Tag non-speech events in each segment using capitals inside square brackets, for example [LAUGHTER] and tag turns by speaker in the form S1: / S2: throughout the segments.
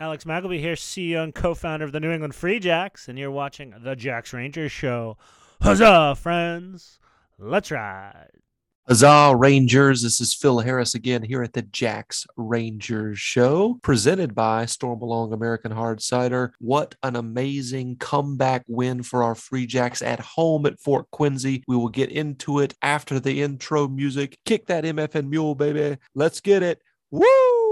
S1: Alex Magleby here, CEO and co-founder of the New England Free Jacks, and you're watching the Jacks Rangers Show. Huzzah, friends! Let's ride.
S2: Huzzah, Rangers. This is Phil Harris again here at the Jacks Rangers Show, presented by Stormalong American Hard Cider. What an amazing comeback win for our Free Jacks at home at Fort Quincy. We will get into it after the intro music. Kick that MFN mule, baby. Let's get it. Woo!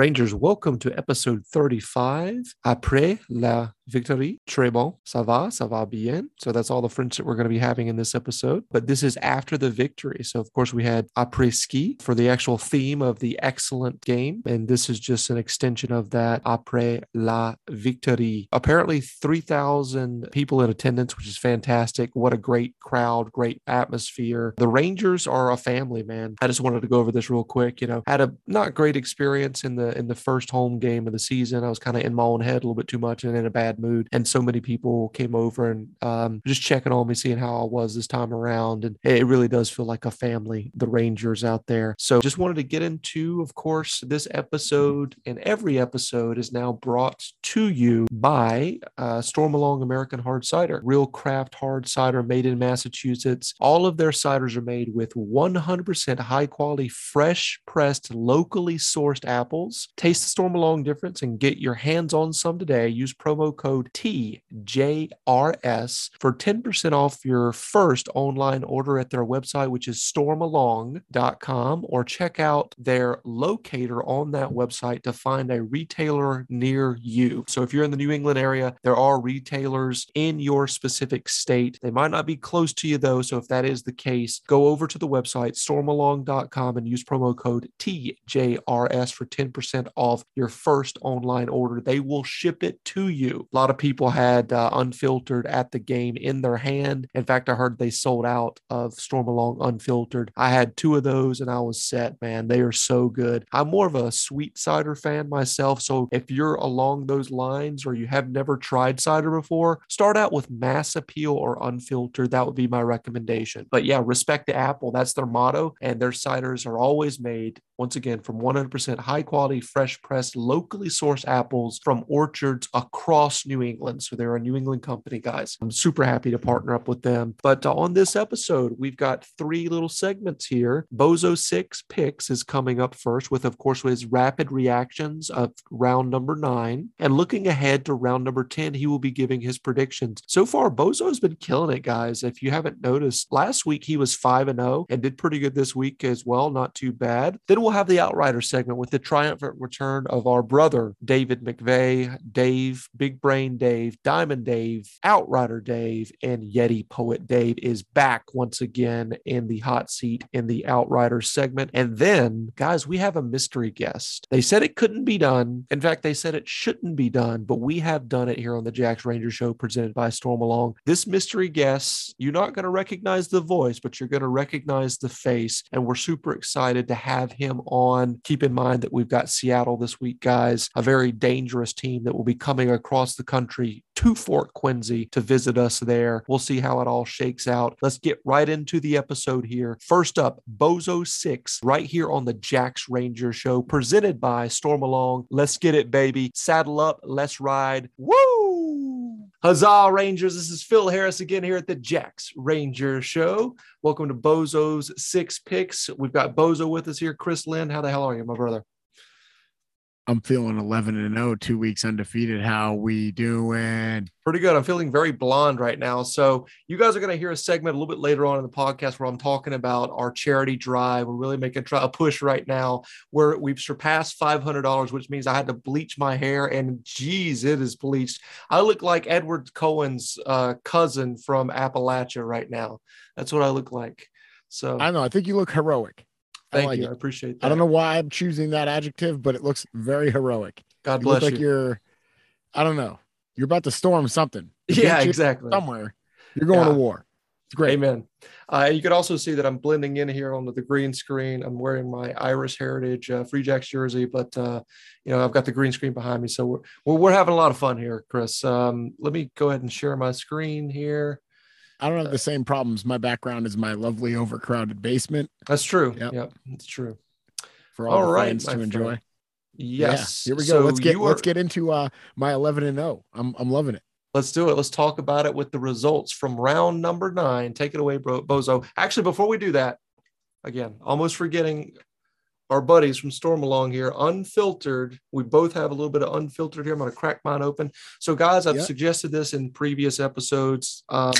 S2: Rangers, welcome to episode 35. Après la victory, très bon, ça va, ça va bien. So that's all the French that we're going to be having in this episode. But this is after the victory. So, of course, we had après ski for the actual theme of the excellent game. And this is just an extension of that après la victory. Apparently, 3,000 people in attendance, which is fantastic. What a great crowd, great atmosphere. The Rangers are a family, man. I just wanted to go over this real quick. You know, had a not great experience in the in the first home game of the season. I was kind of in my own head a little bit too much and in a bad mood. And so many people came over and um, just checking on me, seeing how I was this time around. And it really does feel like a family, the Rangers out there. So just wanted to get into, of course, this episode and every episode is now brought to you by uh, Stormalong American Hard Cider, real craft hard cider made in Massachusetts. All of their ciders are made with 100% high quality, fresh pressed, locally sourced apples Taste the Stormalong difference and get your hands on some today. Use promo code TJRS for 10% off your first online order at their website, which is stormalong.com, or check out their locator on that website to find a retailer near you. So if you're in the New England area, there are retailers in your specific state. They might not be close to you though. So if that is the case, go over to the website stormalong.com and use promo code TJRS for 10% off your first online order. They will ship it to you. A lot of people had uh, unfiltered at the game in their hand. In fact, I heard they sold out of Stormalong unfiltered. I had two of those and I was set, man. They are so good. I'm more of a sweet cider fan myself. So if you're along those lines or you have never tried cider before, start out with mass appeal or unfiltered. That would be my recommendation. But yeah, respect the apple. That's their motto. And their ciders are always made once again from 100% high quality, fresh pressed, locally sourced apples from orchards across New England. So they're a New England company, guys. I'm super happy to partner up with them. But uh, on this episode, we've got three little segments here. Bozo Six Picks is coming up first, with, of course, his rapid reactions of round number nine. And looking ahead to round number 10, he will be giving his predictions. So far, Bozo has been killing it, guys. If you haven't noticed, last week he was 5 and 0 and did pretty good this week as well. Not too bad. Then we'll we'll have the Outrider segment with the triumphant return of our brother, David McVeigh, Dave, Big Brain Dave, Diamond Dave, Outrider Dave, and Yeti Poet Dave is back once again in the hot seat in the Outrider segment. And then, guys, we have a mystery guest. They said it couldn't be done. In fact, they said it shouldn't be done, but we have done it here on the Jacks Ranger Show presented by Stormalong. This mystery guest, you're not going to recognize the voice, but you're going to recognize the face. And we're super excited to have him on. Keep in mind that we've got Seattle this week, guys, a very dangerous team that will be coming across the country to Fort Quincy to visit us there. We'll see how it all shakes out. Let's get right into the episode here. First up, Bozo 6, right here on the Jacks Ranger Show, presented by Stormalong. Let's get it, baby. Saddle up, let's ride. Woo! Huzzah, Rangers. This is Phil Harris again here at the Jacks Ranger Show. Welcome to Bozo's Six Picks. We've got Bozo with us here. Chris Lind, how the hell are you, my brother?
S3: I'm feeling 11 and 0, two weeks undefeated. How we doing?
S2: Pretty good. I'm feeling very blonde right now. So you guys are going to hear a segment a little bit later on in the podcast where I'm talking about our charity drive. We're really making a push right now where we've surpassed $500, which means I had to bleach my hair, and geez, it is bleached. I look like Edward Cullen's uh, cousin from Appalachia right now. That's what I look like. So
S3: I know. I think you look heroic.
S2: Thank I like you. It. I appreciate that.
S3: I don't know why I'm choosing that adjective, but it looks very heroic.
S2: God you bless
S3: look
S2: you.
S3: Like you're, I don't know, you're about to storm something.
S2: Yeah, exactly.
S3: Somewhere. You're going yeah. to war. It's great.
S2: Amen. Uh, you can also see that I'm blending in here onto the green screen. I'm wearing my Irish Heritage uh, Free Jacks jersey, but uh, you know I've got the green screen behind me, so we're we're, we're having a lot of fun here, Chris. Um, let me go ahead and share my screen here.
S3: I don't have the same problems. My background is my lovely overcrowded basement
S2: That's true.
S3: Yep.
S2: Yep, that's true.
S3: for all,
S2: All
S3: the
S2: right,
S3: fans to enjoy.
S2: friend. Yes.
S3: Yeah, here we go.
S2: So
S3: let's get
S2: you
S3: let's get into uh my 11 and 0. I'm I'm loving it.
S2: Let's do it. Let's talk about it with the results from round number nine. Take it away, bro, Bozo. Actually, before we do that, again, almost forgetting our buddies from Stormalong here, unfiltered. We both have a little bit of unfiltered here. I'm going to crack mine open. So, guys, I've
S3: Yep.
S2: suggested this in previous episodes. Um,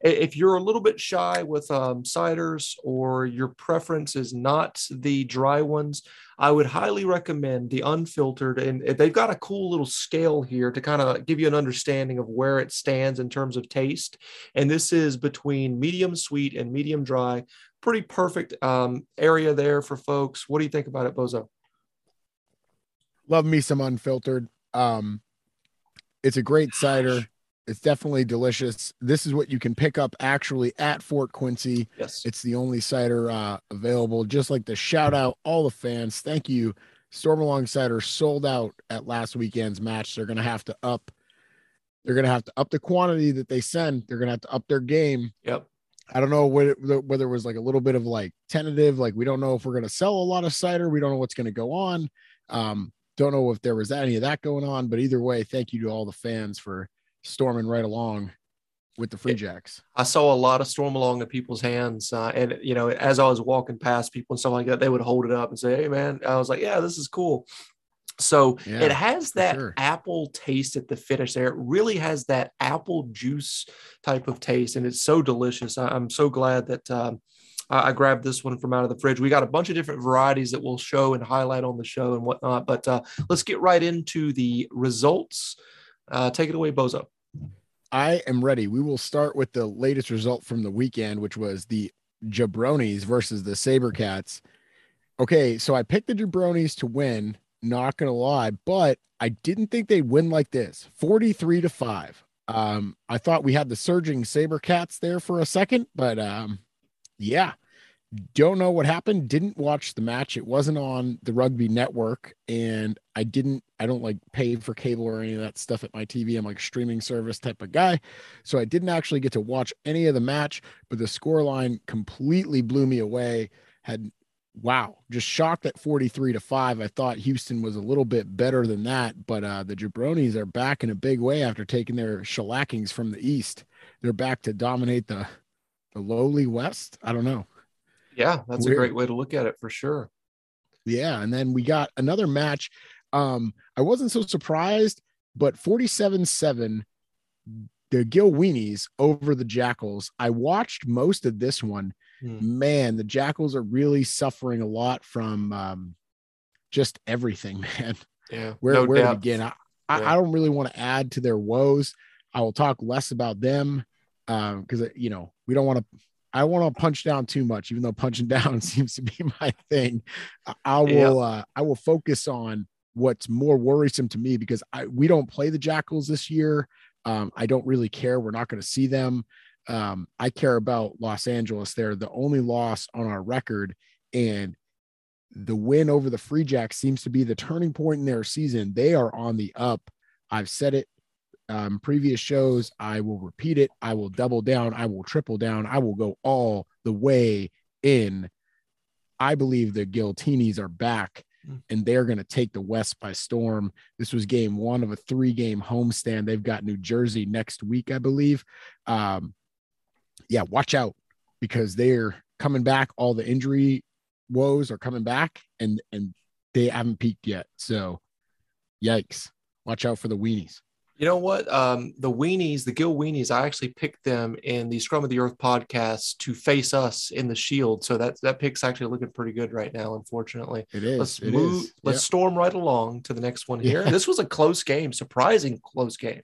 S2: if you're a little bit shy with um, ciders or your preference is not the dry ones, I would highly recommend the unfiltered. And they've got a cool little scale here to kind of give you an understanding of where it stands in terms of taste. And this is between medium sweet and medium dry. Pretty perfect um, area there for folks. What do you think about it, Bozo?
S3: Love me some unfiltered. Um it's a great cider. It's definitely delicious. This is what you can pick up actually at Fort Quincy.
S2: Yes.
S3: It's the only cider uh, available. Just like to shout out all the fans. Thank you. Stormalong Cider sold out at last weekend's match. They're gonna have to up. They're gonna have to up the quantity that they send. They're gonna have to up their game.
S2: Yep.
S3: I don't know whether whether it was like a little bit of like tentative, like we don't know if we're gonna sell a lot of cider. We don't know what's gonna go on. Um, don't know if there was any of that going on, but either way, thank you to all the fans for storming right along with the Free Jacks.
S2: I saw a lot of storm along in people's hands. Uh, and, you know, as I was walking past people and stuff like that, they would hold it up and say, Hey, man, I was like, Yeah, this is cool. So
S3: Yeah,
S2: it has that
S3: sure.
S2: apple taste at the finish there. It really has that apple juice type of taste, and it's so delicious. I, am so glad that um, I, I grabbed this one from out of the fridge. We got a bunch of different varieties that we'll show and highlight on the show and whatnot. But uh, let's get right into the results. Uh, take it away, Bozo.
S3: I am ready. We will start with the latest result from the weekend, which was the Jabronis versus the Sabercats. Okay, so I picked the Jabronis to win, not gonna lie, but I didn't think they'd win like this 43 to 5. Um, I thought we had the surging Sabercats there for a second, but um, yeah, don't know what happened. Didn't watch the match. It wasn't on the rugby network, and I didn't. I don't like pay for cable or any of that stuff at my TV. I'm like streaming service type of guy, so I didn't actually get to watch any of the match. But the score line completely blew me away. Had wow, just shocked at 43 to five. I thought Houston was a little bit better than that, but uh, the Jabronis are back in a big way after taking their shellackings from the East. They're back to dominate the the lowly West. I don't know.
S2: Yeah, that's
S3: Weird.
S2: a great way to look at it for sure.
S3: Yeah, and then we got another match. Um, I wasn't so surprised, but 47-7, the Gil Weenies over the Jackals. I watched most of this one.
S2: Hmm.
S3: Man, the Jackals are really suffering a lot from um, just everything, [LAUGHS] man.
S2: Yeah.
S3: Where
S2: no
S3: where to begin? I, I,
S2: Yeah.
S3: I don't really want to add to their woes. I will talk less about them um, because you know we don't want to. I want to punch down too much, even though punching [LAUGHS] down seems to be my thing. I,
S2: Yeah.
S3: will. Uh, I will focus on what's more worrisome to me because I we don't play the Jackals this year. Um, I don't really care. We're not going to see them. Um, I care about Los Angeles. They're the only loss on our record, and the win over the Free Jacks seems to be the turning point in their season. They are on the up. I've said it um, previous shows. I will repeat it. I will double down. I will triple down. I will go all the way in. I believe the Giltinis are back
S2: Mm.
S3: and they're going to take the West by storm. This was game one of a three game homestand. They've got New Jersey next week, I believe. Um, yeah, watch out because they're coming back. All the injury woes are coming back and and they haven't peaked yet. So yikes. Watch out for the weenies.
S2: You know what? Um, the weenies, the Gil weenies, I actually picked them in the Scrum of the Earth podcast to face us in the Shield. So that that pick's actually looking pretty good right now. Unfortunately,
S3: It is.
S2: let's
S3: it
S2: move.
S3: is.
S2: Let's
S3: Yep.
S2: storm right along to the next one here.
S3: Yeah.
S2: This was a close game, surprising close game.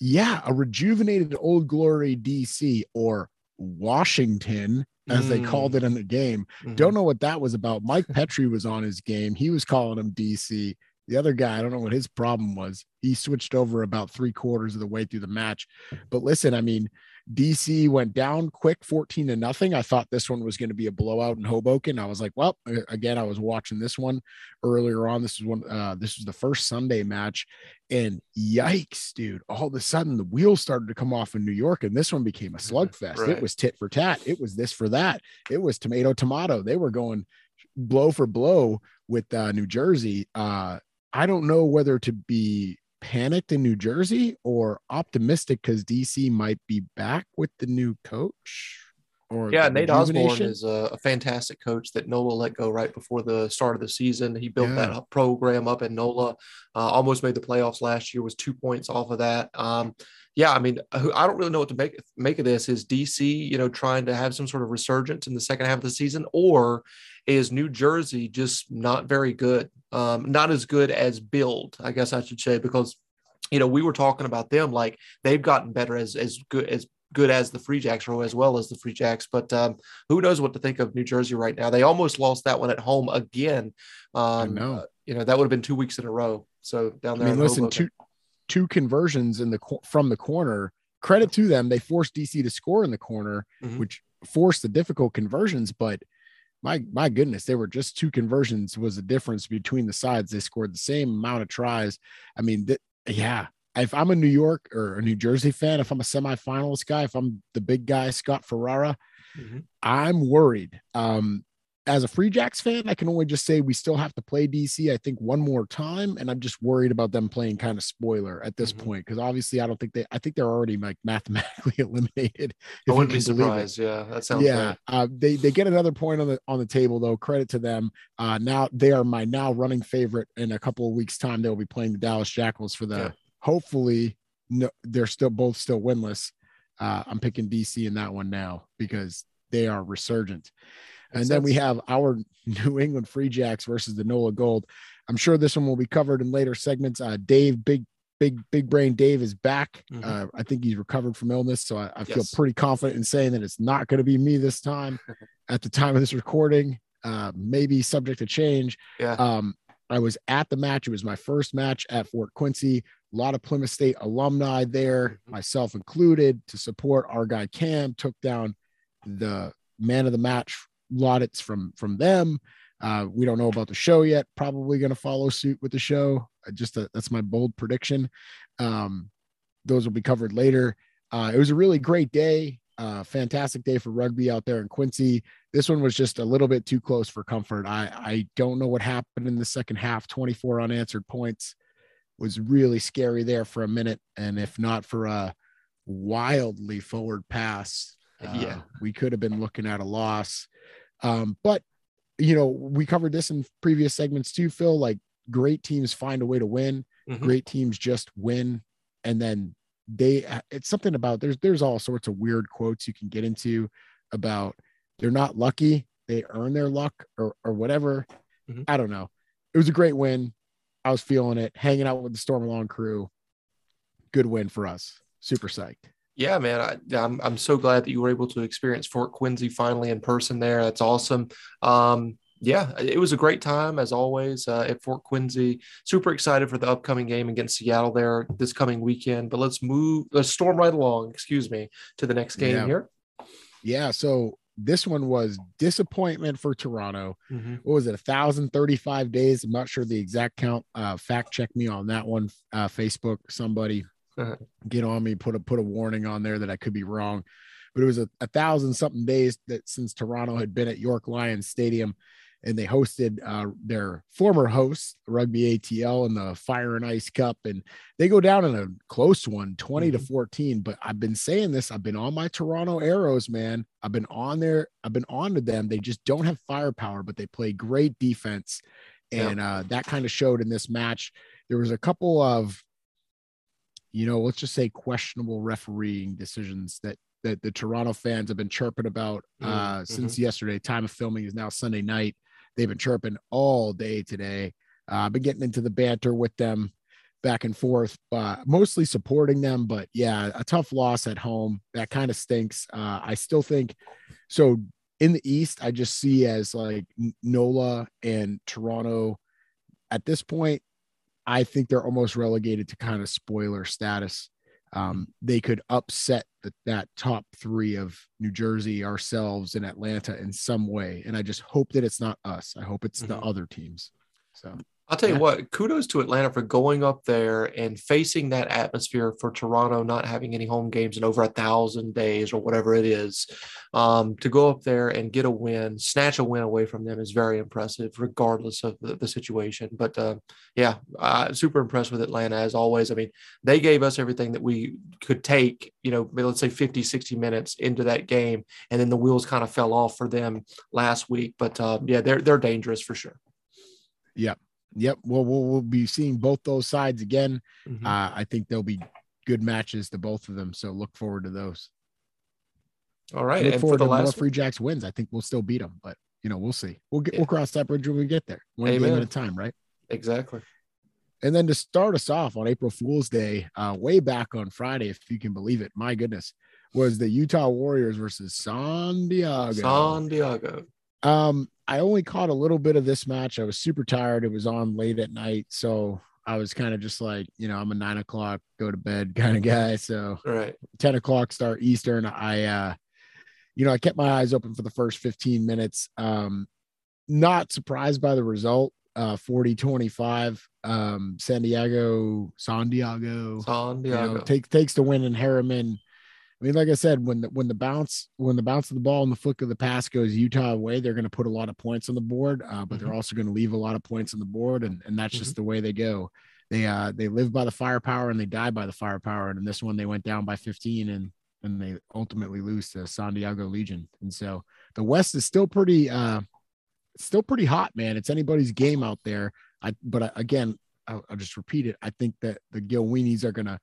S3: Yeah, a rejuvenated Old Glory DC or Washington, as they
S2: Mm.
S3: called it in the game.
S2: Mhm.
S3: Don't know what that was about. Mike Petri was on his game. He was calling him DC. The other guy, I don't know what his problem was. He switched over about three quarters of the way through the match. But listen, I mean, DC went down quick 14 to nothing. I thought this one was going to be a blowout in Hoboken. I was like, well, again, I was watching this one earlier on. This was one, uh, this was the first Sunday match. And yikes, dude, all of a sudden the wheels started to come off in New York, and this one became a slugfest. Right. It was tit for tat, it was this for that, it was tomato, tomato. They were going blow for blow with uh, New Jersey. Uh, I don't know whether to be panicked in New Jersey or optimistic because DC might be back with the new coach?
S2: Or yeah, Nate Osborne is a, a, fantastic coach that NOLA let go right before the start of the season. He built yeah. that program up in NOLA, uh, almost made the playoffs last year, was two points off of that. Um, yeah, I mean, I don't really know what to make make of this. Is DC, you know, trying to have some sort of resurgence in the second half of the season, or is New Jersey just not very good? Um, not as good as build, I guess I should say, because you know we were talking about them like they've gotten better as as good as good as the Free Jacks or as well as the Free Jacks. But um, who knows what to think of New Jersey right now? They almost lost that one at home again. Um, I know. Uh, you know that would have been two weeks in a row. So down there.
S3: I mean, listen, two two conversions in the from the corner. Credit to them, they forced DC to score in the corner, mm-hmm. which forced the difficult conversions. But my my goodness, they were just two conversions was the difference between the sides. They scored the same amount of tries. I mean, th- yeah. If I'm a New York or a New Jersey fan, if I'm a semifinalist guy, if I'm the big guy, Scott Ferrara, mm-hmm. I'm worried. Um, as a Free Jacks fan, I can only just say we still have to play DC, I think, one more time. And I'm just worried about them playing kind of spoiler at this mm-hmm. point. Cause obviously, I don't think they, I think they're already like mathematically [LAUGHS] eliminated.
S2: I wouldn't be surprised. Yeah. That sounds
S3: Yeah. Uh, they, they get another point on the, on the table, though. Credit to them. Uh, now they are my now running favorite. In a couple of weeks' time, they'll be playing the Dallas Jackals for the, yeah. Hopefully, no, they're still both still winless. Uh, I'm picking DC in that one now because they are resurgent and then we have our [LAUGHS] New England Free Jacks versus the NOLA Gold. I'm sure this one will be covered in later segments. Uh, Dave, big, big, big brain Dave is back. Mm-hmm. Uh, I think he's recovered from illness. So I, I feel yes. pretty confident in saying that it's not going to be me this time [LAUGHS] at the time of this recording. Uh, maybe subject to change.
S2: Yeah.
S3: Um, I was at the match. It was my first match at Fort Quincy. A lot of Plymouth State alumni there, mm-hmm. myself included, to support our guy Cam. Took down the man of the match laudits from from them. Uh, we don't know about the show yet. Probably going to follow suit with the show. I Just a, that's my bold prediction. Um, those will be covered later. Uh, it was a really great day. Uh, fantastic day for rugby out there in Quincy. This one was just a little bit too close for comfort. I, I don't know what happened in the second half. 24 unanswered points was really scary there for a minute. And if not for a wildly forward pass, uh, yeah, we could have been looking at a loss. Um, but you know, we covered this in previous segments too, Phil. Like great teams find a way to win, mm-hmm. great teams just win, and then they it's something about there's there's all sorts of weird quotes you can get into about they're not lucky, they earn their luck or or whatever. Mm-hmm. I don't know. It was a great win. I was feeling it, hanging out with the Stormalong crew. Good win for us. Super psyched.
S2: Yeah, man, I, I'm, I'm so glad that you were able to experience Fort Quincy finally in person there. That's awesome. Um, yeah, it was a great time as always uh, at Fort Quincy. Super excited for the upcoming game against Seattle there this coming weekend. But let's move, let's storm right along. Excuse me to the next game
S3: yeah.
S2: here.
S3: Yeah, so this one was disappointment for Toronto. Mm-hmm. What was it? 1,035 days. I'm not sure the exact count. Uh, fact check me on that one. Uh, Facebook, somebody get on me, put a put a warning on there that I could be wrong. But it was a, a thousand something days that since Toronto had been at York Lions Stadium and they hosted uh, their former hosts, Rugby ATL, in the Fire and Ice Cup. And they go down in a close one, 20 mm-hmm. to 14. But I've been saying this, I've been on my Toronto Arrows, man. I've been on there, I've been on to them. They just don't have firepower, but they play great defense. And yeah. uh, that kind of showed in this match. There was a couple of you know, let's just say questionable refereeing decisions that that the Toronto fans have been chirping about mm-hmm. uh, mm-hmm. since yesterday. Time of filming is now Sunday night. They've been chirping all day today. Uh, I've been getting into the banter with them back and forth, uh, mostly supporting them. But yeah, a tough loss at home. That kind of stinks. Uh, I still think so. In the East, I just see as like NOLA and Toronto at this point I think they're almost relegated to kind of spoiler status. Um, they could upset the, that top three of New Jersey, ourselves, and Atlanta in some way. And I just hope that it's not us. I hope it's the
S2: Mhm.
S3: other teams. So
S2: I'll tell you
S3: Yeah.
S2: what, kudos to Atlanta for going up there and facing that atmosphere for Toronto not having any home games in over a thousand days or whatever it is. Um, to go up there and get a win, snatch a win away from them is very impressive, regardless of the, the situation. But uh, yeah, uh, super impressed with Atlanta as always. I mean, they gave us everything that we could take, you know, let's say 50, 60 minutes into that game. And then the wheels kind of fell off for them last week. But uh, yeah, they're, they're dangerous for sure.
S3: Yep. Well, we'll we'll be seeing both those sides again.
S2: Mhm.
S3: Uh, I think there'll be good matches to both of them. So look forward to those.
S2: All right.
S3: look
S2: And for
S3: forward
S2: the
S3: to more
S2: last
S3: Free Jacks wins. I think we'll still beat them, but you know we'll see. We'll get
S2: Yeah.
S3: we'll cross that bridge when we get there. One game at a time, right?
S2: Exactly.
S3: And then to start us off on April Fool's Day, uh, way back on Friday, if you can believe it, my goodness, was the Utah Warriors versus San Diego.
S2: San Diego.
S3: Um, I only caught a little bit of this match. I was super tired. It was on late at night, so I was kind of just like, you know, I'm a nine o'clock go to bed [LAUGHS] kind of guy. So
S2: All right.
S3: 10 o'clock start Eastern. I, uh, you know, I kept my eyes open for the first 15 minutes. Um, not surprised by the result. Uh, 40 25. Um, San Diego, San Diego,
S2: San
S3: you
S2: Diego.
S3: know, takes takes the win in Herriman. I mean, like I said, when the when the bounce when the bounce of the ball and the flick of the pass goes Utah away, they're going to put a lot of points on the board, uh, but they're also going to leave a lot of points on the board, and and that's just the way they go. They uh they live by the firepower and they die by the firepower, and in this one they went down by 15 and and they ultimately lose to San Diego Legion. And so the West is still pretty uh still pretty hot, man. It's anybody's game out there. I but I, again, I'll, I'll just repeat it. I think that the Gil Weenies are gonna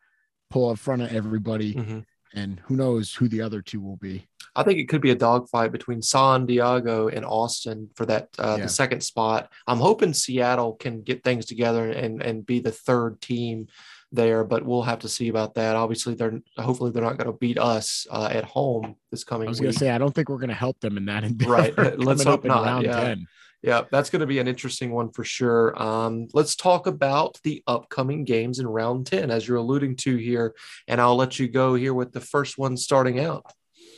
S3: pull up front of everybody,
S2: Mhm.
S3: And who knows who the other two will be.
S2: I think it could be a dogfight between San Diego and Austin for that uh,
S3: Yeah.
S2: the second spot. I'm hoping Seattle can get things together and and be the third team there, but we'll have to see about that. Obviously, they're hopefully they're not going to beat us uh, at home this coming
S3: I was gonna say I don't think we're gonna help them in that endeavor.
S2: Right. Let's hope not. Yeah.
S3: 10.
S2: Yeah, that's going to be an interesting one for sure. Um, let's talk about the upcoming games in round 10, as you're alluding to here. And I'll let you go here with the first one starting out.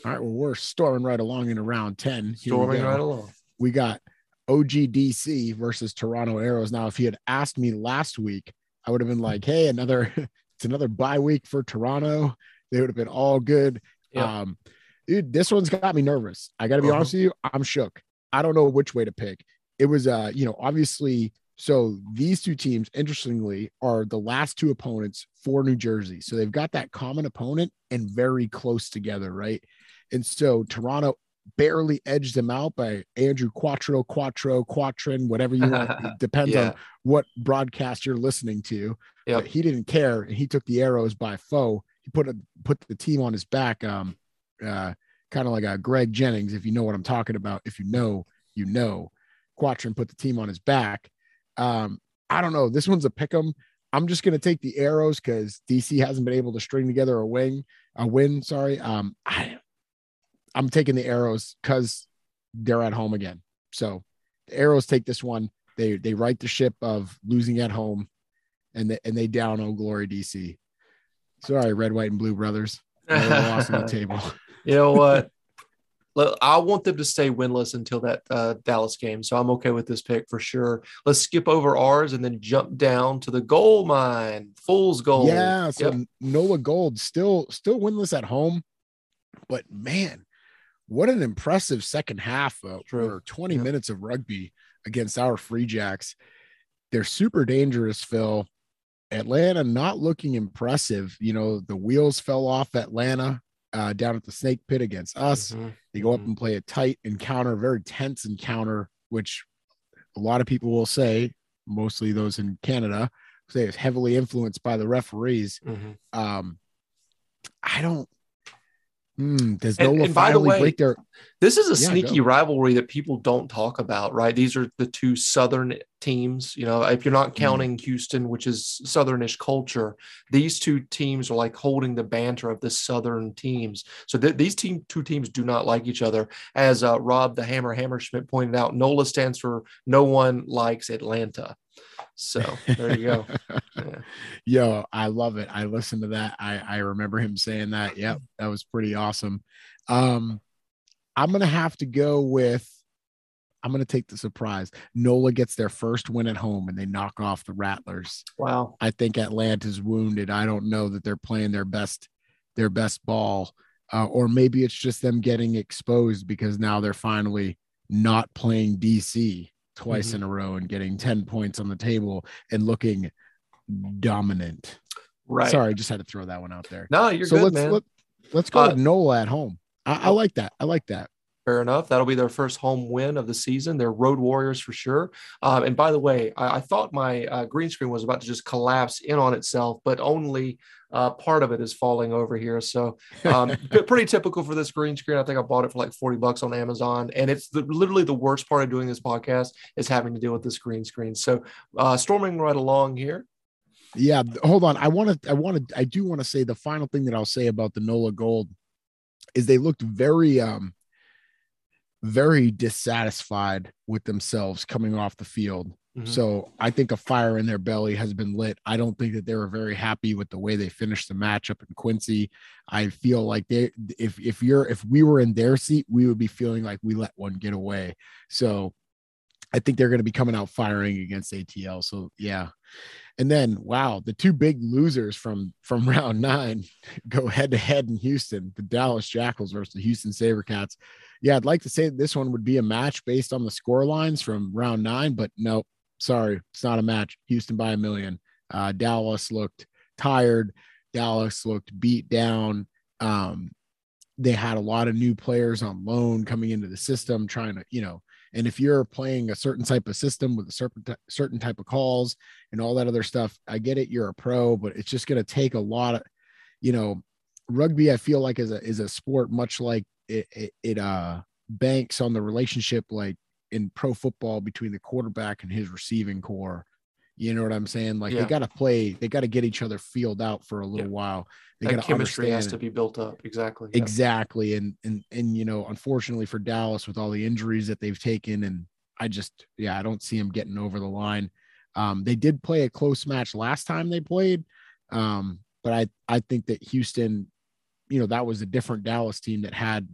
S3: All right, well, we're storming right along into round 10. Here
S2: Storming right along.
S3: we got OGDC versus Toronto Arrows. Now, if he had asked me last week, I would have been like, hey, another [LAUGHS] it's another bye week for Toronto. They would have been all good.
S2: Yeah.
S3: Um, dude, this one's got me nervous. I gotta be
S2: Uh-huh.
S3: honest with you, I'm shook. I don't know which way to pick. It was uh, you know, obviously, so these two teams, interestingly, are the last two opponents for New Jersey. So they've got that common opponent and very close together, right? And so Toronto barely edged them out by Andrew Quattro, Quattro, Quattrin, whatever you want. [LAUGHS] It depends
S2: Yeah.
S3: on what broadcast you're listening to.
S2: Yep.
S3: But he didn't care, and he took the arrows by foe. He put a, put the team on his back, um, uh, kind of like a Greg Jennings, if you know what I'm talking about. If you know, you know. Quattrin put the team on his back. Um, I don't know. This one's a pick 'em. I'm just gonna take the arrows because DC hasn't been able to string together a wing, a win. Sorry. Um, I, I'm taking the arrows because they're at home again. So the arrows take this one. They they right the ship of losing at home, and they and they down oh glory DC. Sorry, red, white, and blue brothers. Another loss on the [LAUGHS] table.
S2: you know what? I want them to stay winless until that uh, Dallas game, so I'm okay with this pick for sure. Let's skip over ours and then jump down to the gold mine, Fool's Gold.
S3: Yeah, so
S2: Yep.
S3: Nola Gold still still winless at home, but man, what an impressive second half uh, for 20
S2: Yeah.
S3: minutes of rugby against our Free Jacks. They're super dangerous, Phil. Atlanta not looking impressive. You know, the wheels fell off Atlanta uh, down at the Snake Pit against us.
S2: Mhm.
S3: They go up
S2: Mhm.
S3: and play a tight encounter, very tense encounter, which a lot of people will say, mostly those in Canada, say is heavily influenced by the referees.
S2: Mhm.
S3: Um, I don't. Hmm, does Nola
S2: and by the way,
S3: break their?
S2: This is a
S3: Yeah,
S2: sneaky
S3: go.
S2: rivalry that people don't talk about, right? These are the two southern teams. You know, if you're not counting Houston, which is Southernish culture, these two teams are like holding the banter of the Southern teams. So th- these team two teams do not like each other. As uh, Rob the Hammer Hammerschmidt pointed out, NOLA stands for No One Likes Atlanta. So there you go. Yeah. [LAUGHS]
S3: Yo, I love it. I listened to that. I I remember him saying that. Yep, that was pretty awesome. Um, I'm gonna have to go with. I'm gonna take the surprise. NOLA gets their first win at home and they knock off the Rattlers.
S2: Wow.
S3: I think Atlanta's wounded. I don't know that they're playing their best their best ball, uh, or maybe it's just them getting exposed because now they're finally not playing DC twice
S2: Mhm.
S3: in a row and getting 10 points on the table and looking dominant.
S2: Right.
S3: Sorry, I just had to throw that one out there.
S2: No, you're
S3: so
S2: good,
S3: let's
S2: man.
S3: Let, let's go
S2: Uh,
S3: with Nola at home. I, I like that. I like that.
S2: Fair enough. That'll be their first home win of the season. They're road warriors for sure. Um, and by the way, I, I thought my uh, green screen was about to just collapse in on itself, but only uh, part of it is falling over here. So um, [LAUGHS] pretty typical for this green screen. I think I bought it for like 40 bucks on Amazon. And it's the, literally the worst part of doing this podcast is having to deal with this green screen. So uh, storming right along here.
S3: Yeah, hold on. I want to. I want to. I do want to say the final thing that I'll say about the Nola Gold is they looked very, um, very dissatisfied with themselves coming off the field.
S2: Mhm.
S3: So I think a fire in their belly has been lit. I don't think that they were very happy with the way they finished the matchup in Quincy. I feel like they, if if you're if we were in their seat, we would be feeling like we let one get away. So I think they're going to be coming out firing against ATL. So yeah. And then wow, the two big losers from from [LAUGHS] round nine go head to head in Houston, the Dallas Jackals versus the Houston Sabercats. Yeah, I'd like to say this one would be a match based on the score lines from round nine, but no, sorry, it's not a match. Houston by a million. Uh, Dallas looked tired. Dallas looked beat down. Um, they had a lot of new players on loan coming into the system, trying to, you know, and if you're playing a certain type of system with a certain certain type of calls and all that other stuff, I get it. You're a pro, but it's just going to take a lot of, you know, rugby. I feel like is a is a sport much like it, it, it uh banks on the relationship like in pro football between the quarterback and his receiving core. You know what I'm saying? Like
S2: Yeah.
S3: they got to play, they got to get each other field out for a little
S2: Yeah.
S3: while. They
S2: That chemistry has to be built up. Exactly. Yeah.
S3: exactly. And and and you know, unfortunately for Dallas, with all the injuries that they've taken, and I just yeah, I don't see them getting over the line. Um, they did play a close match last time they played, um, but I I think that Houston, you know, that was a different Dallas team that had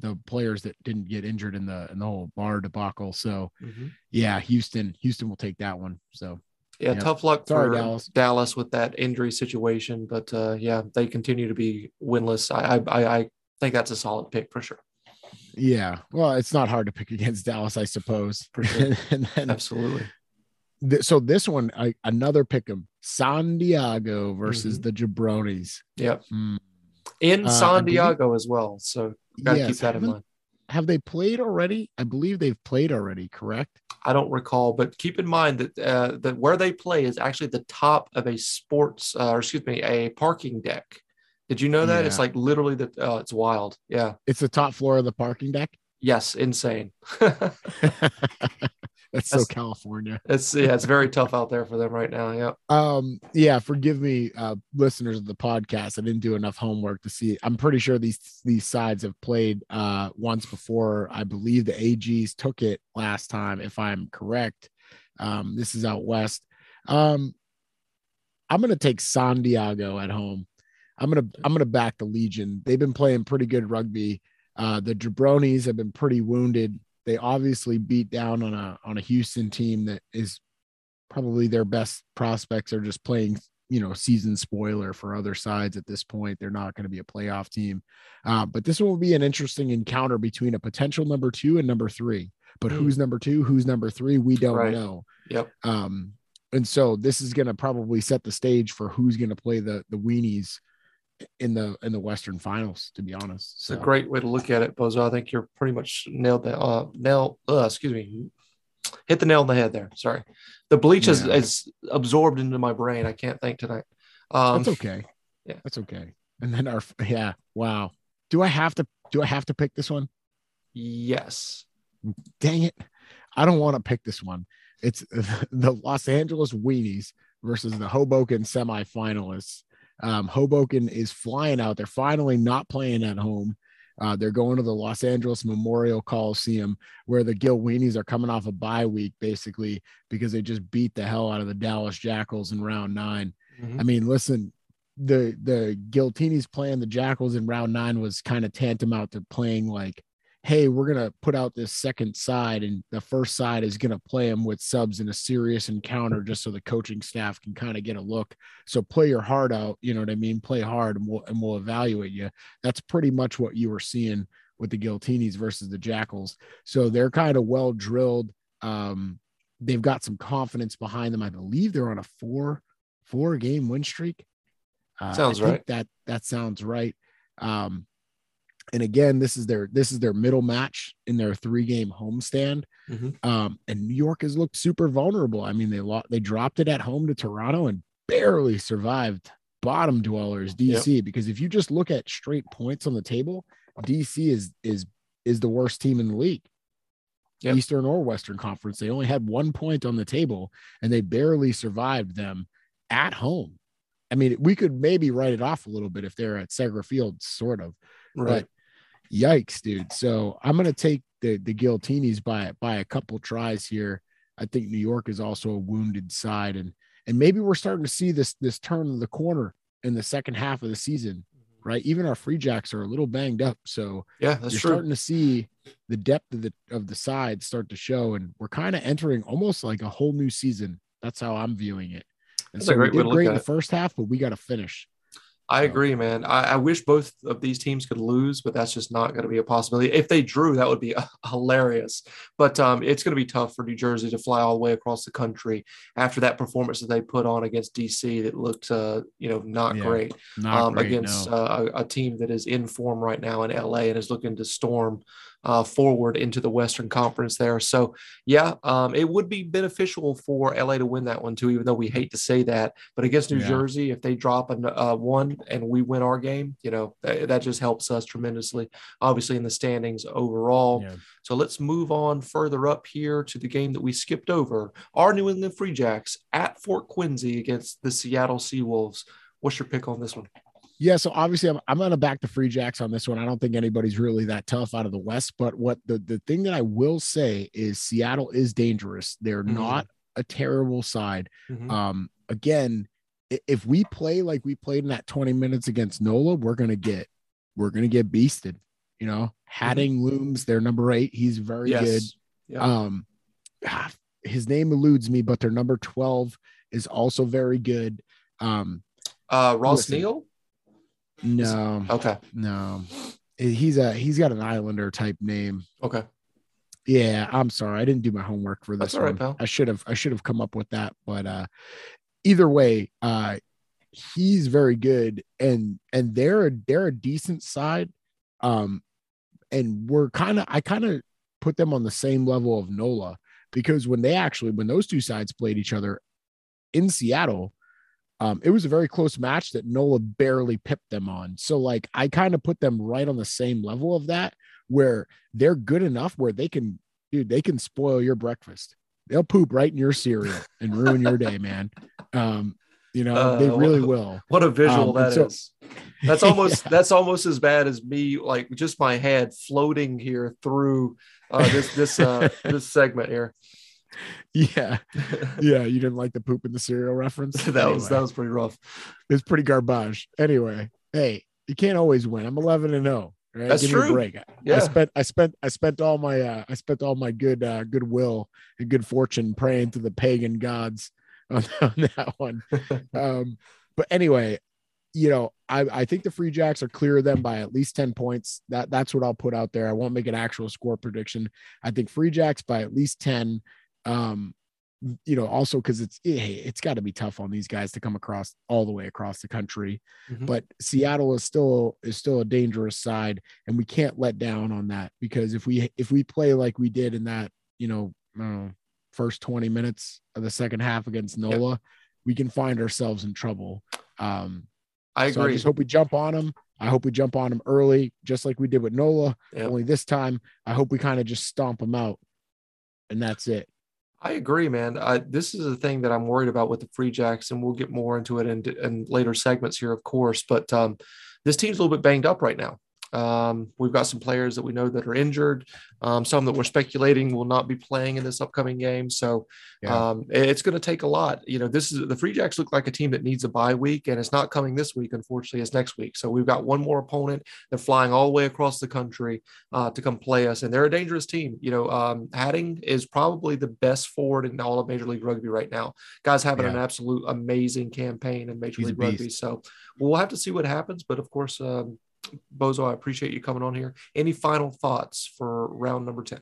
S3: the players that didn't get injured in the in the whole bar debacle. So
S2: Mhm.
S3: yeah, Houston, Houston will take that one. So
S2: Yeah,
S3: Yep.
S2: tough luck
S3: Sorry,
S2: for
S3: Dallas.
S2: Dallas. with that injury situation, but uh, yeah, they continue to be winless. I, I I think that's a solid pick for sure.
S3: yeah, well, it's not hard to pick against Dallas, I suppose.
S2: Sure. [LAUGHS]
S3: and then
S2: Absolutely.
S3: th- so this one, I, another pick 'em, San Diego versus
S2: Mhm.
S3: the Jabronis.
S2: Yep.
S3: Hmm.
S2: In
S3: Uh,
S2: San Diego as well. So got to
S3: Yes,
S2: keep that in mind.
S3: Have they played already? I believe they've played already. Correct.
S2: I don't recall, but keep in mind that uh, that where they play is actually the top of a sports, uh, or excuse me, a parking deck. Did you know that? It's like literally the. Oh, it's wild. Yeah.
S3: It's the top floor of the parking deck.
S2: Yes. Insane. [LAUGHS] [LAUGHS] [LAUGHS]
S3: That's so California. [LAUGHS]
S2: it's yeah. It's very tough out there for them right now. Yeah.
S3: Um, yeah, forgive me, uh, listeners of the podcast. I didn't do enough homework to see. I'm pretty sure these these sides have played uh once before. I believe the AGs took it last time, if I'm correct. Um, this is out west. Um, I'm gonna take San Diego at home. I'm gonna I'm gonna back the Legion. They've been playing pretty good rugby. Uh, the Jabronis have been pretty wounded. They obviously beat down on a on a Houston team that is probably their best prospects are just playing you know season spoiler for other sides at this point they're not going to be a playoff team uh, but this will be an interesting encounter between a potential number two and number three but
S2: Hmm.
S3: who's number two who's number three we don't
S2: Right.
S3: know
S2: Yep.
S3: um, and so this is going to probably set the stage for who's going to play the the weenies in the in the western finals to be honest
S2: It's a great way to look at it, Bozo. I think you're pretty much nailed that. Uh, nail. Uh, excuse me. Hit the nail on the head there. Sorry. The bleach is,
S3: Yeah.
S2: is absorbed into my brain. I can't think tonight. Um,
S3: that's okay
S2: yeah.
S3: that's okay and then our [LAUGHS] yeah wow do i have to do i have to pick this one
S2: Yes.
S3: dang it i don't want to pick this one It's [LAUGHS] the Los Angeles Weenies versus the Hoboken semifinalists. Um, Hoboken is flying out. They're finally not playing at home. Uh, they're going to the Los Angeles Memorial Coliseum, where the Gil Weenies are coming off a bye week, basically, because they just beat the hell out of the Dallas Jackals in round 9
S2: Mhm.
S3: I mean, listen, the the Giltinis playing the Jackals in round nine was kind of tantamount to playing like, hey, we're gonna put out this second side, and the first side is gonna play them with subs in a serious encounter, just so the coaching staff can kind of get a look. So play your heart out, you know what I mean? Play hard, and we'll and we'll evaluate you. That's pretty much what you were seeing with the Giltinis versus the Jackals. So they're kind of well drilled. Um, they've got some confidence behind them. I believe they're on a four four game win streak. Uh,
S2: Sounds right.
S3: That that sounds right. Um, and again, this is their this is their middle match in their three game homestand.
S2: Mhm.
S3: Um, and New York has looked super vulnerable. I mean, they lost they dropped it at home to Toronto and barely survived bottom dwellers DC because if you just look at straight points on the table, DC is is is the worst team in the league.
S2: Yep.
S3: Eastern or Western Conference. They only had one point on the table and they barely survived them at home. I mean, we could maybe write it off a little bit if they're at Segra Field, sort of.
S2: Right.
S3: Yikes, dude. So I'm gonna take the the Giltinis by by a couple tries here. I think New York is also a wounded side, and and maybe we're starting to see this this turn of the corner in the second half of the season, right? Even our free jacks are a little banged up, so
S2: Yeah, that's
S3: you're
S2: true.
S3: starting to see the depth of the of the side start to show, and we're kind of entering almost like a whole new season. That's how I'm viewing it. And
S2: That's a
S3: so we did great
S2: at
S3: in the
S2: it.
S3: first half, but we got to finish.
S2: I agree, man. I, I wish both of these teams could lose, but that's just not going to be a possibility. If they drew, that would be [LAUGHS] hilarious. But um, it's going to be tough for New Jersey to fly all the way across the country after that performance that they put on against DC that looked, uh, you know, not
S3: Yeah,
S2: great
S3: Not
S2: um,
S3: great,
S2: against
S3: no.
S2: uh, a, a team that is in form right now in LA and is looking to storm uh, forward into the Western Conference there. So, yeah, um, it would be beneficial for LA to win that one too, even though we hate to say that. But against New
S3: Yeah.
S2: Jersey, if they drop a uh, one and we win our game, you know, that, that just helps us tremendously, obviously, in the standings overall.
S3: Yeah.
S2: So let's move on further up here to the game that we skipped over. Our New England Free Jacks at Fort Quincy against the Seattle Seawolves. What's your pick on this one?
S3: Yeah, so obviously I'm, I'm gonna back the free jacks on this one. I don't think anybody's really that tough out of the West. But what the the thing that I will say is Seattle is dangerous. They're
S2: Mhm.
S3: not a terrible side.
S2: Mhm.
S3: Um, again, if we play like we played in that 20 minutes against Nola, we're gonna get we're gonna get beasted. You know, Hattingh looms, they're number eight. He's very good.
S2: Yeah.
S3: Um, ah, his name eludes me, but their number 12 is also very good. Um,
S2: Uh, Ross
S3: listen.
S2: Neal.
S3: No,
S2: Okay.
S3: no, he's a he's got an Islander type name.
S2: Okay.
S3: Yeah, I'm sorry, I didn't do my homework for this
S2: That's right,
S3: one.
S2: pal.
S3: I should have I should have come up with that, but uh, either way, uh, he's very good, and and they're a, they're a decent side, um, and we're kind of I kind of put them on the same level of Nola because when they actually when those two sides played each other in Seattle, um, it was a very close match that Nola barely pipped them on. So like I kind of put them right on the same level of that, where they're good enough where they can, dude, they can spoil your breakfast. They'll poop right in your cereal and ruin your day, man. Um, you know, they
S2: Uh,
S3: really
S2: well-
S3: will.
S2: What a visual
S3: Um,
S2: that
S3: and
S2: is. That's almost [LAUGHS] that's almost as bad as me, like just my head floating here through uh, this this uh, this segment here. [LAUGHS]
S3: yeah, yeah. You didn't like the poop in the cereal reference. [LAUGHS]
S2: that was that was pretty rough.
S3: it's pretty garbage. Anyway, hey, you can't always win. I'm 11 and 0. Right?
S2: That's
S3: Give me a
S2: true.
S3: break. I- I spent I spent I spent all my uh I spent all my good uh goodwill and good fortune praying to the pagan gods [LAUGHS] on, on that one. um but anyway, you know, I I think the Free Jacks are clear of them by at least 10 points. That that's what I'll put out there. I won't make an actual score prediction. I think Free Jacks by at least 10 um you know also because it's hey, it's got to be tough on these guys to come across all the way across the country
S2: Mhm.
S3: but seattle is still is still a dangerous side and we can't let down on that because if we if we play like we did in that you know, I don't know first 20 minutes of the second half against nola we can find ourselves in trouble um
S2: I
S3: so i
S2: agree.
S3: just hope we jump on them i hope we jump on them early just like we did with nola
S2: Yep.
S3: only this time i hope we kind of just stomp them out and that's it
S2: I agree, man. This is the thing that I'm worried about with the Free Jacks, and we'll get more into it in, in later segments here, of course. But um, this team's a little bit banged up right now. Um, we've got some players that we know that are injured, um, some that we're speculating will not be playing in this upcoming game. So
S3: Yeah.
S2: um, it's going to take a lot. You know, this is the Free Jacks look like a team that needs a bye week, and it's not coming this week. Unfortunately, it's next week. So we've got one more opponent. They're flying all the way across the country uh, to come play us, and they're a dangerous team. You know, um, Hattingh is probably the best forward in all of Major League Rugby right now. Guys having an absolute amazing campaign in Major
S3: He's
S2: League Rugby. So we'll have to see what happens. But of course, um, Bozo, I appreciate you coming on here. Any final thoughts for round number 10?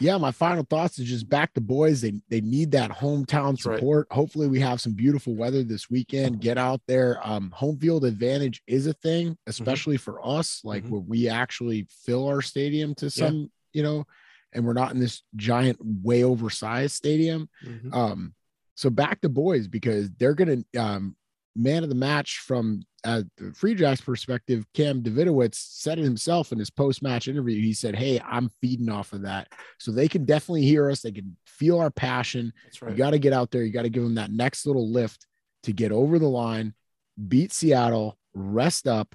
S3: yeah, my final thoughts is just back the boys. They they need that hometown
S2: That's right.
S3: support. Hopefully, we have some beautiful weather this weekend. Get out there. Um, home field advantage is a thing, especially for us, like
S2: Mhm.
S3: where we actually fill our stadium to some, you know, and we're not in this giant, way oversized stadium.
S2: Mhm.
S3: Um, so back the boys because they're gonna um man of the match from uh, the Free Jacks perspective. Cam Davidowitz said it himself in his post match interview. He said, "Hey, I'm feeding off of that, so they can definitely hear us. They can feel our passion.
S2: That's right.
S3: You got to get out there. You got to give them that next little lift to get over the line, beat Seattle, rest up,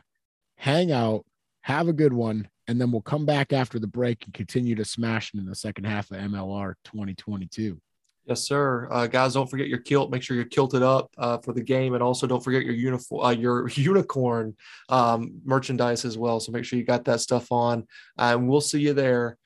S3: hang out, have a good one." And then we'll come back after the break and continue to smash it in the second half of MLR 2022.
S2: Yes, sir. Uh, guys, don't forget your kilt. Make sure you're kilted up uh, for the game, and also don't forget your uniform, uh, your [LAUGHS] unicorn um, merchandise as well. So make sure you got that stuff on, and we'll see you there.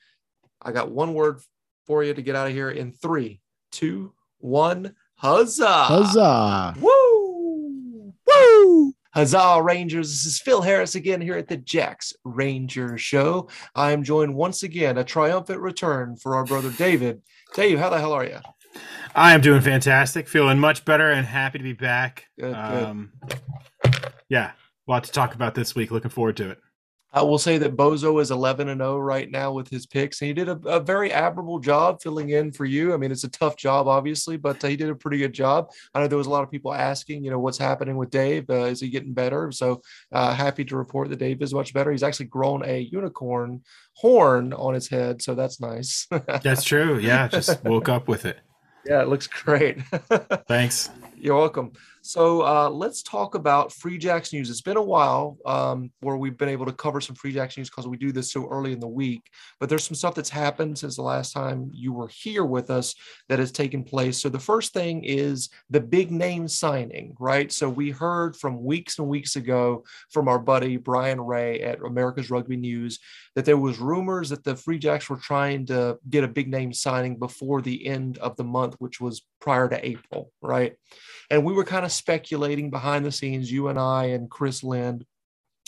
S2: I got one word for you to get out of here in three, two, one. Huzzah!
S3: Huzzah!
S2: Woo! Woo! Huzzah, Rangers. This is Phil Harris again here at the Jacks Ranger Show. I am joined once again, a triumphant return for our brother David. Dave, how the hell are you?
S4: I am doing fantastic, feeling much better, and happy to be back.
S2: Good, good.
S4: Um, yeah, a lot to talk about this week. Looking forward to it.
S2: I will say that Bozo is 11 and 0 right now with his picks, and he did a, a very admirable job filling in for you. I mean, it's a tough job, obviously, but uh, he did a pretty good job. I know there was a lot of people asking, you know, what's happening with Dave? Uh, is he getting better? So uh, happy to report that Dave is much better. He's actually grown a unicorn horn on his head, so that's nice. [LAUGHS]
S4: That's true. Yeah, just woke up with it.
S2: Yeah, it looks great. [LAUGHS]
S4: Thanks.
S2: You're welcome. So uh, let's talk about Free Jacks news. It's been a while um, where we've been able to cover some Free Jacks news because we do this so early in the week. But there's some stuff that's happened since the last time you were here with us that has taken place. So the first thing is the big name signing, right? So we heard from weeks and weeks ago from our buddy Brian Ray at America's Rugby News that there was rumors that the Free Jacks were trying to get a big name signing before the end of the month, which was prior to April, right? And we were kind of speculating behind the scenes, you and I and Chris Lind,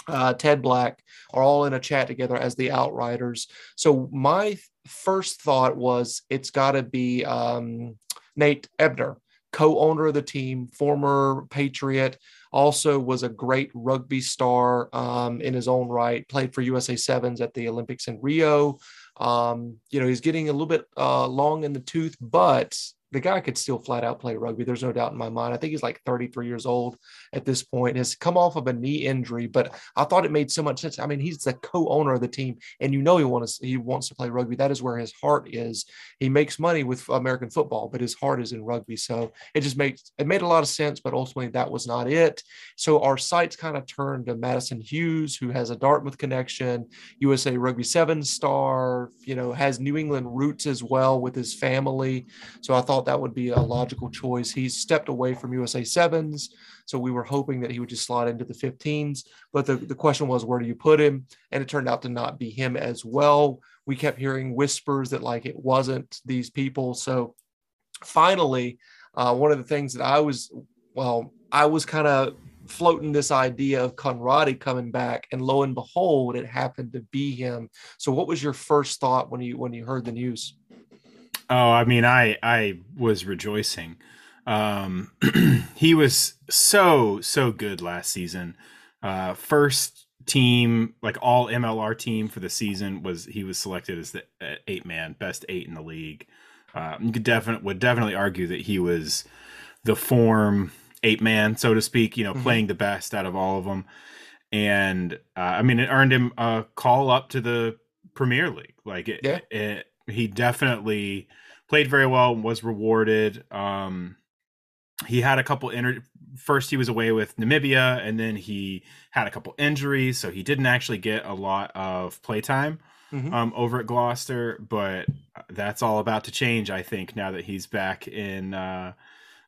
S2: uh, Ted Black are all in a chat together as the Outriders. So my first thought was it's got to be um, Nate Ebner, co-owner of the team, former Patriot, also was a great rugby star um, in his own right. Played for USA Sevens at the Olympics in Rio. Um, you know, he's getting a little bit uh, long in the tooth, but the guy could still flat out play rugby. There's no doubt in my mind. I think he's like 33 years old at this point. Has come off of a knee injury, but I thought it made so much sense. I mean, he's the co-owner of the team, and you know he wants he wants to play rugby. That is where his heart is. He makes money with American football, but his heart is in rugby. So it just makes it made a lot of sense. But ultimately, that was not it. So our sights kind of turned to Madison Hughes, who has a Dartmouth connection, USA Rugby Seven star. You know, has New England roots as well with his family. So I thought that would be a logical choice. He's stepped away from USA Sevens. So we were hoping that he would just slide into the 15s. But the, the question was, where do you put him? And it turned out to not be him as well. We kept hearing whispers that like it wasn't these people. So finally, uh, one of the things that I was, well, I was kind of floating this idea of Conradie coming back, and lo and behold, it happened to be him. So, what was your first thought when you when you heard the news?
S4: Oh, I mean, I I was rejoicing. Um, [CLEARS THROAT] he was so so good last season. Uh, first team, like all MLR team for the season, was he was selected as the uh, eight man best eight in the league. Uh, you could definitely would definitely argue that he was the form eight man, so to speak. You know,
S2: Mhm.
S4: playing the best out of all of them. And uh, I mean, it earned him a call up to the Premier League. Like it,
S2: Yeah.
S4: it he definitely played very well, was rewarded. Um, he had a couple inter- first he was away with Namibia and then he had a couple injuries so he didn't actually get a lot of playtime
S2: Mhm.
S4: um, over at Gloucester but that's all about to change I think now that he's back in uh,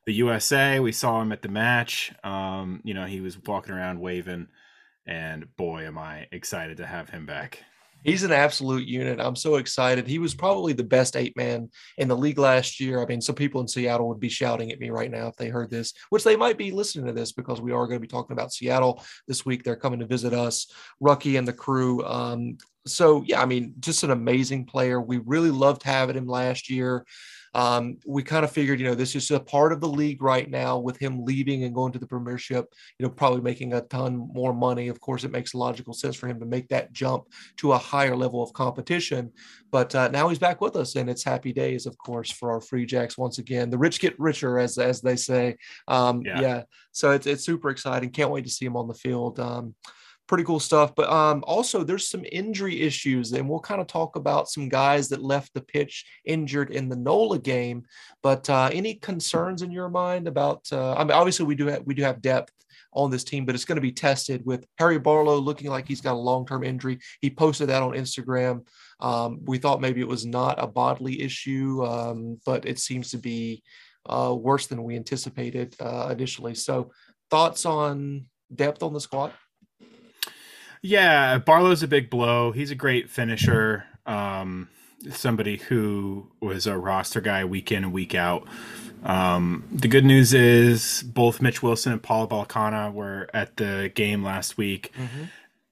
S4: the USA we saw him at the match um, you know he was walking around waving and boy am I excited to have him back
S2: He's an absolute unit. I'm so excited. He was probably the best eight man in the league last year. I mean, some people in Seattle would be shouting at me right now if they heard this, which they might be listening to this because we are going to be talking about Seattle this week. They're coming to visit us, Rucky and the crew. Um, so, yeah, I mean, just an amazing player. We really loved having him last year. Um, we kind of figured, you know, this is a part of the league right now with him leaving and going to the premiership, you know, probably making a ton more money. Of course, it makes logical sense for him to make that jump to a higher level of competition. But uh, now he's back with us, and it's happy days, of course, for our Free Jacks once again. The rich get richer, as as they say. Um,
S4: Yeah.
S2: yeah. So it's it's super exciting. Can't wait to see him on the field. Um, pretty cool stuff. But um, also, there's some injury issues, and we'll kind of talk about some guys that left the pitch injured in the NOLA game. But uh, any concerns in your mind about? Uh, I mean, obviously we do have we do have depth on this team, but it's going to be tested with Harry Barlow looking like he's got a long term injury. He posted that on Instagram. Um, we thought maybe it was not a bodily issue, um, but it seems to be uh, worse than we anticipated uh, initially. So, thoughts on depth on the squad?
S4: Yeah, Barlow's a big blow. He's a great finisher. Um, somebody who was a roster guy week in and week out. Um, the good news is both Mitch Wilson and Paul Balekana were at the game last week.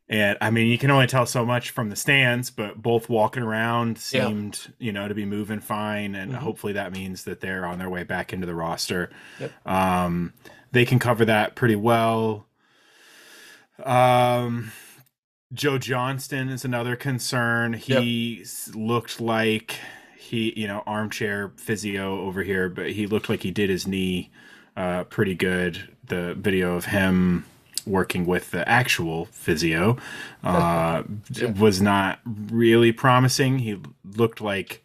S4: And I mean, you can only tell so much from the stands, but both walking around
S2: Yeah.
S4: seemed, you know, to be moving fine. And
S2: Mhm.
S4: hopefully that means that they're on their way back into the roster.
S2: Yep.
S4: Um, they can cover that pretty well. Um, Joe Johnston is another concern. He s looked like he, you know, armchair physio over here, but he looked like he did his knee uh, pretty good. The video of him working with the actual physio [LAUGHS] uh,
S2: Yeah.
S4: was not really promising. He looked like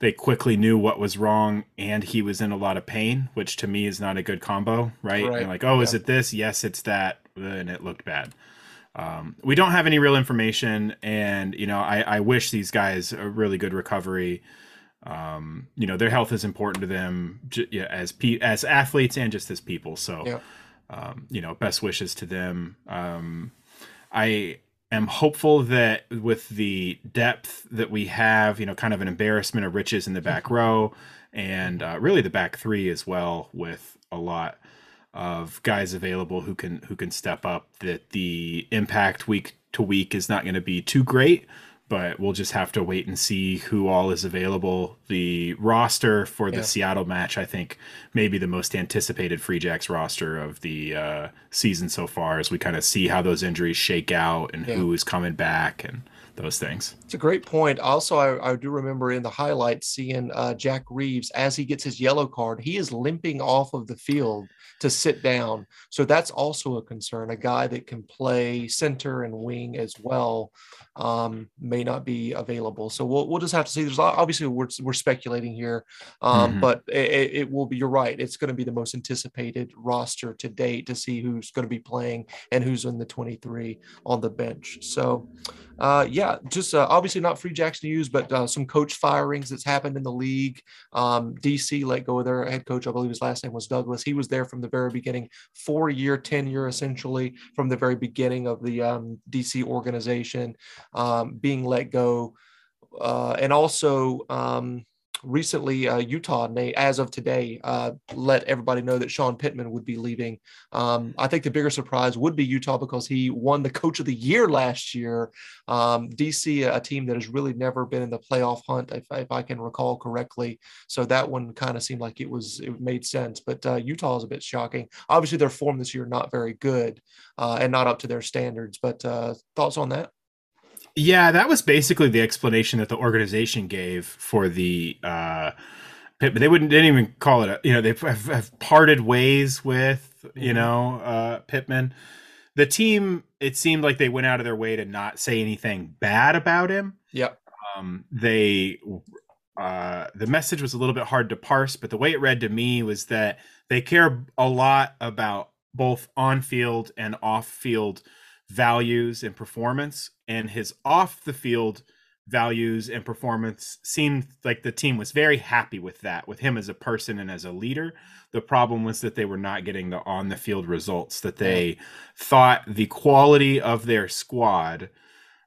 S4: they quickly knew what was wrong and he was in a lot of pain, which to me is not a good combo, right?
S2: Right.
S4: Like, oh, is it this? Yes, it's that. And it looked bad. Um, we don't have any real information, and you know, I, I wish these guys a really good recovery. Um, you know, their health is important to them j- yeah, as pe- as athletes and just as people. So,
S2: Yeah.
S4: um, you know, best wishes to them. Um, I am hopeful that with the depth that we have, you know, kind of an embarrassment of riches in the back [LAUGHS] row, and uh, really the back three as well, with a lot of guys available who can who can step up that the impact week to week is not going to be too great but we'll just have to wait and see who all is available the roster for the
S2: Yeah.
S4: Seattle match I think maybe the most anticipated Free Jacks roster of the uh, season so far as we kind of see how those injuries shake out and
S2: Yeah.
S4: who is coming back and those things
S2: It's a great point. Also, I, I do remember in the highlights seeing uh, Jack Reeves as he gets his yellow card, he is limping off of the field to sit down. So that's also a concern. A guy that can play center and wing as well um, may not be available. So we'll, we'll just have to see. There's obviously we're, we're speculating here, um,
S4: Mhm.
S2: but it, it- will be. You're right. It's going to be the most anticipated roster to date to see who's going to be playing and who's in the 23 on the bench. So uh, yeah, just uh, obviously not free Jackson to use, but uh, some coach firings that's happened in the league. Um, DC let go of their head coach. I believe his last name was Douglas. He was there from the very beginning, four year tenure essentially from the very beginning of the um, DC organization, um, being let go. Uh, and also, um, recently uh, Utah, as of today, uh, let everybody know that Sean Pittman would be leaving. Um, I think the bigger surprise would be Utah because he won the Coach of the Year last year. Um, DC, a team that has really never been in the playoff hunt, if, if I can recall correctly. So that one kind of seemed like it was it made sense. But uh, Utah is a bit shocking. Obviously, their form this year not very good uh, and not up to their standards. But uh, thoughts on that?
S4: Yeah, that was basically the explanation that the organization gave for the uh pit, but they wouldn't didn't even call it a you know they have, have parted ways with you
S2: Mhm.
S4: know uh Pittman. The team it seemed like they went out of their way to not say anything bad about him.
S2: Yep.
S4: Um they uh, the message was a little bit hard to parse, but the way it read to me was that they care a lot about both on field and off field values and performance. And his off the field values and performance seemed like the team was very happy with that, with him as a person and as a leader. The problem was that they were not getting the on the field results that they thought the quality of their squad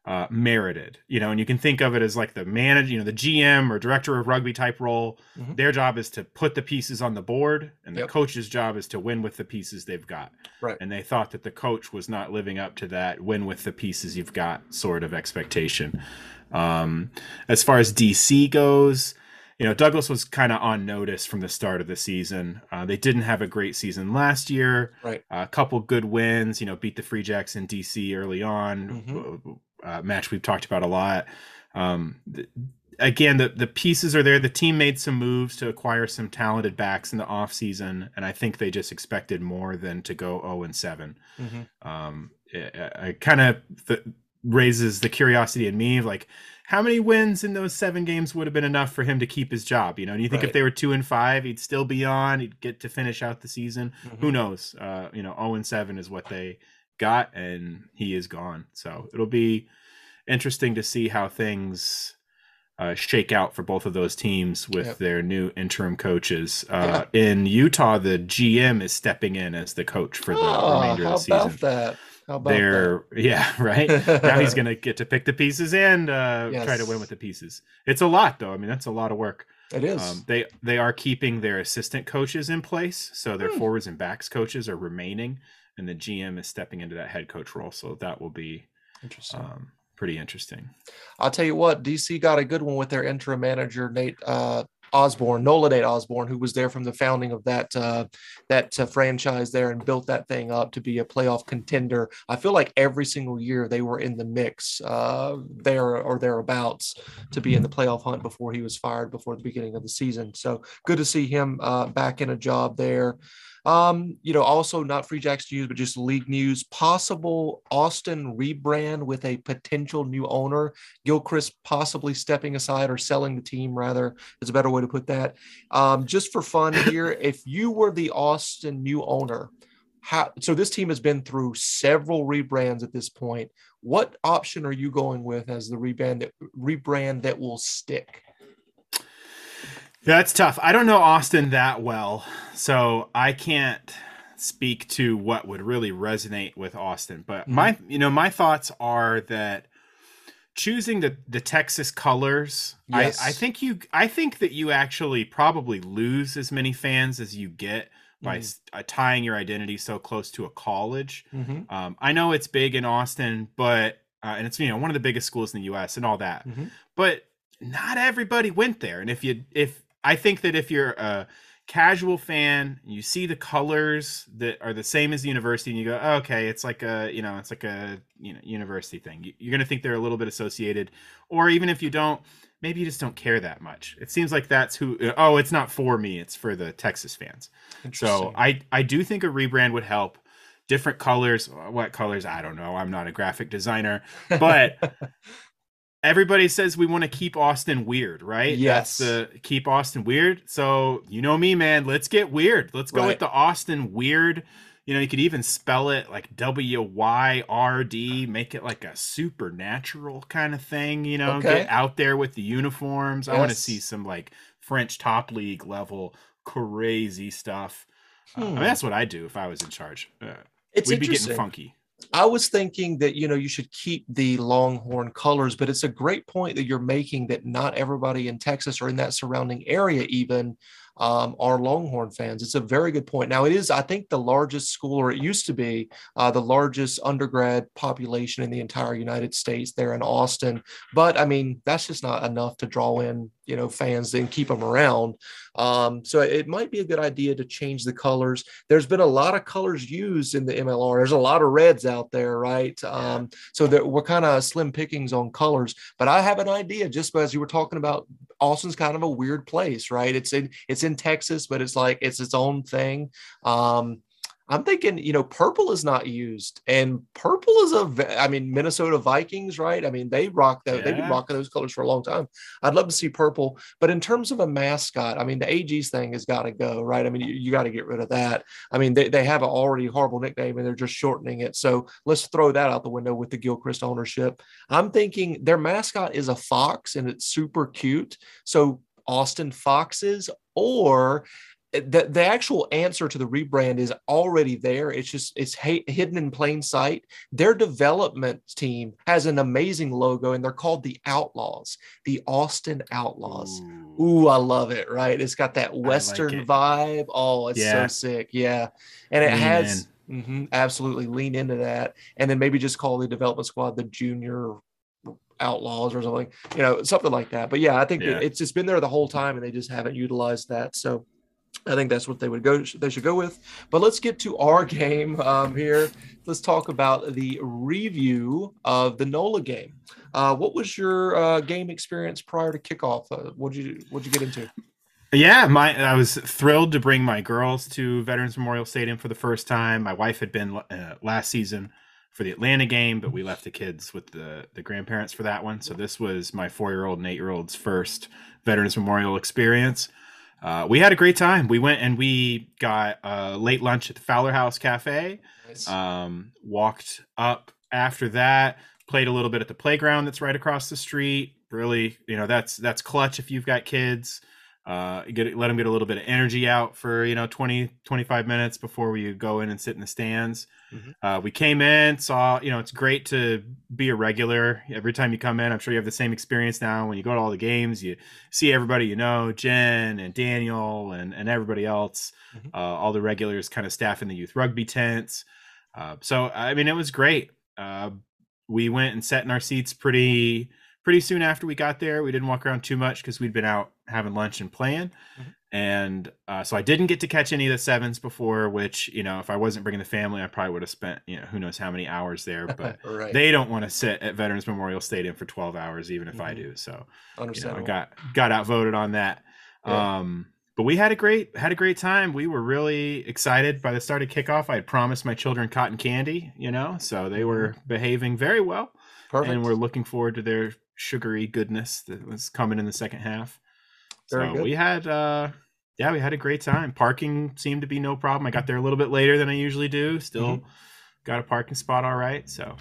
S4: uh, merited. You know, and you can think of it as like the manager, you know, the GM or director of rugby type role.
S2: Mhm.
S4: Their job is to put the pieces on the board, and the
S2: Yep.
S4: coach's job is to win with the pieces they've got.
S2: Right.
S4: And they thought that the coach was not living up to that win with the pieces you've got sort of expectation. Um, as far as DC goes, you know, Douglas was kind of on notice from the start of the season. Uh, they didn't have a great season last year.
S2: Right.
S4: a couple good wins, you know, beat the Free Jacks in DC early on,
S2: Mhm.
S4: Uh, match we've talked about a lot. Um, th- again, the, the pieces are there. The team made some moves to acquire some talented backs in the offseason, and I think they just expected more than to go 0 and 7
S2: Mhm.
S4: um it, it kind of th- raises the curiosity in me of like how many wins in those seven games would have been enough for him to keep his job you know and you think if they were two and five he'd still be on he'd get to finish out the season
S2: Mhm.
S4: who knows uh you know 0 and 7 is what they got and he is gone so it'll be interesting to see how things uh, shake out for both of those teams with
S2: Yep.
S4: their new interim coaches. Uh, In Utah, the GM is stepping in as the coach for the
S2: Ah,
S4: remainder of the season.
S2: How about that? How about
S4: they're [LAUGHS] yeah right now he's gonna get to pick the pieces and uh try to win with the pieces it's a lot though i mean that's a lot of work
S2: that? It is.
S4: um they they are keeping their assistant coaches in place so their
S2: Hmm.
S4: forwards and backs coaches are remaining and the gm is stepping into that head coach role so that will be
S2: Interesting.
S4: um pretty interesting
S2: I'll tell you what, DC got a good one with their interim manager Nate uh, Osborne, Nola Nate Osborne, who was there from the founding of that uh, that uh, franchise there and built that thing up to be a playoff contender. I feel like every single year they were in the mix uh, there or thereabouts to be in the playoff hunt before he was fired before the beginning of the season. So good to see him uh, back in a job there. Um, you know, also not Free Jacks news, but just league news. Possible Austin rebrand with a potential new owner. Gilchrist possibly stepping aside or selling the team, rather, is a better way to put that. Um, just for fun [LAUGHS] here, if you were the Austin new owner, how so this team has been through several rebrands at this point. What option are you going with as the rebrand that rebrand that will stick?
S4: That's tough. I don't know Austin that well, so I can't speak to what would really resonate with Austin. But my, you know, my thoughts are that choosing the the Texas colors,
S2: Yes.
S4: I, I think you, I think that you actually probably lose as many fans as you get by
S2: Mhm.
S4: uh, tying your identity so close to a college.
S2: Mm-hmm.
S4: Um, I know it's big in Austin, but uh, and it's you know one of the biggest schools in the U.S. and all that
S2: Mhm.
S4: but not everybody went there and if you if i think that if you're a casual fan you see the colors that are the same as the university and you go oh, okay it's like a you know it's like a you know university thing You- you're going to think they're a little bit associated or even if you don't maybe you just don't care that much it seems like that's who uh, oh it's not for me it's for the texas fans so I I do think a rebrand would help. Different colors, uh, what colors? I don't know. I'm not a graphic designer, but [LAUGHS] everybody says we want to keep Austin weird, right?
S2: Yes.
S4: That's the keep Austin weird. So you know me, man. Let's get weird. Let's go
S2: Right.
S4: with the Austin weird. You know, you could even spell it like W Y R D, make it like a supernatural kind of thing, you know,
S2: Okay.
S4: get out there with the uniforms. I want to see some like French top league level crazy stuff. Uh, I
S2: Hmm.
S4: mean, that's what I'd do if I was in charge. Uh,
S2: it's
S4: we'd be getting funky.
S2: I was thinking that you know you should keep the Longhorn colors, but it's a great point that you're making that not everybody in Texas or in that surrounding area even um, are Longhorn fans. It's a very good point. Now it is, I think, the largest school, or it used to be uh, the largest undergrad population in the entire United States there in Austin. But I mean, that's just not enough to draw in you know fans then keep them around. Um, so it might be a good idea to change the colors. There's been a lot of colors used in the MLR. There's a lot of reds out there, right? Um, so that we're kind of slim pickings on colors. But I have an idea. Just as you were talking about, Austin's kind of a weird place, right? It's in it's in Texas, but it's like it's its own thing. Um, I'm thinking, you know, purple is not used, and purple is a. I mean, Minnesota Vikings, right? I mean, they rock that. They've been rocking those colors for a long time. I'd love to see purple, but in terms of a mascot, I mean, the AG's thing has got to go, right? I mean, you, you got to get rid of that. I mean, they, they have an already horrible nickname, and they're just shortening it. So let's throw that out the window with the Gilchrist ownership. I'm thinking their mascot is a fox, and it's super cute. So Austin Foxes or the, the actual answer to the rebrand is already there. It's just it's ha- hidden in plain sight. Their development team has an amazing logo, and they're called the Outlaws, the Austin Outlaws.
S4: Ooh.
S2: Ooh, I love it. Right, it's got that Western
S4: it.
S2: vibe. Oh, it's
S4: Yeah.
S2: so sick. Yeah, and it
S4: Lean
S2: has mhm, absolutely lean into that, and then maybe just call the development squad the Junior Outlaws or something, you know, something like that. But yeah, I think
S4: Yeah.
S2: it's just been there the whole time, and they just haven't utilized that. So. I think that's what they would go. They should go with. But let's get to our [LAUGHS] game um, here. Let's talk about the review of the NOLA game. Uh, what was your uh, game experience prior to kickoff? Uh, what did you What you get into?
S4: Yeah, my I was thrilled to bring my girls to Veterans Memorial Stadium for the first time. My wife had been uh, last season for the Atlanta game, but we left the kids with the the grandparents for that one. So this was my four year old and eight year old's first Veterans Memorial experience. Uh, we had a great time. We went and we got a late lunch at the Fowler House Cafe.
S2: Nice.
S4: Um, walked up after that, played a little bit at the playground that's right across the street. Really, you know, that's that's clutch if you've got kids. Uh, get let them get a little bit of energy out for you know 20 25 minutes before we go in and sit in the stands.
S2: Mhm.
S4: Uh, we came in, saw you know it's great to be a regular every time you come in. I'm sure you have the same experience now when you go to all the games. You see everybody you know, Jen and Daniel and and everybody else,
S2: Mhm.
S4: uh, all the regulars kind of staff in the youth rugby tents. Uh, so I mean, it was great. Uh, we went and sat in our seats pretty pretty soon after we got there. We didn't walk around too much because we'd been out having lunch and playing,
S2: Mhm.
S4: And uh, so I didn't get to catch any of the sevens before. Which you know, if I wasn't bringing the family, I probably would have spent you know who knows how many hours there. [LAUGHS] But
S2: right.
S4: they don't want to sit at Veterans Memorial Stadium for 12 hours, even if I
S2: Mhm.
S4: do. So you know, I got got outvoted on that.
S2: Yeah.
S4: Um, but we had a great had a great time. We were really excited by the start of kickoff. I had promised my children cotton candy, you know, so they were behaving very well,
S2: Mm-hmm. Perfect.
S4: and we're looking forward to their sugary goodness that was coming in the second half.
S2: Very
S4: so
S2: good.
S4: we had uh yeah, we had a great time. Parking seemed to be no problem. I got there a little bit later than I usually do. Still
S2: Mm-hmm.
S4: got a parking spot all right. So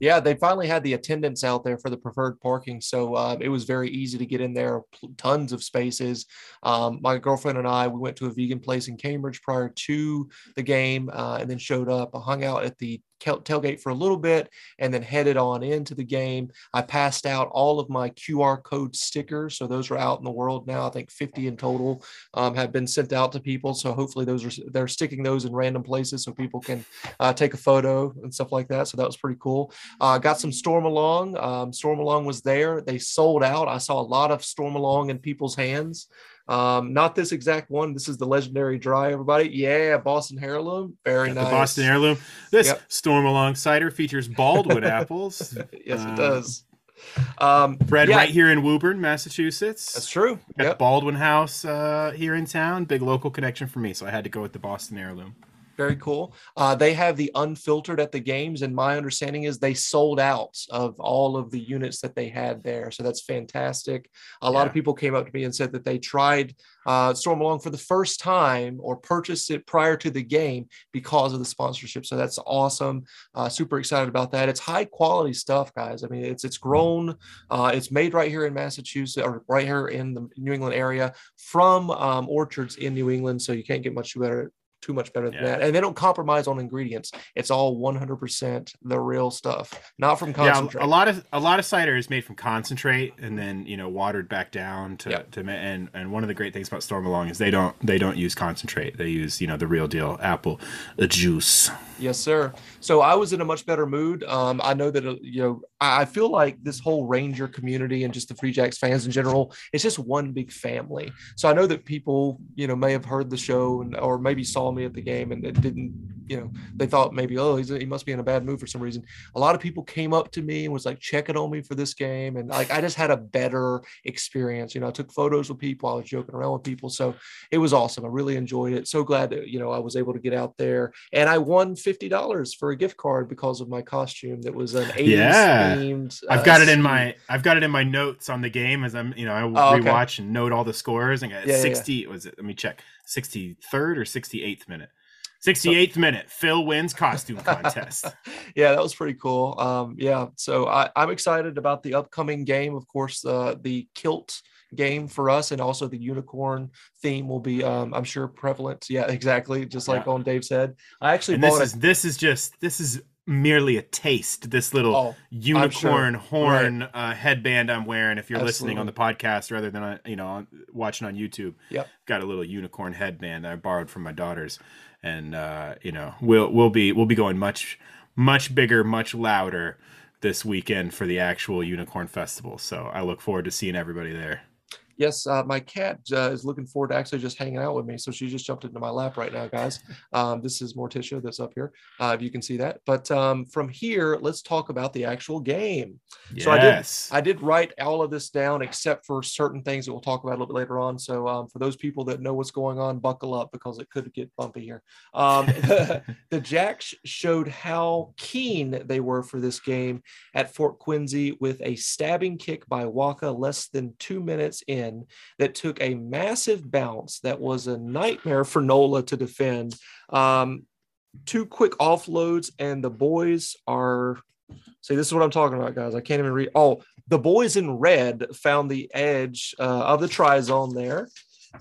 S2: Yeah, they finally had the attendants out there for the preferred parking, so uh, it was very easy to get in there. Tons of spaces. Um, my girlfriend and I, we went to a vegan place in Cambridge prior to the game, uh, and then showed up. I hung out at the tailgate for a little bit, and then headed on into the game. I passed out all of my QR code stickers, so those are out in the world now. I think 50 in total um, have been sent out to people. So hopefully those are they're sticking those in random places so people can uh, take a photo and stuff like that. So that was pretty cool. Uh, got some Stormalong. Um, Stormalong was there. They sold out. I saw a lot of Stormalong in people's hands. Um, not this exact one. This is the legendary dry, everybody. Yeah, Boston Heirloom. Very
S4: got
S2: nice.
S4: the Boston Heirloom. This
S2: Yep.
S4: Stormalong cider features Baldwin [LAUGHS] apples.
S2: yes,
S4: Uh,
S2: it does. Um,
S4: Bred
S2: yeah,
S4: right here in Woburn, Massachusetts.
S2: That's true.
S4: Got
S2: Yep.
S4: Baldwin House uh, here in town. Big local connection for me, so I had to go with the Boston Heirloom.
S2: Very cool. Uh, they have the unfiltered at the games, and my understanding is they sold out of all of the units that they had there. So that's fantastic. A lot of people came up to me and said that they tried uh, Stormalong for the first time or purchased it prior to the game because of the sponsorship. So that's awesome. Uh, super excited about that. It's high quality stuff, guys. I mean, it's it's grown. Uh, it's made right here in Massachusetts or right here in the New England area from um, orchards in New England. So you can't get much better too much better than
S4: Yeah.
S2: that. And they don't compromise on ingredients. It's all 100% the real stuff, not from
S4: Yeah,
S2: concentrate.
S4: a lot of a lot of cider is made from concentrate and then you know watered back down to to and and one of the great things about Stormalong is they don't they don't use concentrate. They use you know the real deal apple juice.
S2: Yes, sir. So I was in a much better mood. Um, I know that uh, you know I I feel like this whole Ranger community and just the Free Jacks fans in general, it's just one big family. So I know that people you know may have heard the show and or maybe saw me at the game and it didn't you know, they thought maybe, oh, he's, he must be in a bad mood for some reason. A lot of people came up to me and was like checking on me for this game. And like, I just had a better experience. You know, I took photos with people, I was joking around with people. So it was awesome. I really enjoyed it. So glad that, you know, I was able to get out there and I won $50 for a gift card because of my costume that was an 80s
S4: Yeah.
S2: themed.
S4: I've
S2: uh,
S4: got it in my I've got it in my notes on the game as I'm you know I
S2: Oh, okay.
S4: rewatch and note all the scores and got
S2: Yeah, yeah, yeah.
S4: 60 was it let me check 63rd or 68th minute 68th minute Phil wins costume contest [LAUGHS]
S2: yeah, that was pretty cool. Um, yeah, so I, I'm excited about the upcoming game. Of course, uh, the kilt game for us, and also the unicorn theme will be, um, I'm sure, prevalent. Yeah, [LAUGHS] exactly, just like
S4: Yeah.
S2: on Dave's head. I actually
S4: and
S2: bought
S4: this is this is just this is merely a taste this little
S2: Oh,
S4: unicorn horn uh, headband I'm wearing if you're listening on the podcast rather than on, you know on, watching on YouTube
S2: Yep.
S4: got a little unicorn headband that I borrowed from my daughters and uh, you know we'll we'll be we'll be going much much bigger much louder this weekend for the actual unicorn festival. So I look forward to seeing everybody there
S2: yes, uh, my cat uh, is looking forward to actually just hanging out with me. So she just jumped into my lap right now, guys. [LAUGHS] Um, this is Morticia that's up here, uh, if you can see that. But um, from here, let's talk about the actual game. So I did-
S4: yes
S2: I did write all of this down except for certain things that we'll talk about a little bit later on. So um, for those people that know what's going on, buckle up because it could get bumpy here. Um, [LAUGHS] the Jacks showed how keen they were for this game at Fort Quincy with a stabbing kick by Waaka less than two minutes in that took a massive bounce that was a nightmare for Nola to defend. Um, two quick offloads, and the boys are. See, this is what I'm talking about, guys. I can't even read. Oh, the boys in red found the edge uh, of the try zone there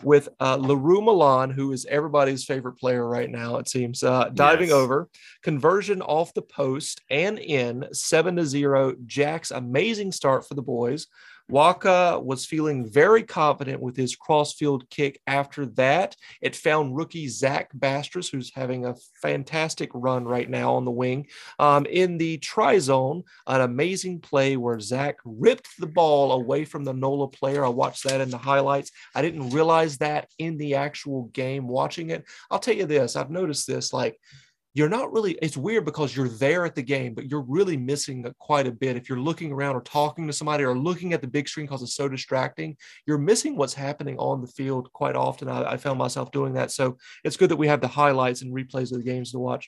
S2: with uh, Le Roux Malan, who is everybody's favorite player right now, it seems, uh, diving
S4: Yes.
S2: over, conversion off the post and in seven to zero. Jack's amazing start for the boys. Waaka was feeling very confident with his crossfield kick after that. It found rookie Zach Bastris, who's having a fantastic run right now on the wing. Um, in the try zone, an amazing play where Zach ripped the ball away from the NOLA player. I watched that in the highlights. I didn't realize that in the actual game watching it. I'll tell you this I've noticed this like, you're not really it's weird because you're there at the game but you're really missing quite a bit if you're looking around or talking to somebody or looking at the big screen because it's so distracting you're missing what's happening on the field quite often I, I found myself doing that so it's good that we have the highlights and replays of the games to watch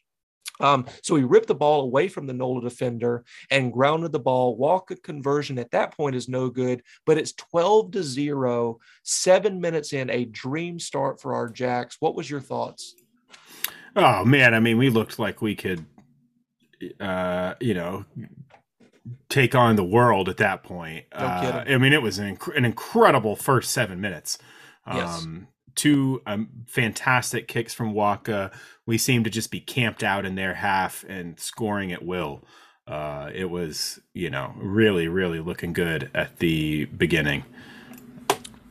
S2: um, so he ripped the ball away from the NOLA defender and grounded the ball. Waaka conversion at that point is no good, but it's 12 to 0, seven minutes in, a dream start for our Jacks. What was your thoughts?
S4: Oh man, I mean, we looked like we could, uh, you know, take on the world at that point. Uh. I mean, it was an, inc- an incredible first seven minutes.
S2: Yes.
S4: Um, two um, fantastic kicks from Waaka. We seemed to just be camped out in their half and scoring at will. Uh, it was, you know, really, really looking good at the beginning.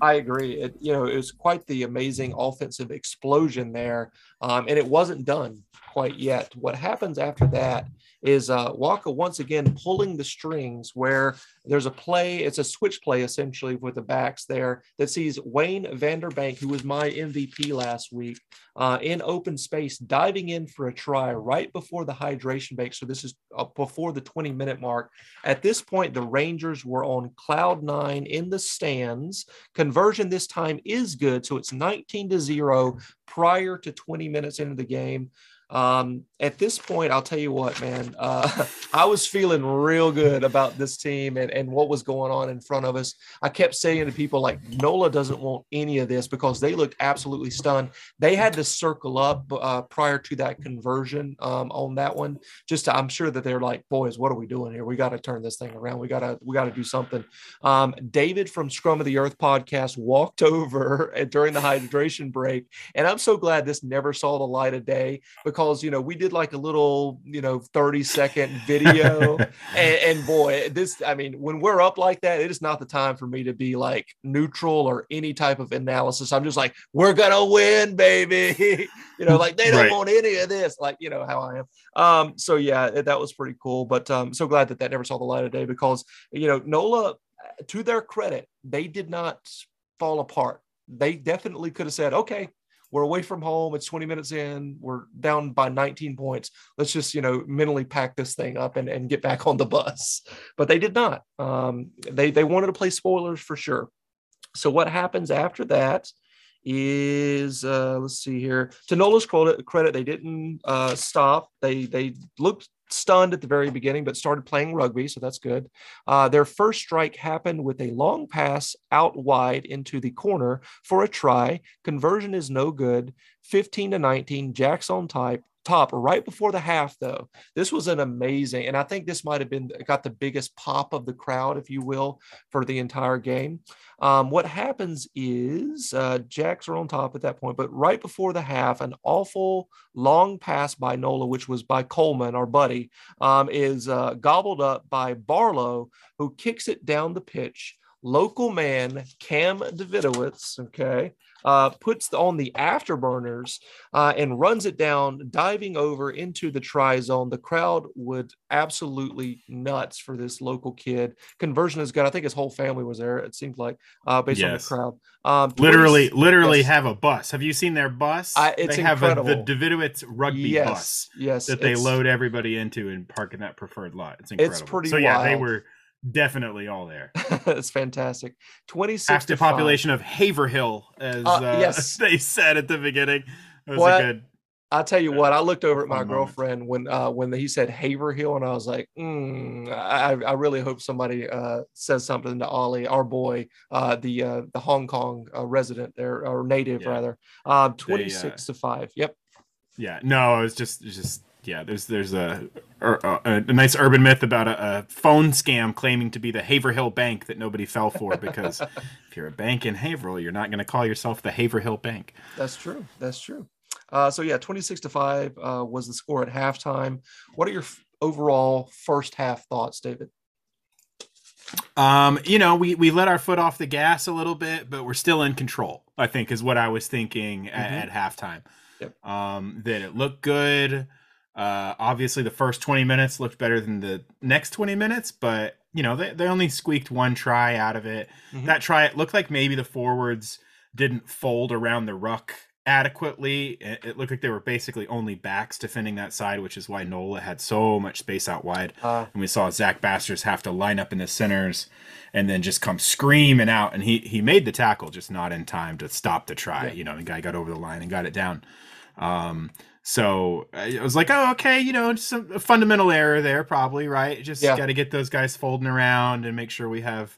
S2: I agree. It, you know, it was quite the amazing offensive explosion there, um, and it wasn't done quite yet. What happens after that is uh, Waaka once again pulling the strings where there's a play, it's a switch play essentially with the backs there that sees Wayne van der Bank, who was my MVP last week, uh, in open space, diving in for a try right before the hydration break. So this is uh, before the 20 minute mark. At this point, the Rangers were on cloud nine in the stands. Conversion this time is good. So it's 19 to 0 prior to 20 minutes into the game. Um, at this point, I'll tell you what, man, uh, [LAUGHS] I was feeling real good about this team and, and what was going on in front of us. I kept saying to people like Nola doesn't want any of this because they looked absolutely stunned. They had to circle up uh, prior to that conversion um, on that one. Just to, I'm sure that they're like, boys, what are we doing here? We got to turn this thing around. We got to we got to do something. Um, David from Scrum of the Earth podcast walked [LAUGHS] over during the hydration break, and I'm so glad this never saw the light of day because you know we did like a little you know 30 second video. [LAUGHS] And, and boy this i mean when we're up like that it is not the time for me to be like neutral or any type of analysis. I'm just like we're gonna win baby. [LAUGHS] You know like they don't
S4: Right.
S2: want any of this. Like you know how i am. Um so yeah that was pretty cool. But um so glad that that never saw the light of day because you know nola to their credit they did not fall apart. They definitely could have said okay we're away from home. It's 20 minutes in. We're down by 19 points. Let's just, you know, mentally pack this thing up and, and get back [LAUGHS] on the bus. But they did not. Um, they, they wanted to play spoilers for sure. So what happens after that is uh, let's see here. To Nola's credit, they didn't uh, stop. They they looked stunned at the very beginning, but started playing rugby, so that's good. Uh, their first strike happened with a long pass out wide into the corner for a try. Conversion is no good. 15 to 19. Jacks on type top right before the half, though. This was an amazing, and I think this might have been got the biggest pop of the crowd, if you will, for the entire game. Um, what happens is uh, Jacks are on top at that point, but right before the half, an awful long pass by Nola, which was by Coleman, our buddy, um, is uh, gobbled up by Barlow, who kicks it down the pitch. Local man Cam Davidowitz, okay, uh, puts on the afterburners uh, and runs it down, diving over into the try zone. The crowd would absolutely nuts for this local kid. Conversion is good. I think his whole family was there. It seemed like uh, based
S4: Yes.
S2: on the crowd. Um,
S4: literally,
S2: 20
S4: literally
S2: yes.
S4: have a bus. Have you seen their bus?
S2: I- it's
S4: they have a, the. Davidowitz rugby
S2: yes,
S4: bus
S2: yes,
S4: that they load everybody into and park in that preferred lot. It's incredible.
S2: It's pretty
S4: so yeah, they were definitely all there. [LAUGHS]
S2: That's fantastic. Twenty six
S4: Half
S2: to
S4: the
S2: five.
S4: population of Haverhill, as
S2: Uh,
S4: uh,
S2: yes. [LAUGHS]
S4: they said at the beginning. It was
S2: What?
S4: a good.
S2: I'll tell you what. I looked over at my
S4: moment.
S2: girlfriend when uh, when he said Haverhill, and I was like, mm, I, I really hope somebody uh, says something to Ollie, our boy, uh, the uh, the Hong Kong uh, resident there or native
S4: Yeah.
S2: rather. Um, Twenty six to five. Yep.
S4: Yeah, no, it's just, it's just, yeah. There's, there's a, ur- a, a nice urban myth about a, a phone scam claiming to be the Haverhill Bank that nobody fell for because [LAUGHS] if you're a bank in Haverhill, you're not going to call yourself the Haverhill Bank.
S2: That's true. That's true. Uh, so yeah, twenty six to five uh, was the score at halftime. What are your f- overall first half thoughts, David?
S4: Um, you know, we we let our foot off the gas a little bit, but we're still in control. I think is what I was thinking at, at halftime.
S2: Yep.
S4: Um, that it looked good. Uh, obviously, the first twenty minutes looked better than the next twenty minutes, but you know they they only squeaked one try out of it.
S2: Mhm.
S4: That try it looked like maybe the forwards didn't fold around the ruck adequately. It, it looked like they were basically only backs defending that side, which is why Nola had so much space out wide
S2: Uh,
S4: and we saw Zach Basters have to line up in the centers and then just come screaming out. And he he made the tackle, just not in time to stop the try.
S2: Yeah.
S4: You know, the guy got over the line and got it down. Um, so I was like, oh, okay, you know, just a fundamental error there, probably right. Just
S2: Yeah.
S4: got to get those guys folding around and make sure we have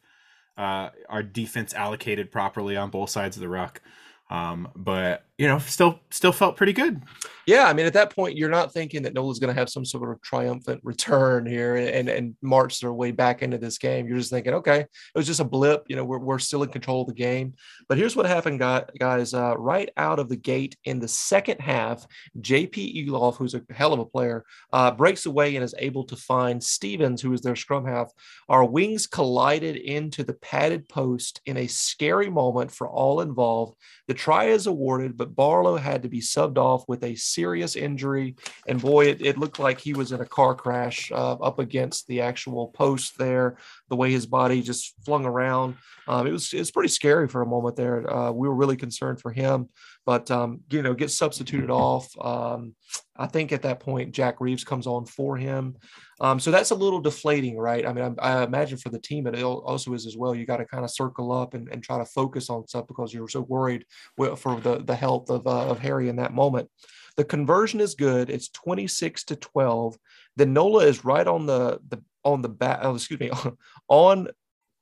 S4: uh, our defense allocated properly on both sides of the ruck. Um, but you know, still still felt pretty good.
S2: Yeah, I mean, at that point, you're not thinking that Nola's going to have some sort of triumphant return here and and march their way back into this game. You're just thinking, okay, it was just a blip. You know, we're, we're still in control of the game. But here's what happened, guys. Uh, right out of the gate in the second half, JP Eloff, who's a hell of a player, uh, breaks away and is able to find Stevens, who is their scrum half. Our wings collided into the padded post in a scary moment for all involved. The try is awarded, but Barlow had to be subbed off with a serious injury. And boy, it, it looked like he was in a car crash uh, up against the actual post there, the way his body just flung around. Um, it was it's pretty scary for a moment there. Uh, we were really concerned for him, but um, you know, gets substituted off. Um, I think at that point, Jack Reeves comes on for him. Um, so that's a little deflating, right? I mean, I, I imagine for the team, it also is as well. You got to kind of circle up and, and try to focus on stuff because you're so worried for the, the health of, uh, of Harry in that moment. The conversion is good. It's 26 to 12. The Nola is right on the, the on the back, oh, excuse me, [LAUGHS] on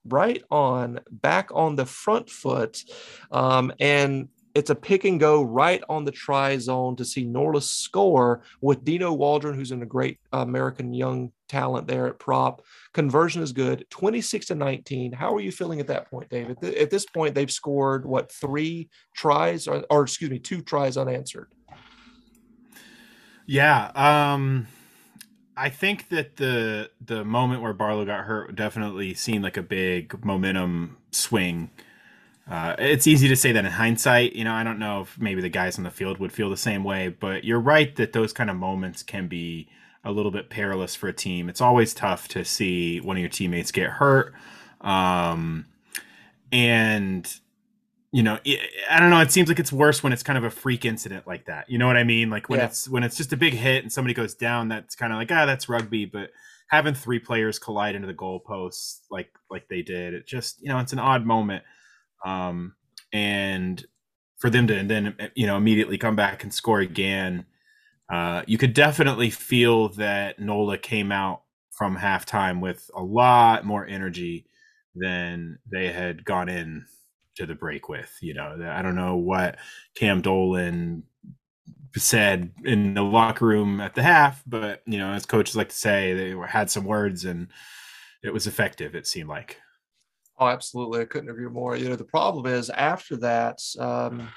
S2: right on back on the front foot. Um, and it's a pick and go right on the try zone to see Nola score with Dino Waldron, who's in a great American young talent there at prop. Conversion is good, 26 to 19. How are you feeling at that point, David? At this point, they've scored what three tries or, or excuse me, two tries unanswered.
S4: Yeah. Um I think that the the moment where Barlow got hurt definitely seemed like a big momentum swing. Uh, it's easy to say that in hindsight. You know, I don't know if maybe the guys on the field would feel the same way, but you're right that those kind of moments can be a little bit perilous for a team. It's always tough to see one of your teammates get hurt. Um, and you know, I don't know. It seems like it's worse when it's kind of a freak incident like that. You know what I mean? Like when
S2: Yeah.
S4: it's when it's just a big hit and somebody goes down. That's kind of like ah, that's rugby. But having three players collide into the goalposts like like they did, it just you know, it's an odd moment. Um, and for them to then you know immediately come back and score again, uh, you could definitely feel that Nola came out from halftime with a lot more energy than they had gone in to the break with. You know, I don't know what Cam Dolan said in the locker room at the half, but you know, as coaches like to say, they had some words and it was effective. It seemed like.
S2: Oh, absolutely. I couldn't agree more. You know, the problem is after that, um,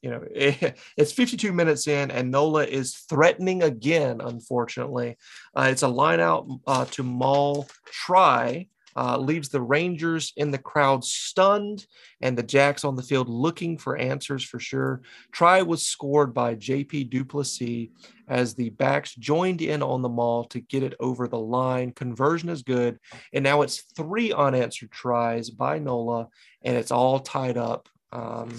S2: you know, it, [LAUGHS] it's 52 minutes in, and Nola is threatening again, unfortunately. Uh, it's a line out uh, to Maul try, uh, leaves the Rangers in the crowd stunned, and the Jacks on the field looking for answers for sure. Try was scored by JP Duplessis as the backs joined in on the maul to get it over the line. Conversion is good. And now it's three unanswered tries by Nola, and it's all tied up. Um,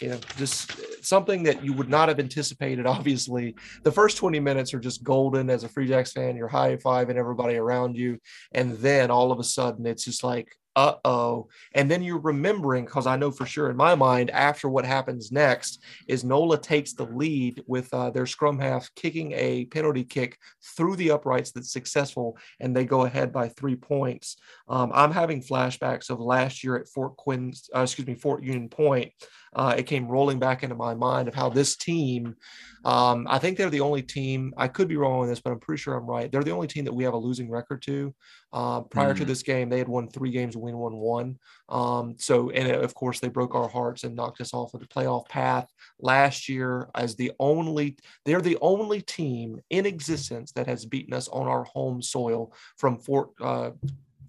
S2: you know, just something that you would not have anticipated. [LAUGHS] Obviously, the first 20 minutes are just golden as a Free Jacks fan. You're high fiving everybody around you. And then all of a sudden, it's just like, uh oh. And then you're remembering, because I know for sure in my mind, after what happens next, is Nola takes the lead with uh, their scrum half kicking a penalty kick through the uprights that's successful, and they go ahead by three points. Um, I'm having flashbacks of last year at Fort Quinn, uh, excuse me, Fort Union Point. Uh, it came rolling back into my mind of how this team, um, I think they're the only team, I could be wrong on this, but I'm pretty sure I'm right. They're the only team that we have a losing record to. Uh, prior to
S4: Mhm.
S2: this game, they had won three games, win one, one. Um, so, and of course, they broke our hearts and knocked us off of the playoff path last year as the only, they're the only team in existence that has beaten us on our home soil from Fort, uh,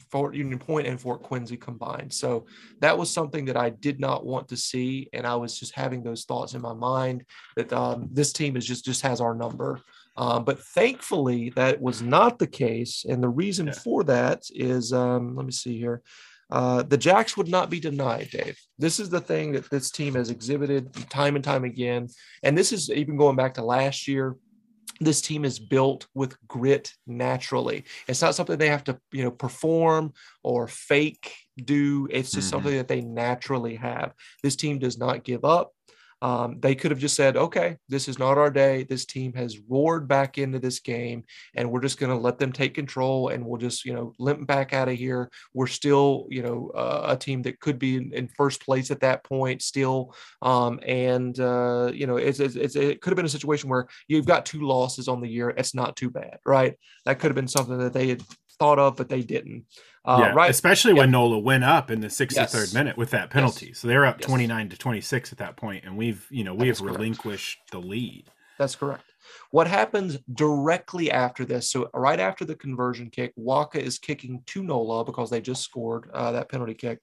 S2: Fort Union Point and Fort Quincy combined. So that was something that I did not want to see, and I was just having those thoughts in my mind that um, this team is just just has our number. Um, but thankfully, that was not the case, and the reason
S4: Yeah.
S2: for that is um, let me see here. Uh, the Jacks would not be denied, Dave. This is the thing that this team has exhibited time and time again. And this is even going back to last year this team is built with grit naturally. It's not something they have to, you know, perform or fake do. It's just
S4: Mhm.
S2: something that they naturally have. This team does not give up. Um, they could have just said, okay, this is not our day. This team has roared back into this game, and we're just going to let them take control and we'll just, you know, limp back out of here. We're still, you know, uh, a team that could be in, in first place at that point still. Um, and, uh, you know, it's, it's, it could have been a situation where you've got two losses on the year. It's not too bad, right? That could have been something that they had thought of, but they didn't. Uh,
S4: yeah,
S2: right.
S4: especially when Nola went up in the 63rd
S2: Yes.
S4: minute with that penalty. So they were up
S2: Yes.
S4: 29 to 26 at that point, and we've you know we have
S2: correct.
S4: relinquished the lead.
S2: That's correct. What happens directly after this? So right after the conversion kick, Waaka is kicking to Nola because they just scored uh, that penalty kick.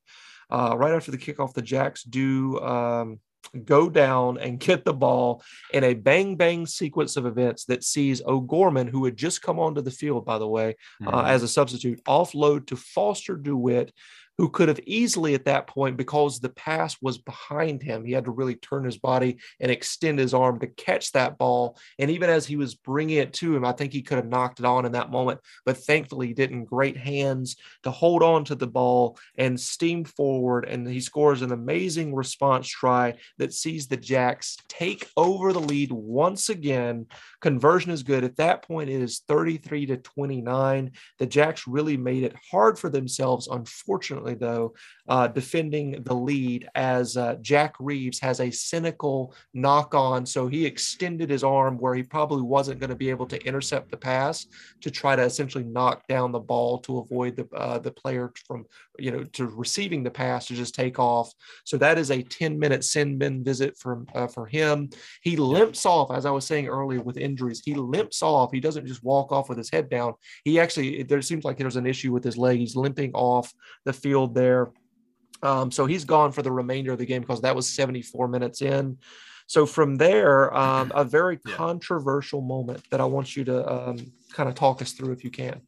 S2: Uh, right after the kickoff, the Jacks do um, go down and get the ball in a bang bang sequence of events that sees O'Gorman, who had just come onto the field, by the way, uh,
S4: Mhm.
S2: as a substitute, offload to Foster DeWitt, who could have easily at that point, because the pass was behind him, he had to really turn his body and extend his arm to catch that ball. And even as he was bringing it to him, I think he could have knocked it on in that moment. But thankfully, he didn't. Great hands to hold on to the ball and steam forward. And he scores an amazing response try that sees the Jacks take over the lead once again. Conversion is good. At that point, it is 33 to 29. The Jacks really made it hard for themselves, unfortunately, though, uh, defending the lead as uh, Jack Reeves has a cynical knock on. So he extended his arm where he probably wasn't going to be able to intercept the pass to try to essentially knock down the ball to avoid the, uh, the player from, you know, to receiving the pass to just take off. So that is a 10 minute sin bin visit from uh, for him. He limps off, as I was saying earlier, with injuries. He limps off. He doesn't just walk off with his head down. He actually, there seems like there's an issue with his leg. He's limping off the field there. Um, so he's gone for the remainder of the game because that was 74 minutes in. So from there, um, a very
S4: Yeah.
S2: controversial moment that I want you to um, kind of talk us through if you can.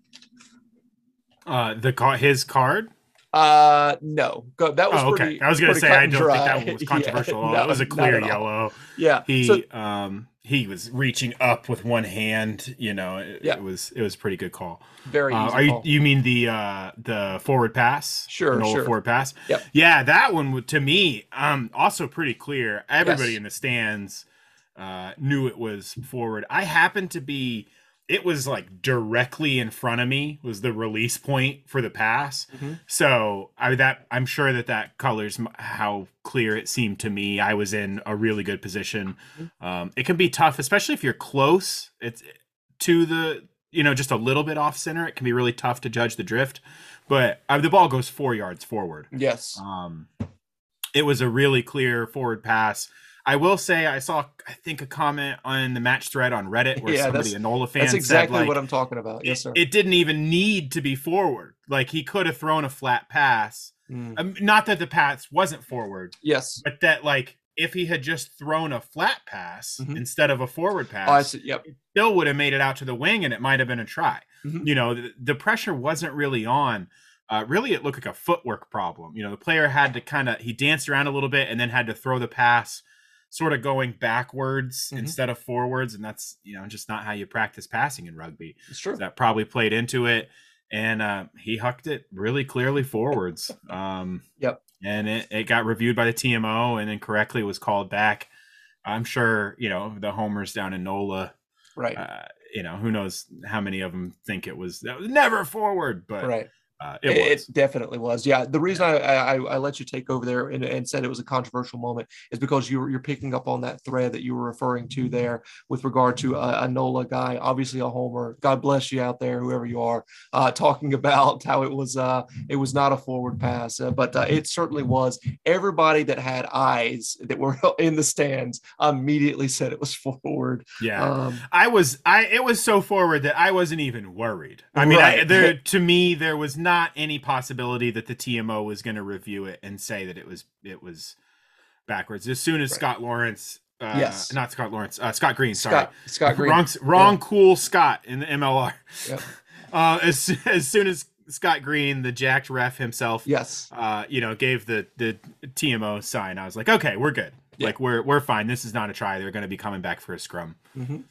S4: Uh, the his card.
S2: Uh, no, Go, that was
S4: Oh, okay.
S2: pretty.
S4: I was gonna say I don't think that one was [LAUGHS] controversial. all.
S2: no,
S4: it was a clear yellow.
S2: Yeah,
S4: He
S2: so
S4: um he was reaching up with one hand. You know, it,
S2: Yeah.
S4: it was it was a pretty good call.
S2: very
S4: Uh, are you
S2: call.
S4: you mean the uh the forward pass?
S2: Sure, sure.
S4: forward pass.
S2: Yep.
S4: Yeah, that one to me um also pretty clear. Everybody
S2: Yes.
S4: in the stands uh knew it was forward. I happened to be it was like directly in front of me was the release point for the pass.
S2: Mhm.
S4: So I that I'm sure that that colors how clear it seemed to me. I was in a really good position.
S2: Mm-hmm.
S4: Um, it can be tough, especially if you're close. It's to the you know just a little bit off center. It can be really tough to judge the drift. But uh, the ball goes four yards forward.
S2: Yes.
S4: Um, it was a really clear forward pass. I will say I saw I think a comment on the match thread on Reddit where [LAUGHS]
S2: Yeah,
S4: somebody
S2: that's-
S4: a Nola fan
S2: That's exactly
S4: said like
S2: what I'm talking about. Yes, sir.
S4: it, it didn't even need to be forward. Like he could have thrown a flat pass.
S2: Mm.
S4: Um, not that the pass wasn't forward,
S2: Yes.
S4: but that like if he had just thrown a flat pass
S2: Mhm.
S4: instead of a forward pass,
S2: Oh, I see. Yep.
S4: still would have made it out to the wing and it might have been a try.
S2: Mhm.
S4: You know, the, the pressure wasn't really on. Uh, really, it looked like a footwork problem. You know, the player had to kind of he danced around a little bit and then had to throw the pass, sort of going backwards
S2: Mhm.
S4: instead of forwards, and that's you know just not how you practice passing in rugby.
S2: It's true.
S4: That probably played into it, and uh, he hucked it really clearly forwards. Um,
S2: Yep.
S4: And it, it got reviewed by the TMO and then correctly was called back. I'm sure you know the homers down in NOLA
S2: Right.
S4: uh, you know, who knows how many of them think it was that was never forward, but
S2: right.
S4: Uh,
S2: It,
S4: it
S2: definitely was. Yeah. The reason I, I I let you take over there and, and said it was a controversial moment is because you were you're picking up on that thread that you were referring to there with regard to a, a NOLA guy, obviously a homer. God bless you out there, whoever you are, uh, talking [LAUGHS] about how it was uh it was not a forward pass, uh, but uh, it certainly was. Everybody that had eyes that were [LAUGHS] in the stands immediately said it was [LAUGHS] forward.
S4: yeah.
S2: Um,
S4: I was I it was so forward that I wasn't even worried. I mean, I, there to me there was not any possibility that the TMO was going to review it and say that it was it was backwards. As soon as
S2: Right.
S4: Scott Lawrence, uh,
S2: Yes.
S4: not Scott Lawrence, uh, Scott Green, sorry,
S2: Scott Scott Green.
S4: wrong wrong cool Scott in the MLR.
S2: Yep. [LAUGHS]
S4: Uh, as as soon as Scott Green, the jacked ref himself,
S2: Yes.
S4: uh, you know, gave the the TMO sign. I was like, okay, we're good.
S2: Yeah.
S4: Like we're we're fine. This is not a try. They're going to be coming back for a scrum.
S2: Mhm.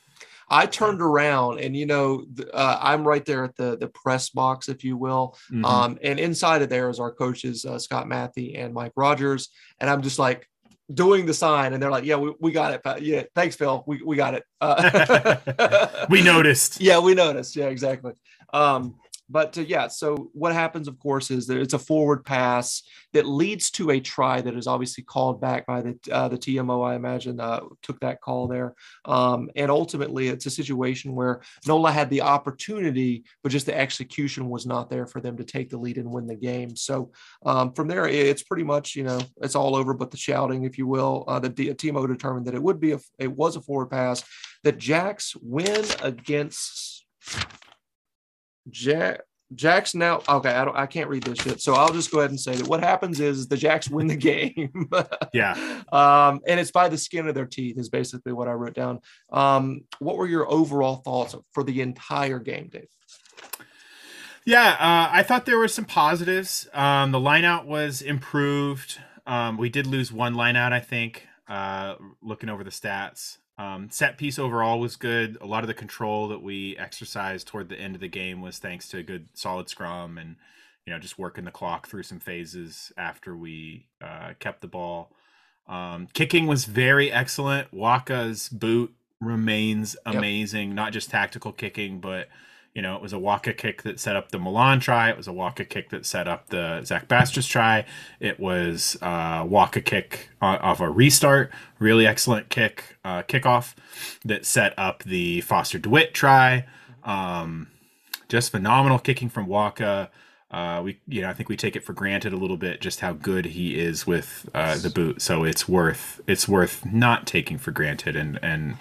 S2: I turned around and you know uh, I'm right there at the the press box, if you will,
S4: Mhm.
S2: um, and inside of there is our coaches uh, Scott Mathie and Mike Rogers, and I'm just like doing the sign, and they're like, "Yeah, we, we got it. Pat. Yeah, thanks, Phil. We we got it." Uh, [LAUGHS]
S4: we noticed. [LAUGHS]
S2: yeah, we noticed. Yeah, exactly. Um, but uh, yeah, so what happens, of course, is that it's a forward pass that leads to a try that is obviously called back by the uh, the TMO. I imagine uh, took that call there, um, and ultimately it's a situation where Nola had the opportunity, but just the execution was not there for them to take the lead and win the game. So um, from there, it's pretty much you know it's all over, but the shouting, if you will. Uh, the TMO determined that it would be a it was a forward pass. That Jacks win against Jack. Jacks now okay. I don't. I can't read this shit, so I'll just go ahead and say that what happens is the Jacks [LAUGHS] win the game. [LAUGHS]
S4: Yeah.
S2: Um, and it's by the skin of their teeth is basically what I wrote down. Um, what were your overall thoughts for the entire game, Dave?
S4: Yeah, uh, I thought there were some positives. Um, the lineout was improved. Um, we did lose one lineout, I think. Uh, looking over the stats, um, set piece overall was good. A lot of the control that we exercised toward the end of the game was thanks to a good, solid scrum and you know just working the clock through some phases after we uh, kept the ball. Um, kicking was very excellent. Waaka's boot remains
S2: Yep.
S4: amazing. Not just tactical kicking, but you know, it was a Waaka kick that set up the Malan try. It was a Waaka kick that set up the Zach Basters try. It was uh, Waaka kick off a restart, really excellent kick, uh, kickoff that set up the Foster DeWitt try. Um, just phenomenal kicking from Waaka. Uh, we, you know, I think we take it for granted a little bit just how good he is with uh, the boot. So it's worth it's worth not taking for granted and and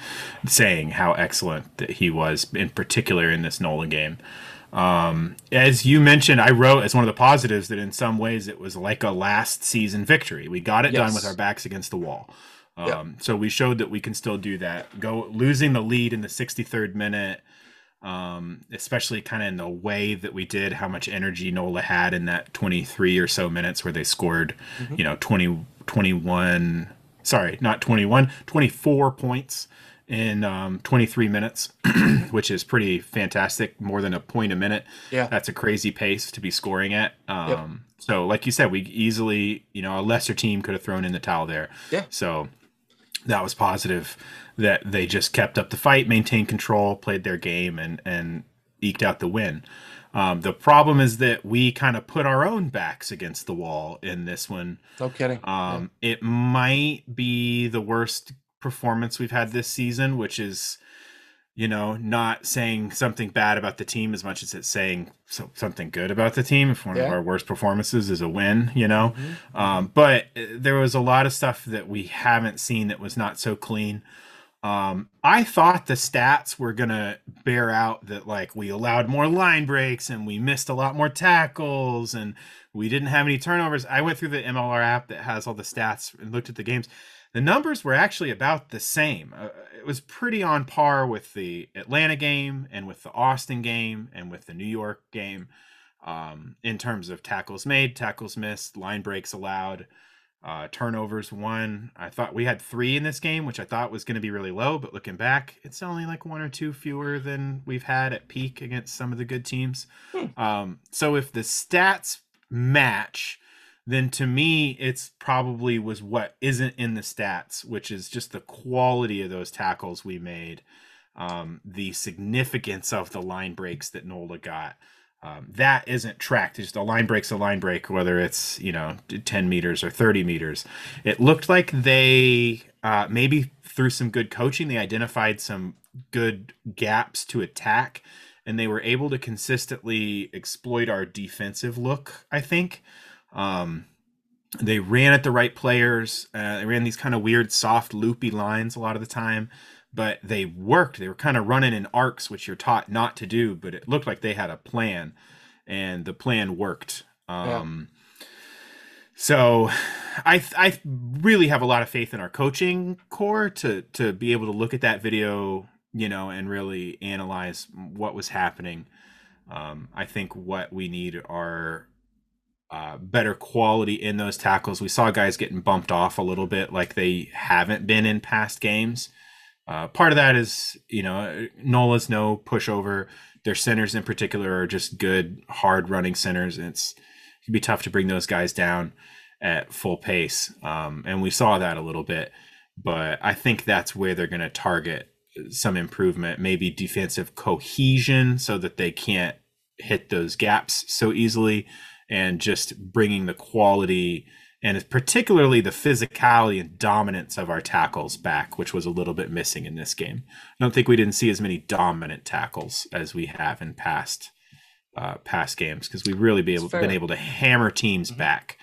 S4: saying how excellent that he was in particular in this Nolan game. Um, as you mentioned, I wrote as one of the positives that in some ways it was like a last season victory. We got it done with our backs against the wall. Um,
S2: Yeah.
S4: So we showed that we can still do that. Go losing the lead in the 63rd minute um, especially kind of in the way that we did, how much energy Nola had in that 23 or so minutes where they scored,
S2: Mhm.
S4: you know, 20, 21, sorry, not 21, 24 points in um, 23 minutes, [CLEARS THROAT] which is pretty fantastic, more than a point a minute.
S2: Yeah.
S4: That's a crazy pace to be scoring at. Um, So, like you said, we easily, you know, a lesser team could have thrown in the towel there.
S2: Yeah.
S4: So that was positive that they just kept up the fight, maintained control, played their game, and and eked out the win. Um, the problem is that we kind of put our own backs against the wall in this one.
S2: No kidding.
S4: Um, It might be the worst performance we've had this season, which is, you know, not saying something bad about the team as much as it's saying so, something good about the team. If one of our worst performances is a win, you know.
S2: Mhm.
S4: Um, but uh, there was a lot of stuff that we haven't seen that was not so clean. Um, I thought the stats were gonna bear out that like we allowed more line breaks and we missed a lot more tackles and we didn't have any turnovers. I went through the MLR app that has all the stats and looked at the games. The numbers were actually about the same. Uh, it was pretty on par with the Atlanta game and with the Austin game and with the New York game um, in terms of tackles made, tackles missed, line breaks allowed, uh, turnovers one. I thought we had three in this game, which I thought was going to be really low, but looking back, it's only like one or two fewer than we've had at peak against some of the good teams.
S2: Hmm.
S4: Um, so if the stats match, then to me, it's probably was what isn't in the stats, which is just the quality of those tackles we made, um, the significance of the line breaks that Nola got. Um, that isn't tracked. Just a line break's a line break, whether it's you know 10 meters or 30 meters. It looked like they uh, maybe through some good coaching, they identified some good gaps to attack, and they were able to consistently exploit our defensive look. I think um, they ran at the right players. Uh, they ran these kind of weird, soft, loopy lines a lot of the time but they worked. They were kind of running in arcs, which you're taught not to do, but it looked like they had a plan, and the plan worked. Um, So, I I really have a lot of faith in our coaching core to to be able to look at that video, you know, and really analyze what was happening. Um, I think what we need are uh, better quality in those tackles. We saw guys getting bumped off a little bit, like they haven't been in past games. Uh, part of that is, you know, Nola's no pushover. Their centers in particular are just good, hard running centers, and it's it can be tough to bring those guys down at full pace. Um, and we saw that a little bit, but I think that's where they're going to target some improvement, maybe defensive cohesion, so that they can't hit those gaps so easily, and just bringing the quality and it's particularly the physicality and dominance of our tackles back, which was a little bit missing in this game. I don't think we didn't see as many dominant tackles as we have in past uh, past games because we've really be able, been able to hammer teams
S2: Mhm.
S4: back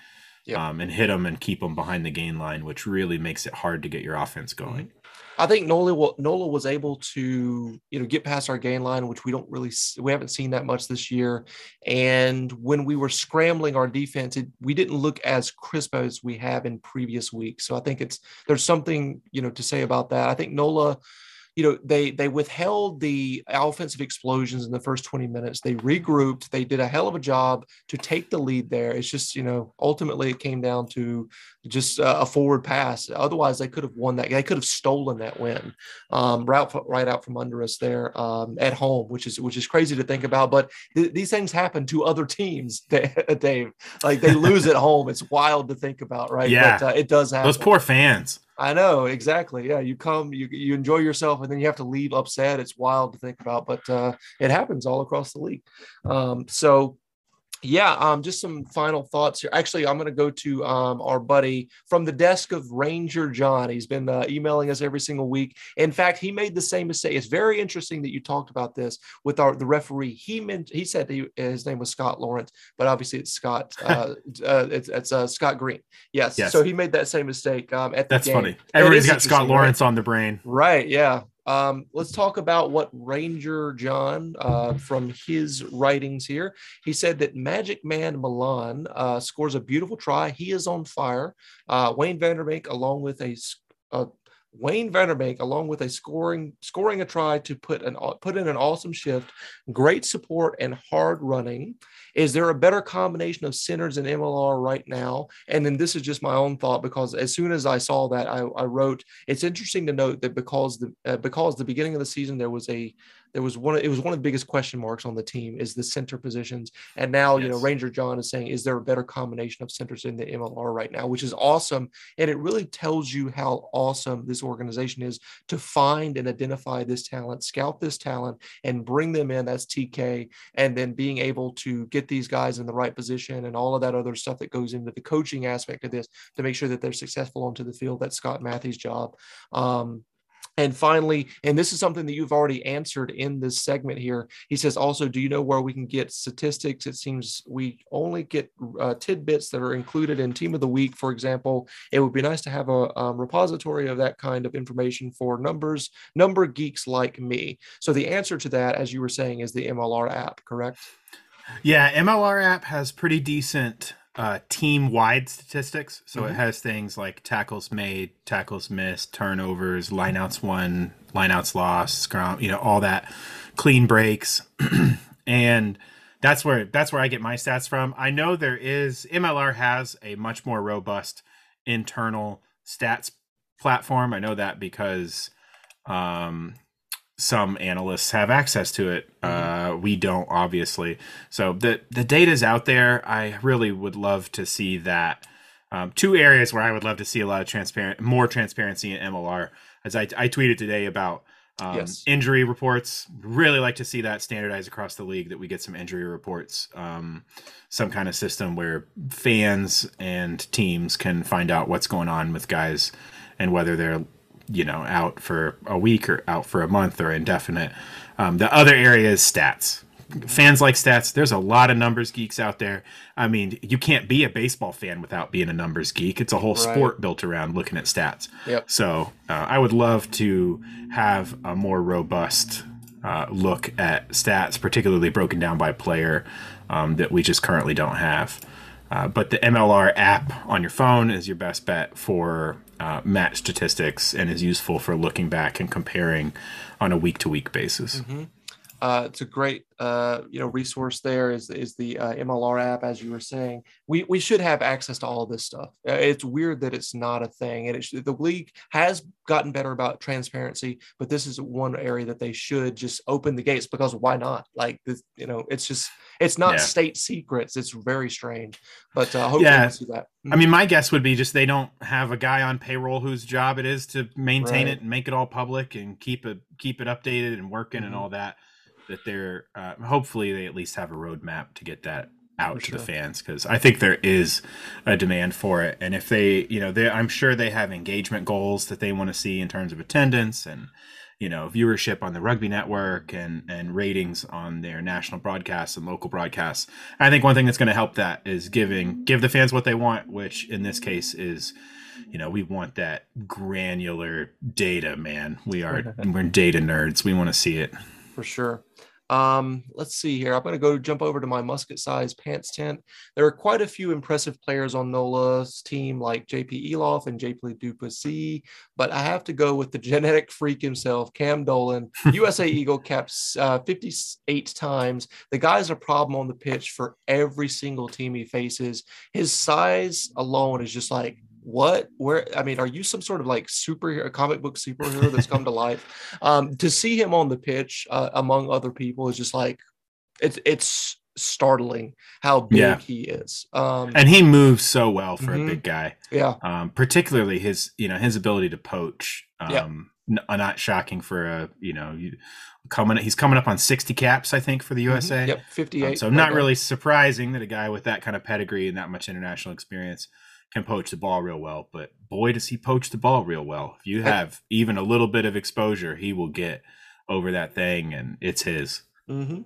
S2: Yep.
S4: um, and hit them and keep them behind the gain line, which really makes it hard to get your offense going.
S2: I think Nola wa- Nola was able to you know get past our gain line, which we don't really we haven't seen that much this year. And when we were scrambling our defense, it, we didn't look as crisp as we have in previous weeks. So I think it's there's something you know to say about that. I think Nola. You know, they they withheld the offensive explosions in the first 20 minutes. They regrouped. They did a hell of a job to take the lead there. It's just, you know, ultimately it came down to just uh, a forward pass. Otherwise, they could have won that. They could have stolen that win um, right, right out from under us there um, at home, which is which is crazy to think about. But th- these things happen to other teams, [LAUGHS] Dave. Like they lose at home. It's wild to think about, right?
S4: Yeah.
S2: But uh, it does happen.
S4: Those poor fans.
S2: I know exactly. Yeah, you come, you you enjoy yourself, and then you have to leave upset. It's wild to think about, but uh, it happens all across the league. Um, so, yeah, um, just some final thoughts here. Actually, I'm going to go to um, our buddy from the desk of Ranger John. He's been uh, emailing us every single week. In fact, he made the same mistake. It's very interesting that you talked about this with our the referee. He meant he said he, his name was Scott Lawrence, but obviously it's Scott. [LAUGHS] Uh, uh, it's it's uh, Scott Green. Yes.
S4: Yes.
S2: So he made that same mistake um, at the
S4: That's
S2: game.
S4: funny. Everybody's got Scott
S2: interesting, right?
S4: Lawrence on the brain.
S2: Right. Yeah. Um, let's talk about what Ranger John uh, from his writings here. He said that Magic Man Malan uh, scores a beautiful try. He is on fire. Uh, Wayne van der Bank, along with a, a Wayne van der Bank, along with a scoring scoring a try to put an put in an awesome shift, great support and hard running. Is there a better combination of centers and MLR right now? And then this is just my own thought because as soon as I saw that, I, I wrote. It's interesting to note that because the uh, because the beginning of the season there was a there was one it was one of the biggest question marks on the team is the center positions. And now yes. you know ranger john is saying is there a better combination of centers in the mlr right now? which is awesome. And it really tells you how awesome this organization is to find and identify this talent scout this talent and bring them in. That's tk and then being able to get these guys in the right position and all of that other stuff that goes into the coaching aspect of this to make sure that they're successful onto the field. That's scott matthews job. Um, and finally, and this is something that you've already answered in this segment here. He says, also, do you know where we can get statistics? It seems we only get uh, tidbits that are included in Team of the Week, for example. It would be nice to have a um, repository of that kind of information for numbers, number geeks like me. So the answer to that, as you were saying, is the MLR app, correct?
S4: Yeah, MLR app has pretty decent uh, team wide statistics. So mm-hmm. it has things like tackles made, tackles missed, turnovers, lineouts won, lineouts lost, scrum, you know, all that, clean breaks. [CLEARS THROAT] and that's where that's where I get my stats from. I know there is MLR has a much more robust internal stats platform. I know that because um, some analysts have access to it. Mm-hmm. Uh, we don't, obviously. So the the data is out there. I really would love to see that. Um, two areas where I would love to see a lot of transparent, more transparency in MLR. As I, I tweeted today about um, yes. injury reports, really like to see that standardized across the league. That we get some injury reports, um, some kind of system where fans and teams can find out what's going on with guys and whether they're you know out for a week or out for a month or indefinite. Um, the other area is stats. Fans like stats. There's a lot of numbers geeks out there. I mean, you can't be a baseball fan without being a numbers geek. It's a whole right. sport built around looking at stats.
S2: Yep.
S4: So uh, I would love to have a more robust uh, look at stats, particularly broken down by player, um, that we just currently don't have. Uh, but the MLR app on your phone is your best bet for uh, match statistics and is useful for looking back and comparing on a week to week basis.
S2: Mm-hmm. Uh, it's a great uh, you know resource there is is the uh, MLR app as you were saying we we should have access to all this stuff uh, it's weird that it's not a thing and the league has gotten better about transparency but this is one area that they should just open the gates because why not like this you know it's just it's not yeah. state secrets it's very strange but uh, hopefully yeah. we'll see that
S4: I mean, my guess would be just they don't have a guy on payroll whose job it is to maintain right. it and make it all public and keep it keep it updated and working mm-hmm. and all that that they're uh, hopefully they at least have a roadmap to get that out for to sure. the fans because I think there is a demand for it. And if they, you know, they, I'm sure they have engagement goals that they want to see in terms of attendance and you know viewership on the rugby network and and ratings on their national broadcasts and local broadcasts. I think one thing that's going to help that is giving give the fans what they want, which in this case is you know we want that granular data man. We are [LAUGHS] we're data nerds. We want to see it.
S2: For sure um, let's see here. I'm going to go jump over to my musket size pants tent. There are quite a few impressive players on NOLA's team, like JP Eloff and JP du Plessis, but I have to go with the genetic freak himself, Cam Dolan, [LAUGHS] USA Eagle caps uh, 58 times. The guy's a problem on the pitch for every single team he faces. His size alone is just like what where i mean are you some sort of like superhero comic book superhero that's come to [LAUGHS] life um to see him on the pitch uh, among other people is just like it's it's startling how big yeah. he is um
S4: and he moves so well for mm-hmm. a big guy
S2: yeah
S4: um particularly his you know his ability to poach um yeah. N- not shocking for a you know you, coming he's coming up on 60 caps i think for the usa
S2: mm-hmm. yep 58 um,
S4: so not really surprising that a guy with that kind of pedigree and that much international experience can poach the ball real well, but boy, does he poach the ball real well. If you have even a little bit of exposure, he will get over that thing, and it's his.
S2: Mm-hmm.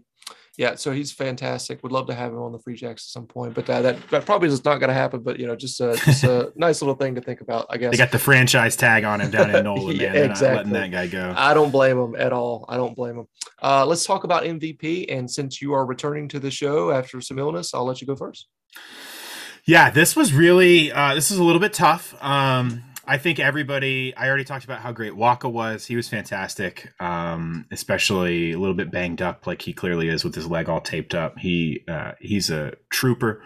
S2: Yeah, so he's fantastic. Would love to have him on the Free Jacks at some point, but uh, that that probably is not going to happen. But you know, just uh, just a [LAUGHS] nice little thing to think about, I guess.
S4: They got the franchise tag on him down in [LAUGHS] Nolan, yeah, man. exactly. letting that guy go.
S2: I don't blame him at all. I don't blame him. Uh, let's talk about MVP, and since you are returning to the show after some illness, I'll let you go first.
S4: Yeah, this was really uh, this is a little bit tough. Um, I think everybody. I already talked about how great Waaka was. He was fantastic, um, especially a little bit banged up, like he clearly is with his leg all taped up. He uh, he's a trooper,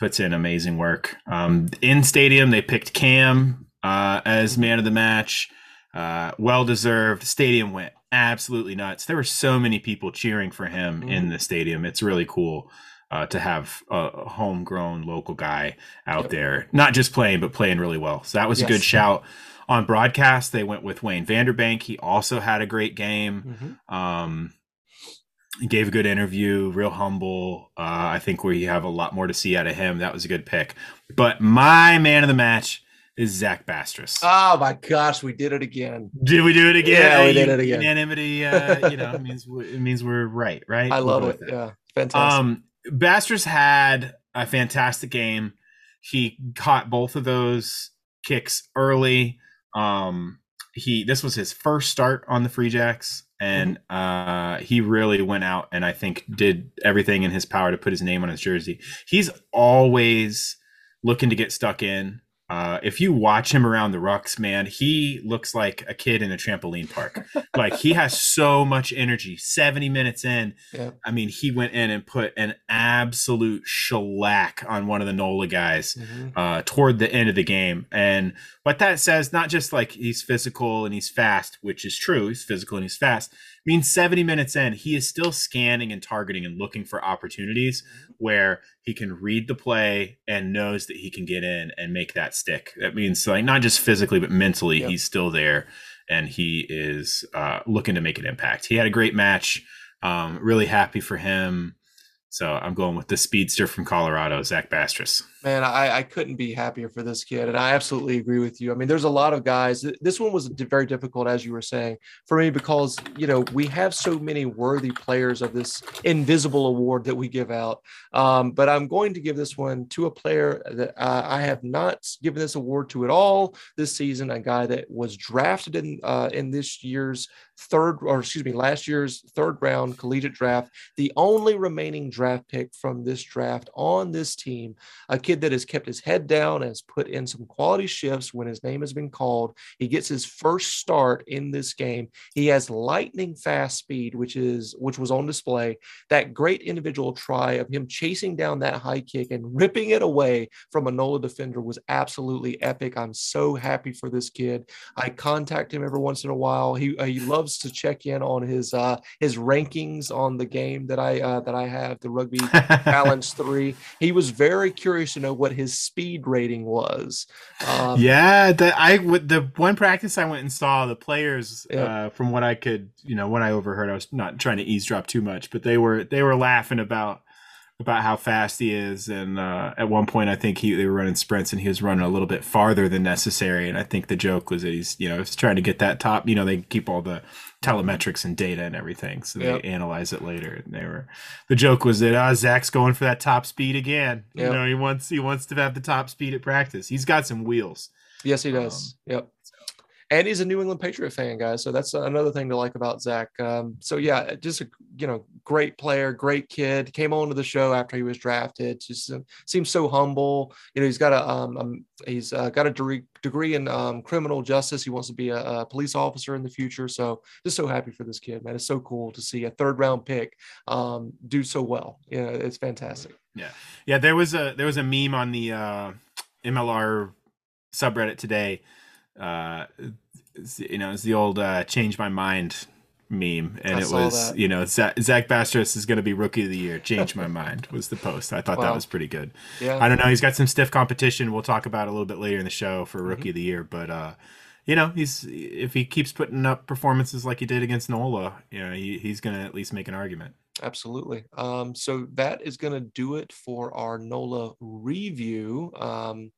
S4: puts in amazing work. Um, in stadium, they picked Cam uh, as man of the match. Uh, well deserved. Stadium went absolutely nuts. There were so many people cheering for him
S2: Mhm.
S4: in the stadium. It's really cool uh, to have a homegrown local guy out
S2: Yep.
S4: there, not just playing, but playing really well. So that was a good shout. On broadcast, they went with Wayne van der Bank. He also had a great game.
S2: Mhm.
S4: Um, gave a good interview, real humble. Uh, I think we have a lot more to see out of him. That was a good pick. But my man of the match is Zach Bastris.
S2: Oh my gosh, we did it again.
S4: did we do it again?
S2: Yeah, we did it again.
S4: Unanimity, uh, you know, it means it means we're right, right? [LAUGHS]
S2: I love it. Yeah, fantastic.
S4: um, Basters had a fantastic game. He caught both of those kicks early. Um, he this was his first start on the Free Jacks, and uh, he really went out and I think did everything in his power to put his name on his jersey. He's always looking to get stuck in. Uh, if you watch him around the rucks, man, he looks like a kid in a trampoline park. [LAUGHS] like he has so much energy. Seventy minutes in,
S2: Yeah.
S4: I mean, he went in and put an absolute shellac on one of the NOLA guys
S2: Mhm.
S4: uh, toward the end of the game. And what that says, not just like he's physical and he's fast, which is true, he's physical and he's fast, means 70 minutes in, he is still scanning and targeting and looking for opportunities where he can read the play and knows that he can get in and make that stick. That means like not just physically, but mentally,
S2: Yep.
S4: he's still there and he is uh, looking to make an impact. He had a great match. Um, really happy for him. So I'm going with the speedster from Colorado, Zach Bastris.
S2: Man, I, I couldn't be happier for this kid. And I absolutely agree with you. I mean, there's a lot of guys. This one was very difficult, as you were saying, for me, because, you know, we have so many worthy players of this invisible award that we give out. Um, but I'm going to give this one to a player that uh, I have not given this award to at all this season, a guy that was drafted in, uh, in this year's third, or excuse me, last year's third round collegiate draft, the only remaining draft pick from this draft on this team a kid that has kept his head down, has put in some quality shifts when his name has been called. He gets his first start in this game. He has lightning fast speed, which is which was on display. That great individual try of him chasing down that high kick and ripping it away from a NOLA defender was absolutely epic. I'm so happy for this kid. I contact him every once in a while. He uh, he loves to check in on his uh, his rankings on the game that I uh, that I have the rugby [LAUGHS] balance three. He was very curious to know what his speed rating was. Um,
S4: yeah, the I the one practice I went and saw the players
S2: Yeah.
S4: uh, from what I could, you know, what I overheard. I was not trying to eavesdrop too much, but they were they were laughing about about how fast he is. And uh, at one point, I think he they were running sprints and he was running a little bit farther than necessary. And I think the joke was that he's you know he's trying to get that top. You know, they keep all the telemetrics and data and everything, so
S2: Yep.
S4: they analyze it later. And they were the joke was that uh, Zach's going for that top speed again.
S2: Yep.
S4: You know, he wants he wants to have the top speed at practice. He's got some wheels.
S2: Yes, he does. yep. And he's a New England Patriot fan, guys. So that's another thing to like about Zach. Um, so yeah, just a you know great player, great kid. Came on to the show after he was drafted. Just uh, seems so humble. You know, he's got a um, um he's uh, got a degree degree in um, criminal justice. He wants to be a, a police officer in the future. So just so happy for this kid, man. It's so cool to see a third round pick um, do so well. Know, it's fantastic.
S4: Yeah, yeah, there was a there was a meme on the uh, MLR subreddit today. Uh, you know, it's the old uh, "change my mind" meme, and
S2: I
S4: it was
S2: that.
S4: you know Zach, Zach Bastros is going to be rookie of the year. Change my mind was the post. I thought that was pretty good.
S2: Yeah.
S4: I don't know. He's got some stiff competition. We'll talk about a little bit later in the show for
S2: Mm-hmm.
S4: rookie of the year, but. uh you know, he's if he keeps putting up performances like he did against Nola, you know, he, he's going to at least make an argument.
S2: Absolutely. Um, so that is going to do it for our NOLA review. Um,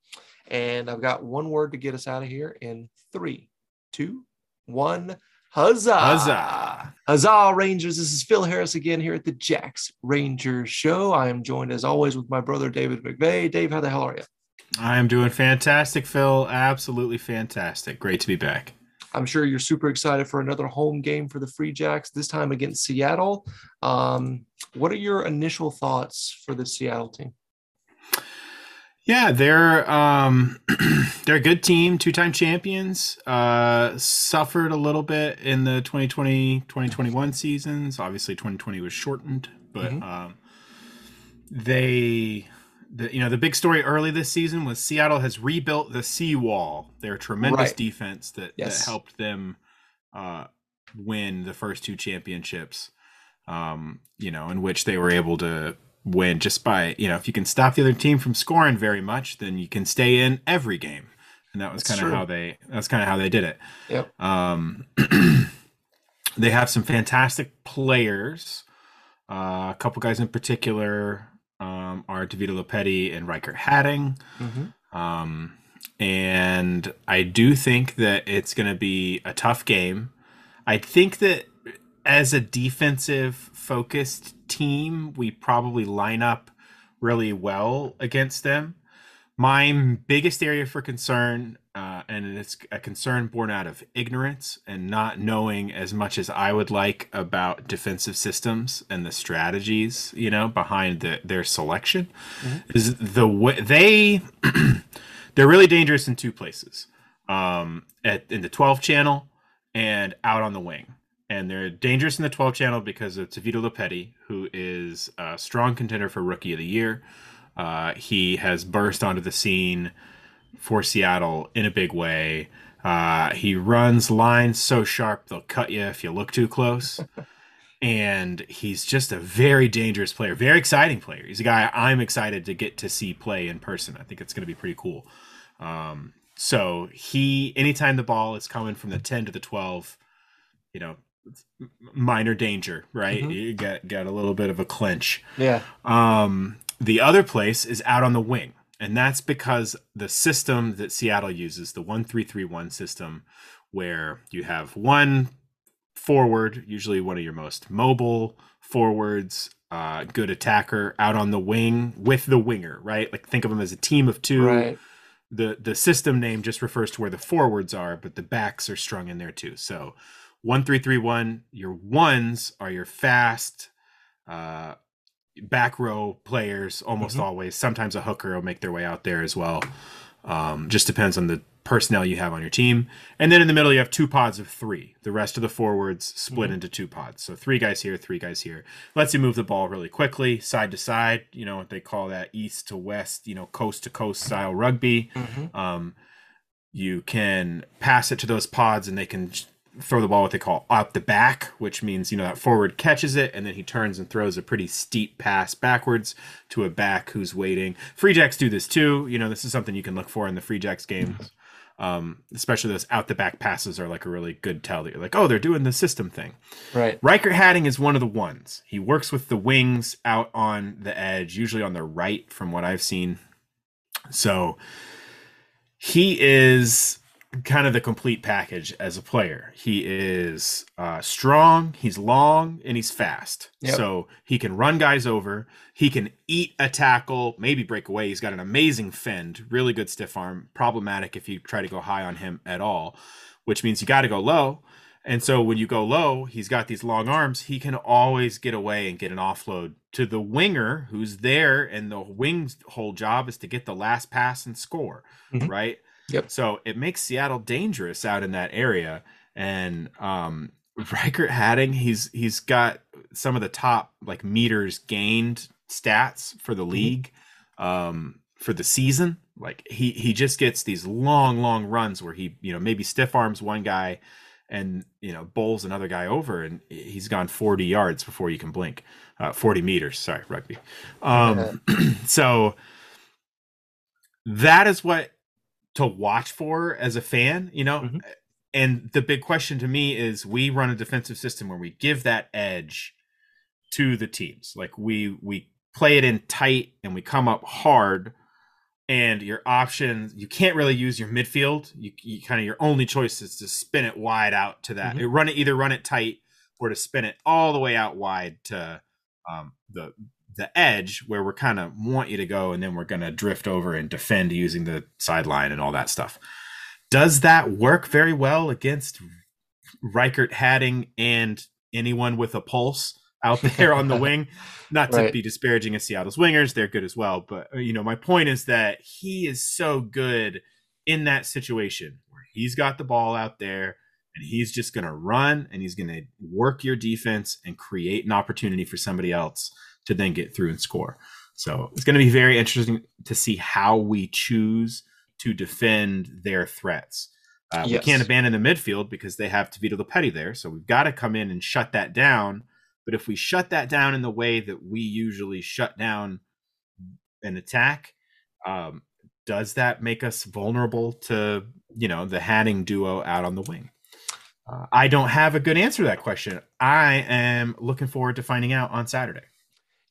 S2: and I've got one word to get us out of here in three, two, one. Huzzah!
S4: Huzzah!
S2: Huzzah, Rangers. This is Phil Harris again here at the Jacks Rangers Show. I am joined as always with my brother David McVeigh. Dave, how the hell are you?
S4: I am doing fantastic, Phil. Absolutely fantastic. Great to be back.
S2: I'm sure you're super excited for another home game for the Free Jacks, this time against Seattle. Um, what are your initial thoughts for the Seattle team?
S4: Yeah, they're um [CLEARS THROAT] they're a good team, two-time champions. Uh suffered a little bit in the 2020-2021 seasons. Obviously 2020 was shortened, but
S2: Mhm.
S4: um they the you know the big story early this season was Seattle has rebuilt the seawall. Their tremendous
S2: Right.
S4: defense that
S2: Yes.
S4: that helped them uh win the first two championships. Um, you know, in which they were able to win just by you know if you can stop the other team from scoring very much then you can stay in every game and that was kind of how they that's kind of how they did it
S2: Yep.
S4: um [CLEARS THROAT] they have some fantastic players uh, a couple guys in particular um, are DeVito Lopeti and Riekert Hattingh.
S2: hmm
S4: Um, and I do think that it's going to be a tough game. I think that as a defensive focused team, we probably line up really well against them. My biggest area for concern, uh, and it's a concern born out of ignorance and not knowing as much as I would like about defensive systems and the strategies, you know, behind the, their selection, is the way they [CLEARS THROAT] they're really dangerous in two places, um, at in the 12 channel and out on the wing. And they're dangerous in the 12 channel because of Tavito Lopeti, who is a strong contender for Rookie of the Year. Uh, he has burst onto the scene for Seattle in a big way. Uh, he runs lines so sharp they'll cut you if you look too close. [LAUGHS] and he's just a very dangerous player, very exciting player. He's a guy I'm excited to get to see play in person. I think it's going to be pretty cool. Um, so he, anytime the ball is coming from the 10 to the 12, you know, minor danger, right?
S2: Mhm.
S4: You get got a little bit of a clinch.
S2: Yeah.
S4: Um, the other place is out on the wing, and that's because the system that Seattle uses, the one three three one system, where you have one forward, usually one of your most mobile forwards, uh, good attacker, out on the wing with the winger, right? Like think of them as a team of two.
S2: Right.
S4: The the system name just refers to where the forwards are, but the backs are strung in there too. So one three three one, your ones are your fast. Uh, back row players almost
S2: Mhm.
S4: always. Sometimes a hooker will make their way out there as well. Um, just depends on the personnel you have on your team. And then in the middle, you have two pods of three. The rest of the forwards split
S2: Mhm.
S4: into two pods. So three guys here, three guys here. Lets you move the ball really quickly, side to side. You know what they call that east to west, you know, coast to coast style rugby.
S2: hmm
S4: Um, you can pass it to those pods and they can throw the ball what they call out the back, which means, you know, that forward catches it and then he turns and throws a pretty steep pass backwards to a back who's waiting. Free Jacks do this too. You know, this is something you can look for in the Free Jacks games. Um, especially those out the back passes are like a really good tell that you're like, oh, they're doing the system thing.
S2: Right.
S4: Riekert Hattingh is one of the ones. He works with the wings out on the edge, usually on the right, from what I've seen. So he is kind of the complete package as a player. He is uh, strong, he's long, and he's fast.
S2: Yep.
S4: So he can run guys over. He can eat a tackle, maybe break away. He's got an amazing fend, really good stiff arm. Problematic if you try to go high on him at all, which means you got to go low. And so when you go low, he's got these long arms. He can always get away and get an offload to the winger who's there. And the wing's whole job is to get the last pass and score,
S2: Mhm.
S4: right?
S2: Yep.
S4: So it makes Seattle dangerous out in that area. And um, [LAUGHS] Riekert Hattingh, he's he's got some of the top like meters gained stats for the league um, for the season. Like he he just gets these long long runs where he you know maybe stiff arms one guy and you know bowls another guy over and he's gone 40 yards before you can blink uh, 40 meters sorry rugby um [CLEARS THROAT] so that is what to watch for as a fan you know
S2: Mhm.
S4: and the big question to me is we run a defensive system where we give that edge to the teams like we we play it in tight and we come up hard and your options you can't really use your midfield you, you kind of your only choice is to spin it wide out to that
S2: Mhm.
S4: It run it either run it tight or to spin it all the way out wide to um, the the edge where we're kind of want you to go and then we're going to drift over and defend using the sideline and all that stuff does that work very well against Riekert Hattingh and anyone with a pulse out [LAUGHS] there on the wing. Not to
S2: Right.
S4: be disparaging of Seattle's wingers, they're good as well. But uh, you know, my point is that he is so good in that situation where he's got the ball out there and he's just going to run and he's going to work your defense and create an opportunity for somebody else to then get through and score. So it's going to be very interesting to see how we choose to defend their threats. Uh,
S2: Yes.
S4: We can't abandon the midfield because they have Tavito Lopeti there. So we've got to come in and shut that down. But if we shut that down in the way that we usually shut down an attack, um, does that make us vulnerable to you know the Hattingh duo out on the wing? Uh, I don't have a good answer to that question. I am looking forward to finding out on Saturday.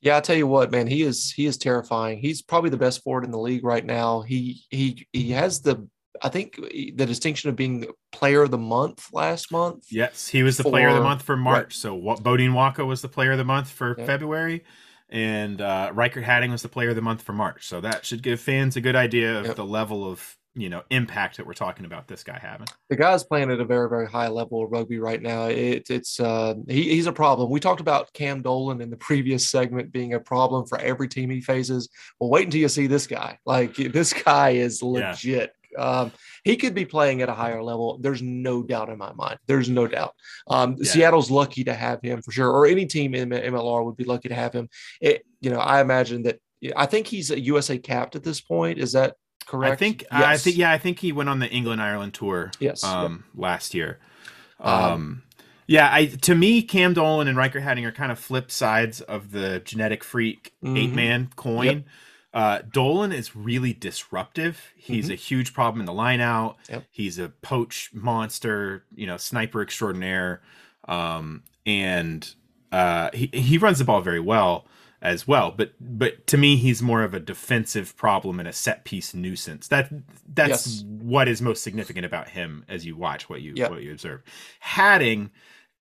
S2: Yeah, I tell you what, man, he is he is terrifying. He's probably the best forward in the league right now. He he he has the I think the distinction of being player of the month last month.
S4: Yes, he was the player of the month for March. So what Beaudein Waaka was the player of the month for
S2: Yeah.
S4: February, and uh, Riekert Hattingh was the player of the month for March. So that should give fans a good idea of
S2: Yep.
S4: the level of you know impact that we're talking about this guy having.
S2: The guy's playing at a very very high level of rugby right now. It, it's uh, he, he's a problem. We talked about Cam Dolan in the [LAUGHS] previous segment being a problem for every team he faces. Well, wait until you see this guy. Like [LAUGHS] this guy is
S4: Yeah.
S2: legit. Um, he could be playing at a higher level. There's no doubt in my mind. There's no doubt. Um,
S4: Yeah.
S2: Seattle's lucky to have him for sure, or any team in MLR would be lucky to have him. It, you know, I imagine that. I think he's a USA capped at this point. Is that correct?
S4: I think I think yeah, I think he went on the England Ireland tour
S2: Yes. Yep.
S4: um last year.
S2: Um,
S4: Um yeah, I to me Cam Dolan and Riekert Hattingh are kind of flip sides of the genetic freak
S2: Mhm.
S4: eight man coin. Uh Dolan is really disruptive. He's a huge problem in the line out.
S2: Mm-hmm. Yep.
S4: He's a poach monster, you know, sniper extraordinaire. Um and uh he he runs the ball very well as well but but to me he's more of a defensive problem and a set piece nuisance that that's
S2: Yes.
S4: what is most significant about him as you watch what you
S2: Yep.
S4: what you observe Hattingh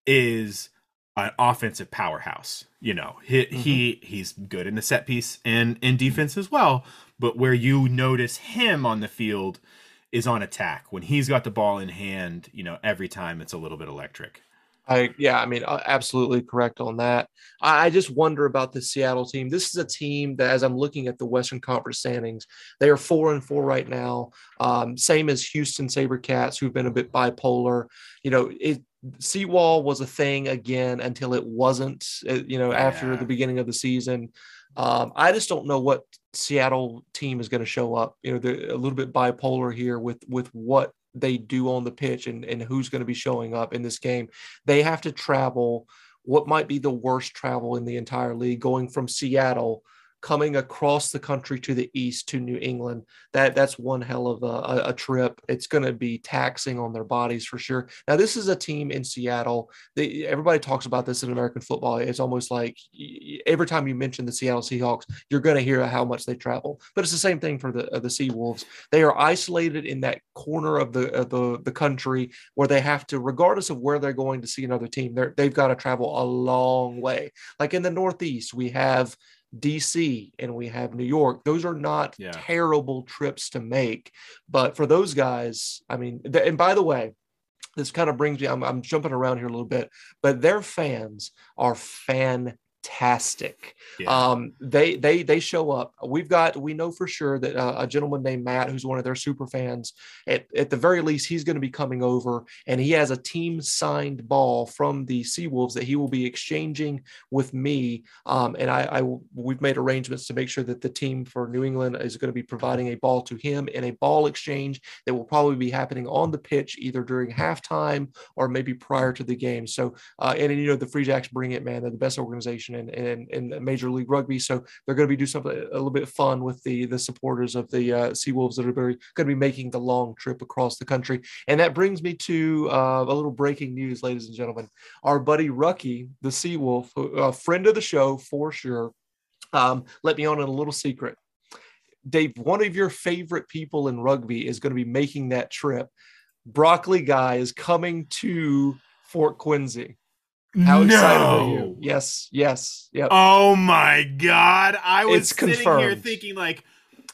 S4: is an offensive powerhouse you know he,
S2: Mm-hmm.
S4: he he's good in the set piece and in defense as well but where you notice him on the field is on attack when he's got the ball in hand you know every time it's a little bit electric
S2: I yeah, I mean, absolutely correct on that. I, I just wonder about the Seattle team. This is a team that, as I'm looking at the Western Conference standings, they are four and four right now. Um, same as Houston SaberCats, who've been a bit bipolar. You know, it Seawall was a thing again until it wasn't. uh, You know, after
S4: Yeah.
S2: the beginning of the season. Um, I just don't know what Seattle team is going to show up. You know, they're a little bit bipolar here with with what they do on the pitch and, and who's going to be showing up in this game. They have to travel what might be the worst travel in the entire league, going from Seattle, coming across the country to the east to New England. That that's one hell of a, a, trip. It's going to be taxing on their bodies for sure. Now, this is a team in Seattle. They, everybody talks about this in American football. It's almost like every time you mention the Seattle Seahawks, you're going to hear how much they travel. But it's the same thing for the uh, the Seawolves. They are isolated in that corner of the of the the country where they have to, regardless of where they're going to see another team, they've got to travel a long way. Like in the Northeast, we have DC and we have New York. Those are not
S4: Yeah.
S2: terrible trips to make. But for those guys, I mean, th- and by the way, this kind of brings me, I'm, I'm jumping around here a little bit, but their fans are fantastic.
S4: yeah.
S2: Um, they they they show up. We've got we know for sure that uh, a gentleman named Matt, who's one of their super fans, at, at the very least, he's going to be coming over, and he has a team signed ball from the Seawolves that he will be exchanging with me. Um, and I, I we've made arrangements to make sure that the team for New England is going to be providing a ball to him in a ball exchange that will probably be happening on the pitch either during halftime or maybe prior to the game. So uh, and you know the Free Jacks bring it, man. They're the best organization in Major League Rugby. So they're going to be doing something a little bit fun with the the supporters of the uh, Seawolves that are going to be making the long trip across the country. And that brings me to uh, a little breaking news, ladies and gentlemen. Our buddy Rucky, the Seawolf, a friend of the show for sure, um, let me on in a little secret. Dave, one of your favorite people in rugby is going to be making that trip. Broccoli Guy is coming to Fort Quincy. How excited are you?
S4: No.
S2: Yes, yes, yep.
S4: Oh my god! I was
S2: It's
S4: sitting here thinking like,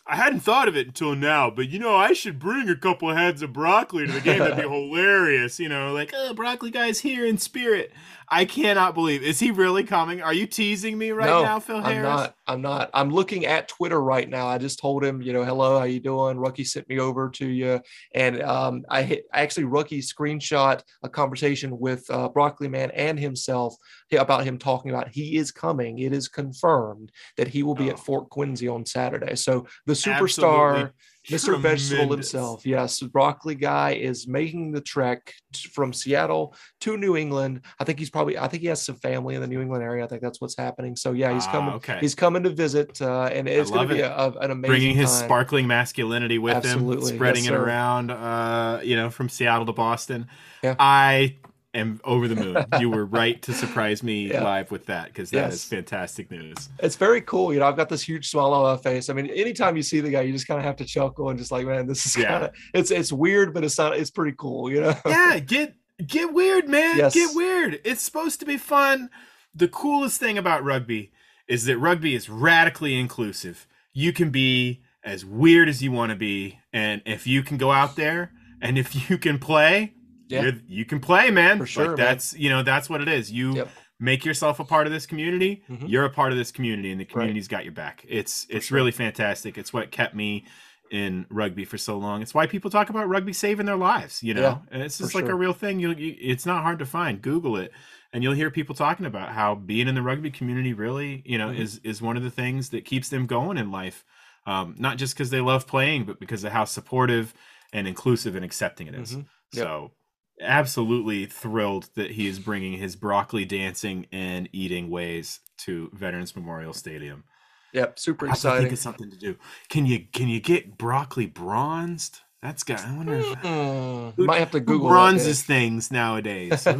S4: I hadn't thought of it until now, but you know, I should bring a couple heads of broccoli to the game. That'd be [LAUGHS] hilarious. You know, like, oh, broccoli guy's here in spirit. I cannot believe. Is he really coming? Are you teasing me right
S2: no,
S4: now, Phil Harris?
S2: I'm not. I'm not. I'm looking at Twitter right now. I just told him, you know, hello, how you doing? Rucky sent me over to you, and um, I hit actually Rucky screenshot a conversation with uh, Broccoli Man and himself about him talking about he is coming. It is confirmed that he will be
S4: Oh.
S2: at Fort Quincy on Saturday. So the superstar.
S4: Absolutely
S2: Mr. [LAUGHS] Vegetable himself, yes, broccoli guy is making the trek t- from Seattle to New England. I think he's probably, I think he has some family in the New England area. I think that's what's happening. So yeah, he's
S4: Ah,
S2: coming.
S4: okay.
S2: He's coming to visit, uh, and it's going to be
S4: it.
S2: a, a- an amazing.
S4: Bringing his
S2: time.
S4: sparkling masculinity with
S2: Absolutely.
S4: him, spreading
S2: Yes,
S4: it around, uh, you know, from Seattle to Boston.
S2: Yeah.
S4: I am over the moon. you were right to surprise me [LAUGHS]
S2: Yeah.
S4: live with that because that is
S2: Yes.
S4: fantastic news.
S2: It's very cool. You know, I've got this huge smile on my face. I mean, anytime you see the guy, you just kind of have to chuckle and just like, man, this is
S4: Yeah.
S2: kind of it's it's weird, but it's not. It's pretty cool. You know.
S4: yeah, get get weird, man.
S2: Yes.
S4: Get weird. It's supposed to be fun. The coolest thing about rugby is that rugby is radically inclusive. You can be as weird as you want to be, and if you can go out there and if you can play,
S2: Yeah.
S4: you're, you can play, man.
S2: For sure,
S4: like
S2: man.
S4: that's you know that's what it is. You
S2: Yep.
S4: make yourself a part of this community.
S2: Mhm.
S4: You're a part of this community, and the community's got your back. It's it's
S2: sure.
S4: really fantastic. It's what kept me in rugby for so long. It's why people talk about rugby saving their lives. You know,
S2: Yeah,
S4: and it's just like a real thing. You, you, it's not hard to find. Google it, and you'll hear people talking about how being in the rugby community really, you know,
S2: Mhm.
S4: is is one of the things that keeps them going in life. Um, not just because they love playing, but because of how supportive and inclusive and accepting it is.
S2: Mhm. Yep.
S4: So, absolutely thrilled that he is bringing his broccoli dancing and eating ways to Veterans Memorial Stadium.
S2: Yep. Super
S4: I have to think of something to do. Can you can you get broccoli bronzed? That's got. I wonder if,
S2: Hmm,
S4: Who-
S2: might have to Google
S4: bronzes things nowadays. [LAUGHS]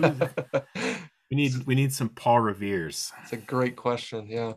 S4: We need we need some Paul Revere's.
S2: It's a great question. Yeah.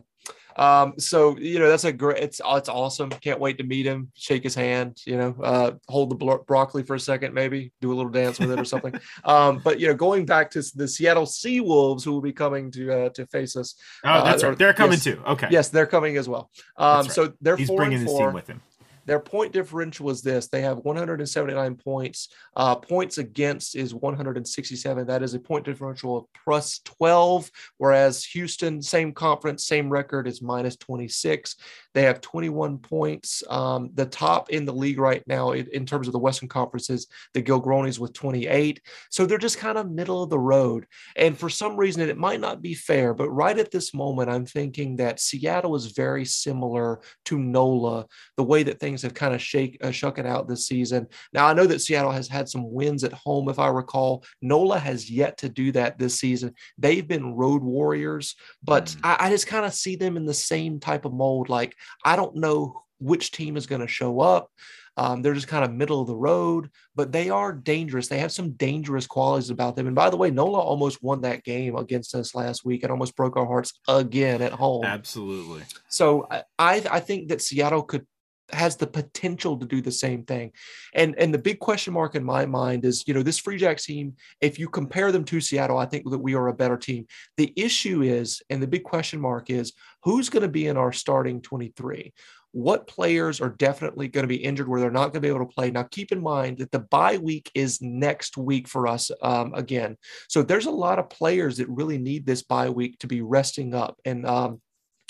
S2: Um, so you know that's a great. It's it's awesome. Can't wait to meet him, shake his hand. You know, uh, hold the bro- broccoli for a second, maybe do a little dance with it or something. [LAUGHS] Um, but you know, going back to the Seattle Seawolves, who will be coming to uh, to face us.
S4: Oh,
S2: Uh,
S4: that's
S2: or-
S4: right. They're coming
S2: yes.
S4: too. Okay.
S2: Yes, they're coming as well. Um,
S4: That's
S2: so they're
S4: He's
S2: four
S4: bringing
S2: and
S4: his team with him.
S2: Their point differential is this: they have 179 points. Uh, points against is 167. That is a point differential of plus 12. Whereas Houston, same conference, same record, is minus 26. They have 21 points. Um, the top in the league right now, in, in terms of the Western Conference, is the Giltinis with 28. So they're just kind of middle of the road. And for some reason, it might not be fair, but right at this moment, I'm thinking that Seattle is very similar to NOLA the way that things have kind of shake uh, shuck it out this season. Now I know that Seattle has had some wins at home, if I recall. NOLA has yet to do that this season. They've been road warriors, but
S4: Mm.
S2: I, I just kind of see them in the same type of mold. Like I don't know which team is going to show up. Um, they're just kind of middle of the road, but they are dangerous. They have some dangerous qualities about them. And by the way, NOLA almost won that game against us last week and almost broke our hearts again at home.
S4: Absolutely.
S2: So I I think that Seattle could has the potential to do the same thing. And and the big question mark in my mind is, you know, this Free Jacks team, if you compare them to Seattle, I think that we are a better team. The issue is, and the big question mark is, who's going to be in our starting 23? What players are definitely going to be injured where they're not going to be able to play? Now, keep in mind that the bye week is next week for us um, again. So there's a lot of players that really need this bye week to be resting up and um,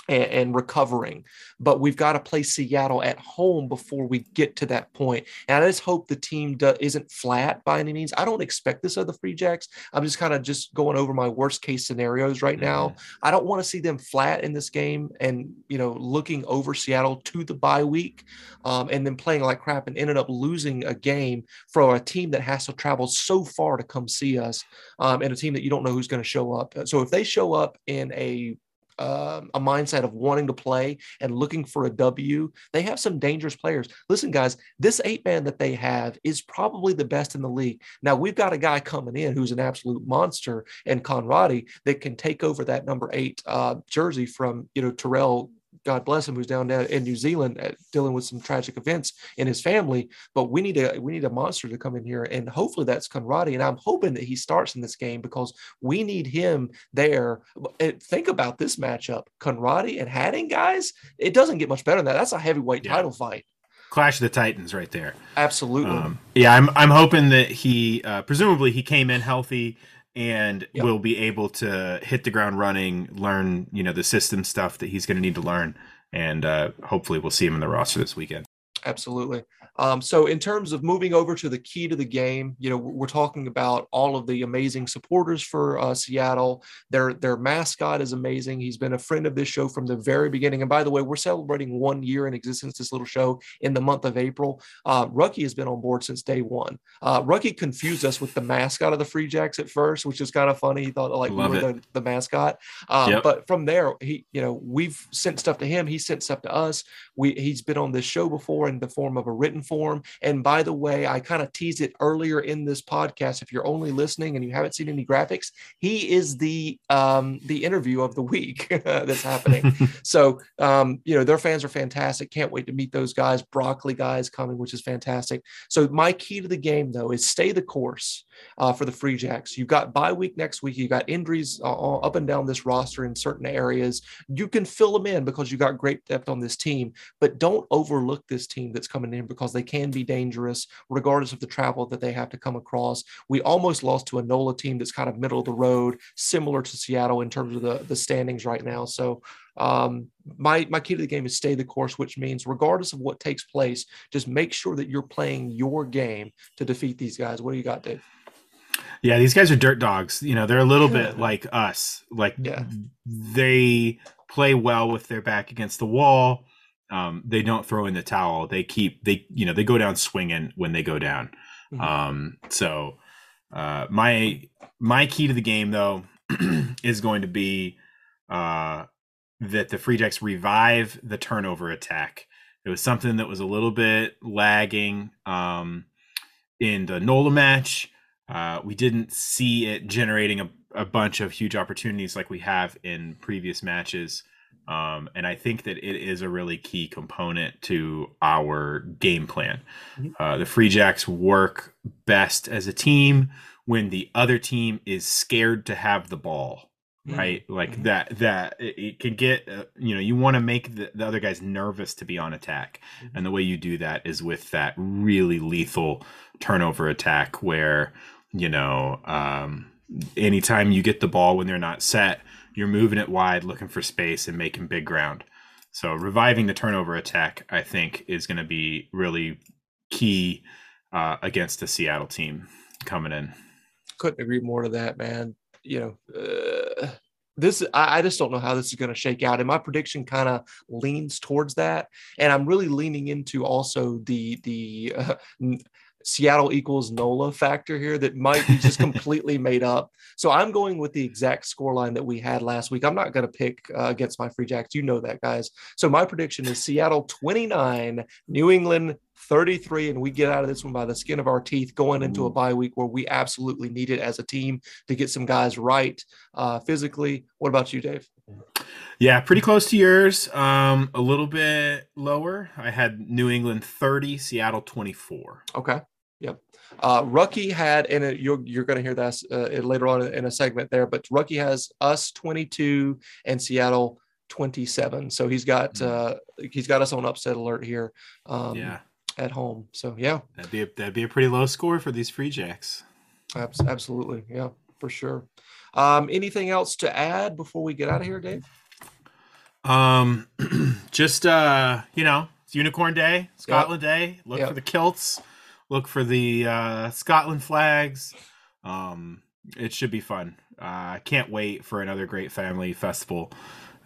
S2: and, and recovering. But we've got to play Seattle at home before we get to that point. And I just hope the team do, isn't flat by any means. I don't expect this of the Free Jacks. I'm just kind of just going over my worst case scenarios right now. I don't want to see them flat in this game and you know looking over Seattle to the bye week, um, and then playing like crap and ended up losing a game for a team that has to travel so far to come see us, um, and a team that you don't know who's going to show up. So if they show up in a um, a mindset of wanting to play and looking for a W. They have some dangerous players. Listen, guys, this eight man that they have is probably the best in the league. Now we've got a guy coming in who's an absolute monster and Conradie that can take over that number eight uh, jersey from you know Terrell. God bless him, who's down in New Zealand uh, dealing with some tragic events in his family. But we need a we need a monster to come in here, and hopefully that's Conradie. And I'm hoping that he starts in this game because we need him there. And think about this matchup: Conradie and Hattingh, guys. It doesn't get much better than that. That's a heavyweight
S4: Yeah.
S2: title fight.
S4: Clash of the Titans right there.
S2: Absolutely.
S4: Um, yeah, I'm I'm hoping that he uh, presumably he came in healthy and
S2: Yep.
S4: will be able to hit the ground running, learn you know the system stuff that he's going to need to learn, and uh, hopefully we'll see him in the roster this weekend.
S2: Absolutely. Um, so, in terms of moving over to the key to the game, you know, we're talking about all of the amazing supporters for uh, Seattle. Their their mascot is amazing. He's been a friend of this show from the very beginning. And by the way, we're celebrating one year in existence. This little show in the month of April. Uh, Rucky has been on board since day one. Uh, Rucky confused us with the mascot of the Free Jacks at first, which is kind of funny. He thought like
S4: Love
S2: we were the, the mascot. Um,
S4: Yep.
S2: But from there, he you know we've sent stuff to him. He sent stuff to us we he's been on this show before in the form of a written form. And by the way i kind of teased it earlier in this podcast if you're only listening and you haven't seen any graphics he is the um the interview of the week [LAUGHS] that's happening. [LAUGHS] So um you know their fans are fantastic. Can't wait to meet those guys. Broccoli guys coming which is fantastic. So my key to the game though is stay the course uh, for the free jacks. You've got bye week next week. You got injuries uh, up and down this roster in certain areas. You can fill them in because you got great depth on this team but don't overlook this team that's coming in because they can be dangerous regardless of the travel that they have to come across. We almost lost to a NOLA team that's kind of middle of the road, similar to Seattle in terms of the, the standings right now. So um, my, my key to the game is stay the course, which means regardless of what takes place, just make sure that you're playing your game to defeat these guys. What do you got, Dave?
S4: Yeah, these guys are dirt dogs. You know, they're a little
S2: Yeah.
S4: bit like us. Like
S2: Yeah.
S4: they play well with their back against the wall. Um, they don't throw in the towel. They keep they you know they go down swinging when they go down.
S2: Mhm.
S4: Um, so uh, my my key to the game though [CLEARS THROAT] is going to be uh, that the Free Jacks revive the turnover attack. It was something that was a little bit lagging um, in the NOLA match. Uh, we didn't see it generating a, a bunch of huge opportunities like we have in previous matches. Um, and I think that it is a really key component to our game plan.
S2: Mhm.
S4: Uh, the Free Jacks work best as a team when the other team is scared to have the ball right like
S2: Mhm.
S4: that that it, it can get uh, you know you want to make the, the other guys nervous to be on attack
S2: Mhm.
S4: and the way you do that is with that really lethal turnover attack where you know um anytime you get the ball when they're not set you're moving it wide looking for space and making big ground so reviving the turnover attack i think is going to be really key uh, against the seattle team coming in
S2: couldn't agree more to that, man. You know, uh, this I, I just don't know how this is going to shake out, and my prediction kind of leans towards that. And I'm really leaning into also the the uh, Seattle equals NOLA factor here that might be just completely [LAUGHS] made up. So I'm going with the exact scoreline that we had last week. I'm not going to pick uh, against my Free Jacks. You know that, guys. So my prediction is Seattle 29, New England 33, and we get out of this one by the skin of our teeth going into a bye week where we absolutely need it as a team to get some guys right uh, physically. What about you, Dave?
S4: Yeah, pretty close to yours. Um, a little bit lower. I had New England 30, Seattle 24.
S2: Okay. Yep. Uh, Rucky had, and it, you're, you're going to hear that uh, later on in a segment there, but Rucky has us 22 and Seattle 27. So he's got
S4: Mhm.
S2: uh, he's got us on upset alert here um,
S4: yeah,
S2: at home. So yeah,
S4: that'd be a, that'd be a pretty low score for these free jacks.
S2: abs- absolutely. Yeah, for sure. Um, anything else to add before we get out of here, Dave?
S4: Um, [CLEARS THROAT] just uh, you know, it's Unicorn Day, Scotland Day. Look
S2: Yep.
S4: for the kilts. Look for the uh, Scotland flags. Um, it should be fun. Uh, I can't wait for another great family festival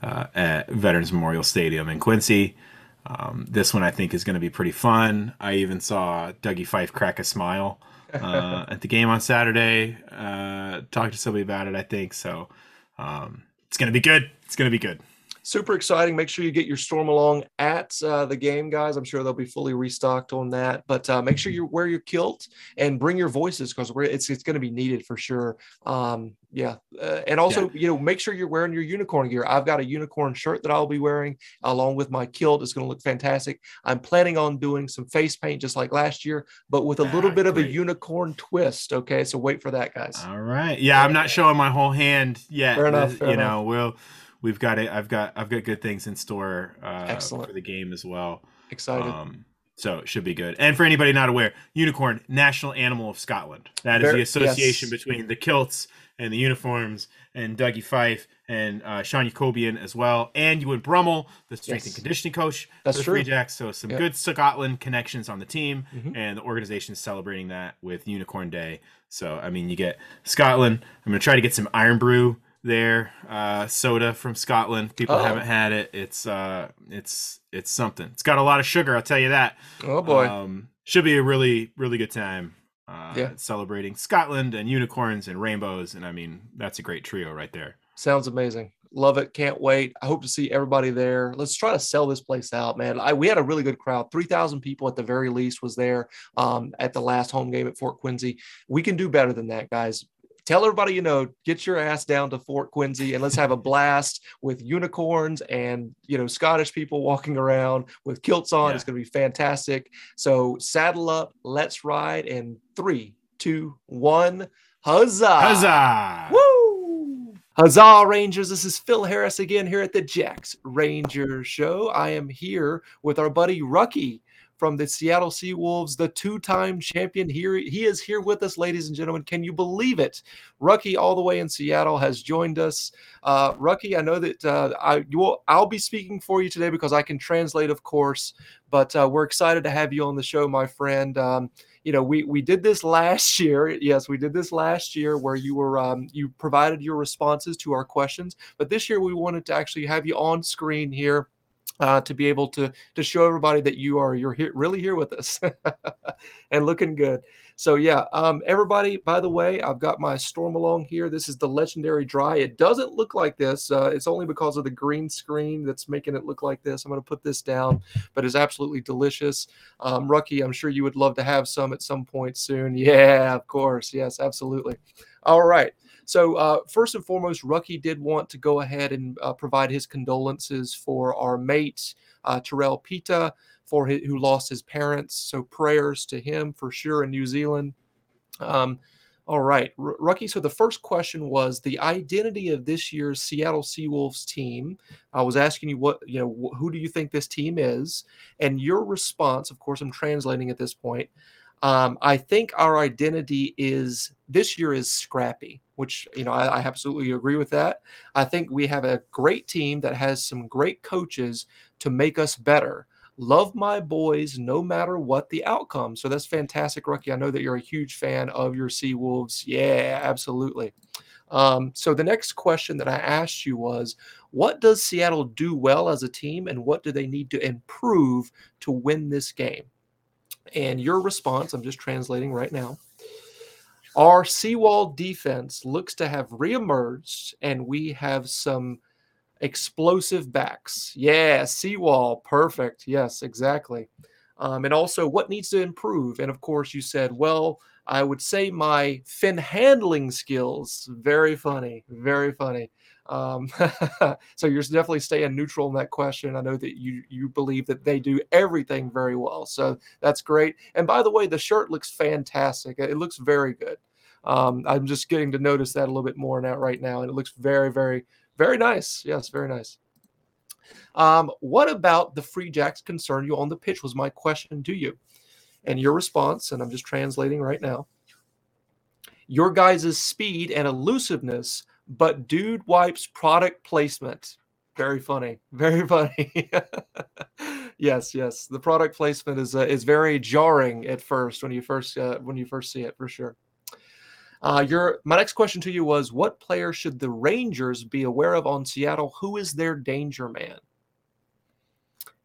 S4: uh, at Veterans Memorial Stadium in Quincy. Um, this one I think is going to be pretty fun. I even saw Dougie Fife crack a smile [LAUGHS] uh, at the game on Saturday. Uh, talked to somebody about it, I think. So um, it's going to be good. It's going to be good.
S2: Super exciting. Make sure you get your Stormalong at uh, the game, guys. I'm sure they'll be fully restocked on that. But uh, make sure you wear your kilt and bring your voices because it's it's going to be needed for sure. Um, yeah, uh, and also you know make sure you're wearing your unicorn gear. I've got a unicorn shirt that I'll be wearing along with my kilt. It's going to look fantastic. I'm planning on doing some face paint just like last year, but with a little
S4: Ah,
S2: bit of a unicorn twist. Okay, so wait for that, guys.
S4: All right. Yeah, I'm not showing my whole hand yet.
S2: Fair enough, fair
S4: you
S2: enough.
S4: know, we'll we've got it. I've got I've got good things in store uh,
S2: Excellent.
S4: for the game as well.
S2: Excited.
S4: Um, so it should be good. And for anybody not aware, unicorn, national animal of Scotland. That is
S2: Very-
S4: the association
S2: yes.
S4: between the kilts and the uniforms and Dougie Fife and uh, Sean Jacobian as well, and Ewan Brummel, the strength
S2: Yes.
S4: and conditioning coach
S2: That's
S4: for the
S2: true.
S4: Free Jacks. So some
S2: Yep.
S4: good Scotland connections on the team,
S2: Mhm.
S4: and the organization is celebrating that with Unicorn Day. So I mean, you get Scotland. I'm gonna try to get some Irn-Bru there, uh, soda from Scotland. People
S2: Oh.
S4: haven't had it. It's uh, it's it's something. It's got a lot of sugar. I'll tell you that.
S2: Oh boy.
S4: Um, should be a really, really good time. Uh,
S2: Yeah.
S4: celebrating Scotland and unicorns and rainbows, and I mean that's a great trio right there.
S2: Sounds amazing. Love it. Can't wait. I hope to see everybody there. Let's try to sell this place out, man. I, we had a really good crowd. 3,000 people at the very least was there um, at the last home game at Fort Quincy. We can do better than that, guys. Tell everybody you know, get your ass down to Fort Quincy and let's have a blast with unicorns and, you know, Scottish people walking around with kilts on.
S4: Yeah.
S2: It's going to be fantastic. So saddle up. Let's ride in three, two, one. Huzzah.
S4: Huzzah!
S2: Woo! Huzzah, Rangers. This is Phil Harris again here at the Jacks Ranger Show. I am here with our buddy Rucky from the Seattle Seawolves, the two time champion. Here He is here with us, ladies and gentlemen. Can you believe it? Rucky, all the way in Seattle, has joined us. Uh, Rucky, I know that uh, I, you will, I'll be speaking for you today because I can translate, of course, but uh, we're excited to have you on the show, my friend. Um, you know we we did this last [LAUGHS] year yes we did this last year where you were um, you provided your responses to our questions but this year we wanted to actually have you on screen here uh, to be able to to show everybody that you are you're here really here with us [LAUGHS] and looking good so yeah um, everybody by the way i've got my Stormalong here this is the legendary dry it doesn't look like this uh, it's only because of the green screen that's making it look like this i'm going to put this down but it's absolutely delicious um, Rucky, I'm sure you would love to have some at some point soon. [LAUGHS] Yeah, of course. Yes, absolutely. All right. So, uh, first and foremost, Rucky did want to go ahead and uh, provide his condolences for our mate, uh, Terrell Pita, for hi- who lost his parents. So, prayers to him for sure in New Zealand. Um, all right, R- Rucky. So, the first question was the identity of this year's Seattle Seawolves team. I was asking you what, you know, wh- who do you think this team is? And your response, of course, I'm translating at this point. Um, I think our identity is this year is scrappy, which you know I, I absolutely agree with that. I think we have a great team that has some great coaches to make us better. Love my boys no matter what the outcome. So that's fantastic, Rucky. I know that you're a huge fan of your Sea Wolves. Yeah, absolutely. Um, so the next question that I asked you was, what does Seattle do well as a team, and what do they need to improve to win this game? And your response, I'm just translating right now. Our seawall defense looks to have reemerged, and we have some explosive backs. Yeah, seawall, perfect. Yes, exactly. Um, and also, what needs to improve? And of course, you said, well, I would say my fin handling skills. Very funny, very funny. Um, [LAUGHS] so you're definitely staying neutral in that question. I know that you you believe that they do everything very well, so that's great. And by the way, the shirt looks fantastic. It looks very good. Um, I'm just getting to notice that a little bit more now right now, and it looks very, very, very nice. Yes, very nice. Um, what about the Free Jacks concern you on the pitch? Was my question to you, and your response. And I'm just translating right now. Your guys' speed and elusiveness but dude wipes product placement. Very funny. [LAUGHS] Very funny. yes, yes. The product placement is uh, is very jarring at first when you first uh, when you first see it for sure. Uh, your my next question to you was what player should the Rangers be aware of on Seattle? Who is their danger man?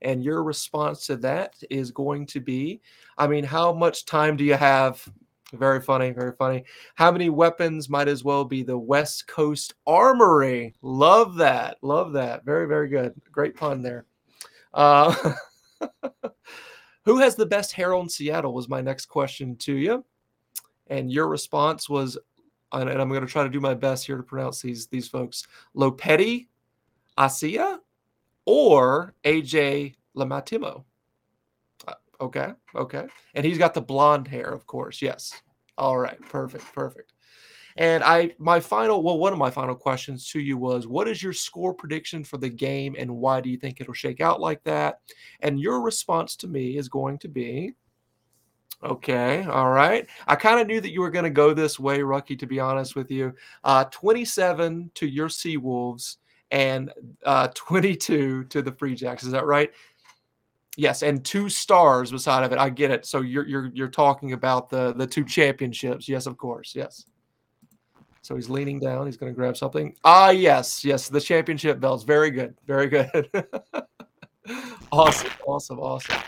S2: And your response to that is going to be, I mean, how much time do you have very funny, very funny. How many weapons might as well be the West Coast Armory? Love that. Love that. Very, very good. Great pun there. Uh, [LAUGHS] who has the best hair on Seattle was my next question to you. And your response was, and I'm going to try to do my best here to pronounce these these folks, Lopeti Asia or AJ Lamatimo. Okay. Okay. And he's got the blonde hair, of course. Yes. All right. Perfect. Perfect. And I, my final, well, one of my final questions to you was what is your score prediction for the game and why do you think it'll shake out like that? And your response to me is going to be Okay, all right. I kind of knew that you were going to go this way, Rucky. To be honest with you, uh, twenty-seven to your Seawolves and uh, twenty-two to the Free Jacks. Is that right? Yes, and two stars beside of it. I get it. So you're you're you're talking about the the two championships. Yes, of course. Yes. So he's leaning down. He's going to grab something. Ah, yes, yes, the championship belts. Very good. Very good. [LAUGHS] awesome, awesome, awesome.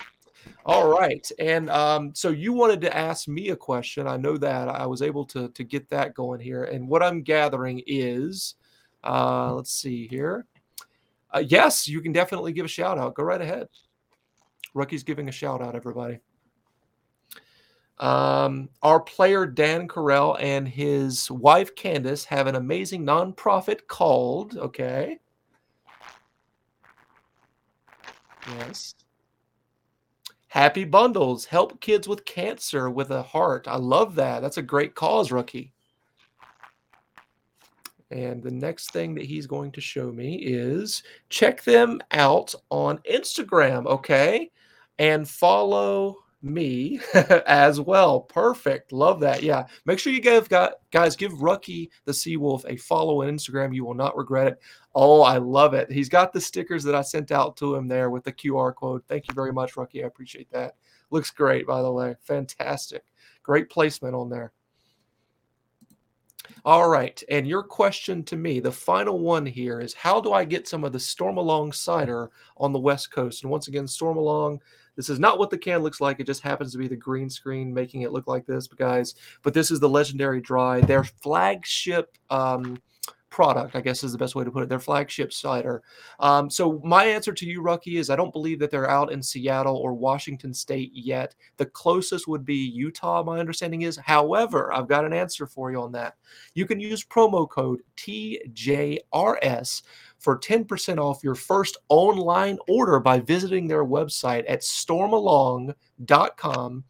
S2: All right, and um, so you wanted to ask me a question. I know that I was able to to get that going here, and what I'm gathering is, uh, let's see here. Uh, yes, you can definitely give a shout out. Go right ahead. Rucky's giving a shout out, everybody. Um, our player Dan Kriel and his wife Candace have an amazing nonprofit called, okay. Yes. Happy Bundles help kids with cancer with a heart. I love that. That's a great cause, Rucky. And the next thing that he's going to show me is check them out on Instagram, okay? And follow me [LAUGHS] as well. Perfect. Love that. Yeah. Make sure you give guys give Rucky the Seawolf a follow on Instagram. You will not regret it. Oh, I love it. He's got the stickers that I sent out to him there with the QR code. Thank you very much, Rucky. I appreciate that. Looks great, by the way. Fantastic. Great placement on there. All right. And your question to me, the final one here is how do I get some of the Stormalong cider on the West Coast? And once again, Stormalong this is not what the can looks like. It just happens to be the green screen making it look like this, guys. But this is the Legendary Dry, their flagship um, product, I guess is the best way to put it, their flagship cider. Um, so my answer to you, Rucky, is I don't believe that they're out in Seattle or Washington State yet. The closest would be Utah, my understanding is. However, I've got an answer for you on that. You can use promo code TJRS for 10% off your first online order by visiting their website at stormalong.com.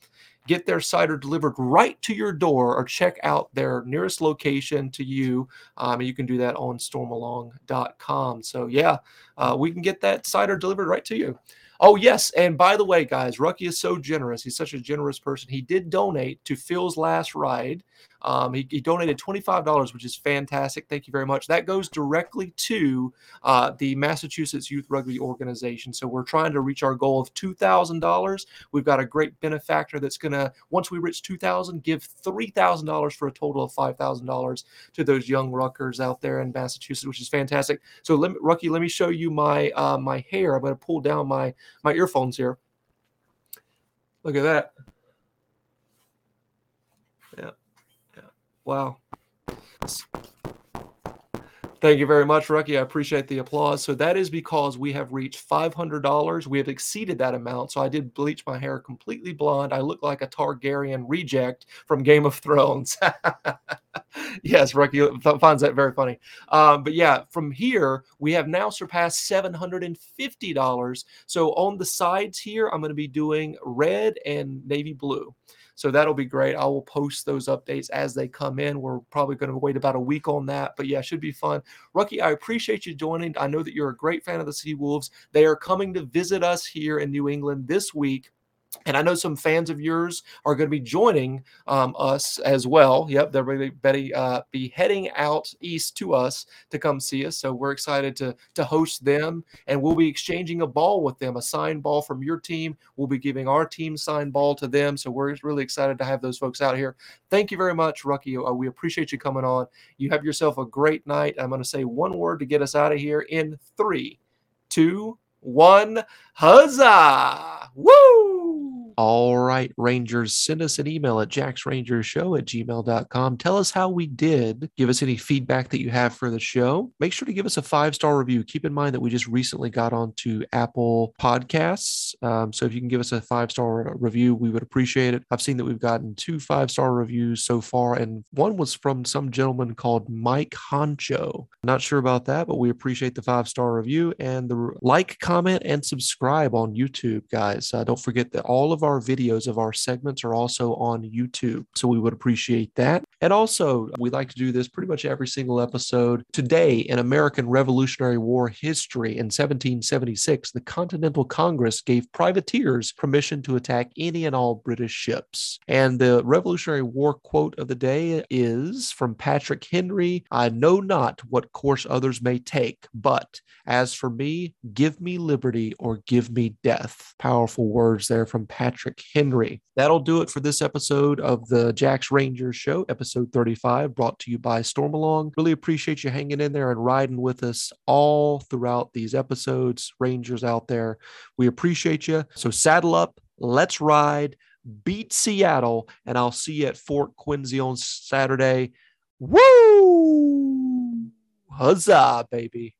S2: Get their cider delivered right to your door or check out their nearest location to you. Um, you can do that on stormalong.com. So, yeah, uh, we can get that cider delivered right to you. Oh, yes. And by the way, guys, Rucky is so generous. He's such a generous person. He did donate to Phil's last ride. Um, he, he, donated $25, which is fantastic. Thank you very much. That goes directly to uh, the Massachusetts Youth Rugby Organization. So we're trying to reach our goal of $2,000. We've got a great benefactor that's going to, once we reach 2000 give $3,000 for a total of $5,000 to those young ruckers out there in Massachusetts, which is fantastic. So, let me, Rucky, let me show you my uh, my hair. I'm going to pull down my, my earphones here. Look at that. Wow. Thank you very much, Rucky. I appreciate the applause. So that is because we have reached $500. We have exceeded that amount. So I did bleach my hair completely blonde. I look like a Targaryen reject from Game of Thrones. [LAUGHS] yes, Rucky finds that very funny. Um, but yeah, from here, we have now surpassed $750. So on the sides here, I'm going to be doing red and navy blue. So that'll be great. I will post those updates as they come in. We're probably going to wait about a week on that, but yeah, it should be fun. Rucky, I appreciate you joining. I know that you're a great fan of the Sea Wolves. They are coming to visit us here in New England this week and I know some fans of yours are going to be joining um, us as well. Yep, they're going to uh, be heading out east to us to come see us. So we're excited to to host them, and we'll be exchanging a ball with them, a signed ball from your team. We'll be giving our team signed ball to them. So we're really excited to have those folks out here. Thank you very much, Rucky. Uh, we appreciate you coming on. You have yourself a great night. I'm going to say one word to get us out of here in three, two, one. Huzzah! Woo! All right, Rangers, send us an email at jacksrangershow at gmail.com. Tell us how we did. Give us any feedback that you have for the show. Make sure to give us a five star review. Keep in mind that we just recently got onto Apple Podcasts. Um, so if you can give us a five star review, we would appreciate it. I've seen that we've gotten two five star reviews so far, and one was from some gentleman called Mike Honcho. Not sure about that, but we appreciate the five star review and the like, comment, and subscribe on YouTube, guys. Uh, don't forget that all of our our videos of our segments are also on YouTube. So we would appreciate that. And also, we like to do this pretty much every single episode. Today, in American Revolutionary War history, in 1776, the Continental Congress gave privateers permission to attack any and all British ships. And the Revolutionary War quote of the day is from Patrick Henry I know not what course others may take, but as for me, give me liberty or give me death. Powerful words there from Patrick Henry. That'll do it for this episode of the Jax Rangers Show, episode 35, brought to you by Stormalong. Really appreciate you hanging in there and riding with us all throughout these episodes. Rangers out there, we appreciate you. So saddle up, let's ride, beat Seattle, and I'll see you at Fort Quincy on Saturday. Woo! Huzzah, baby.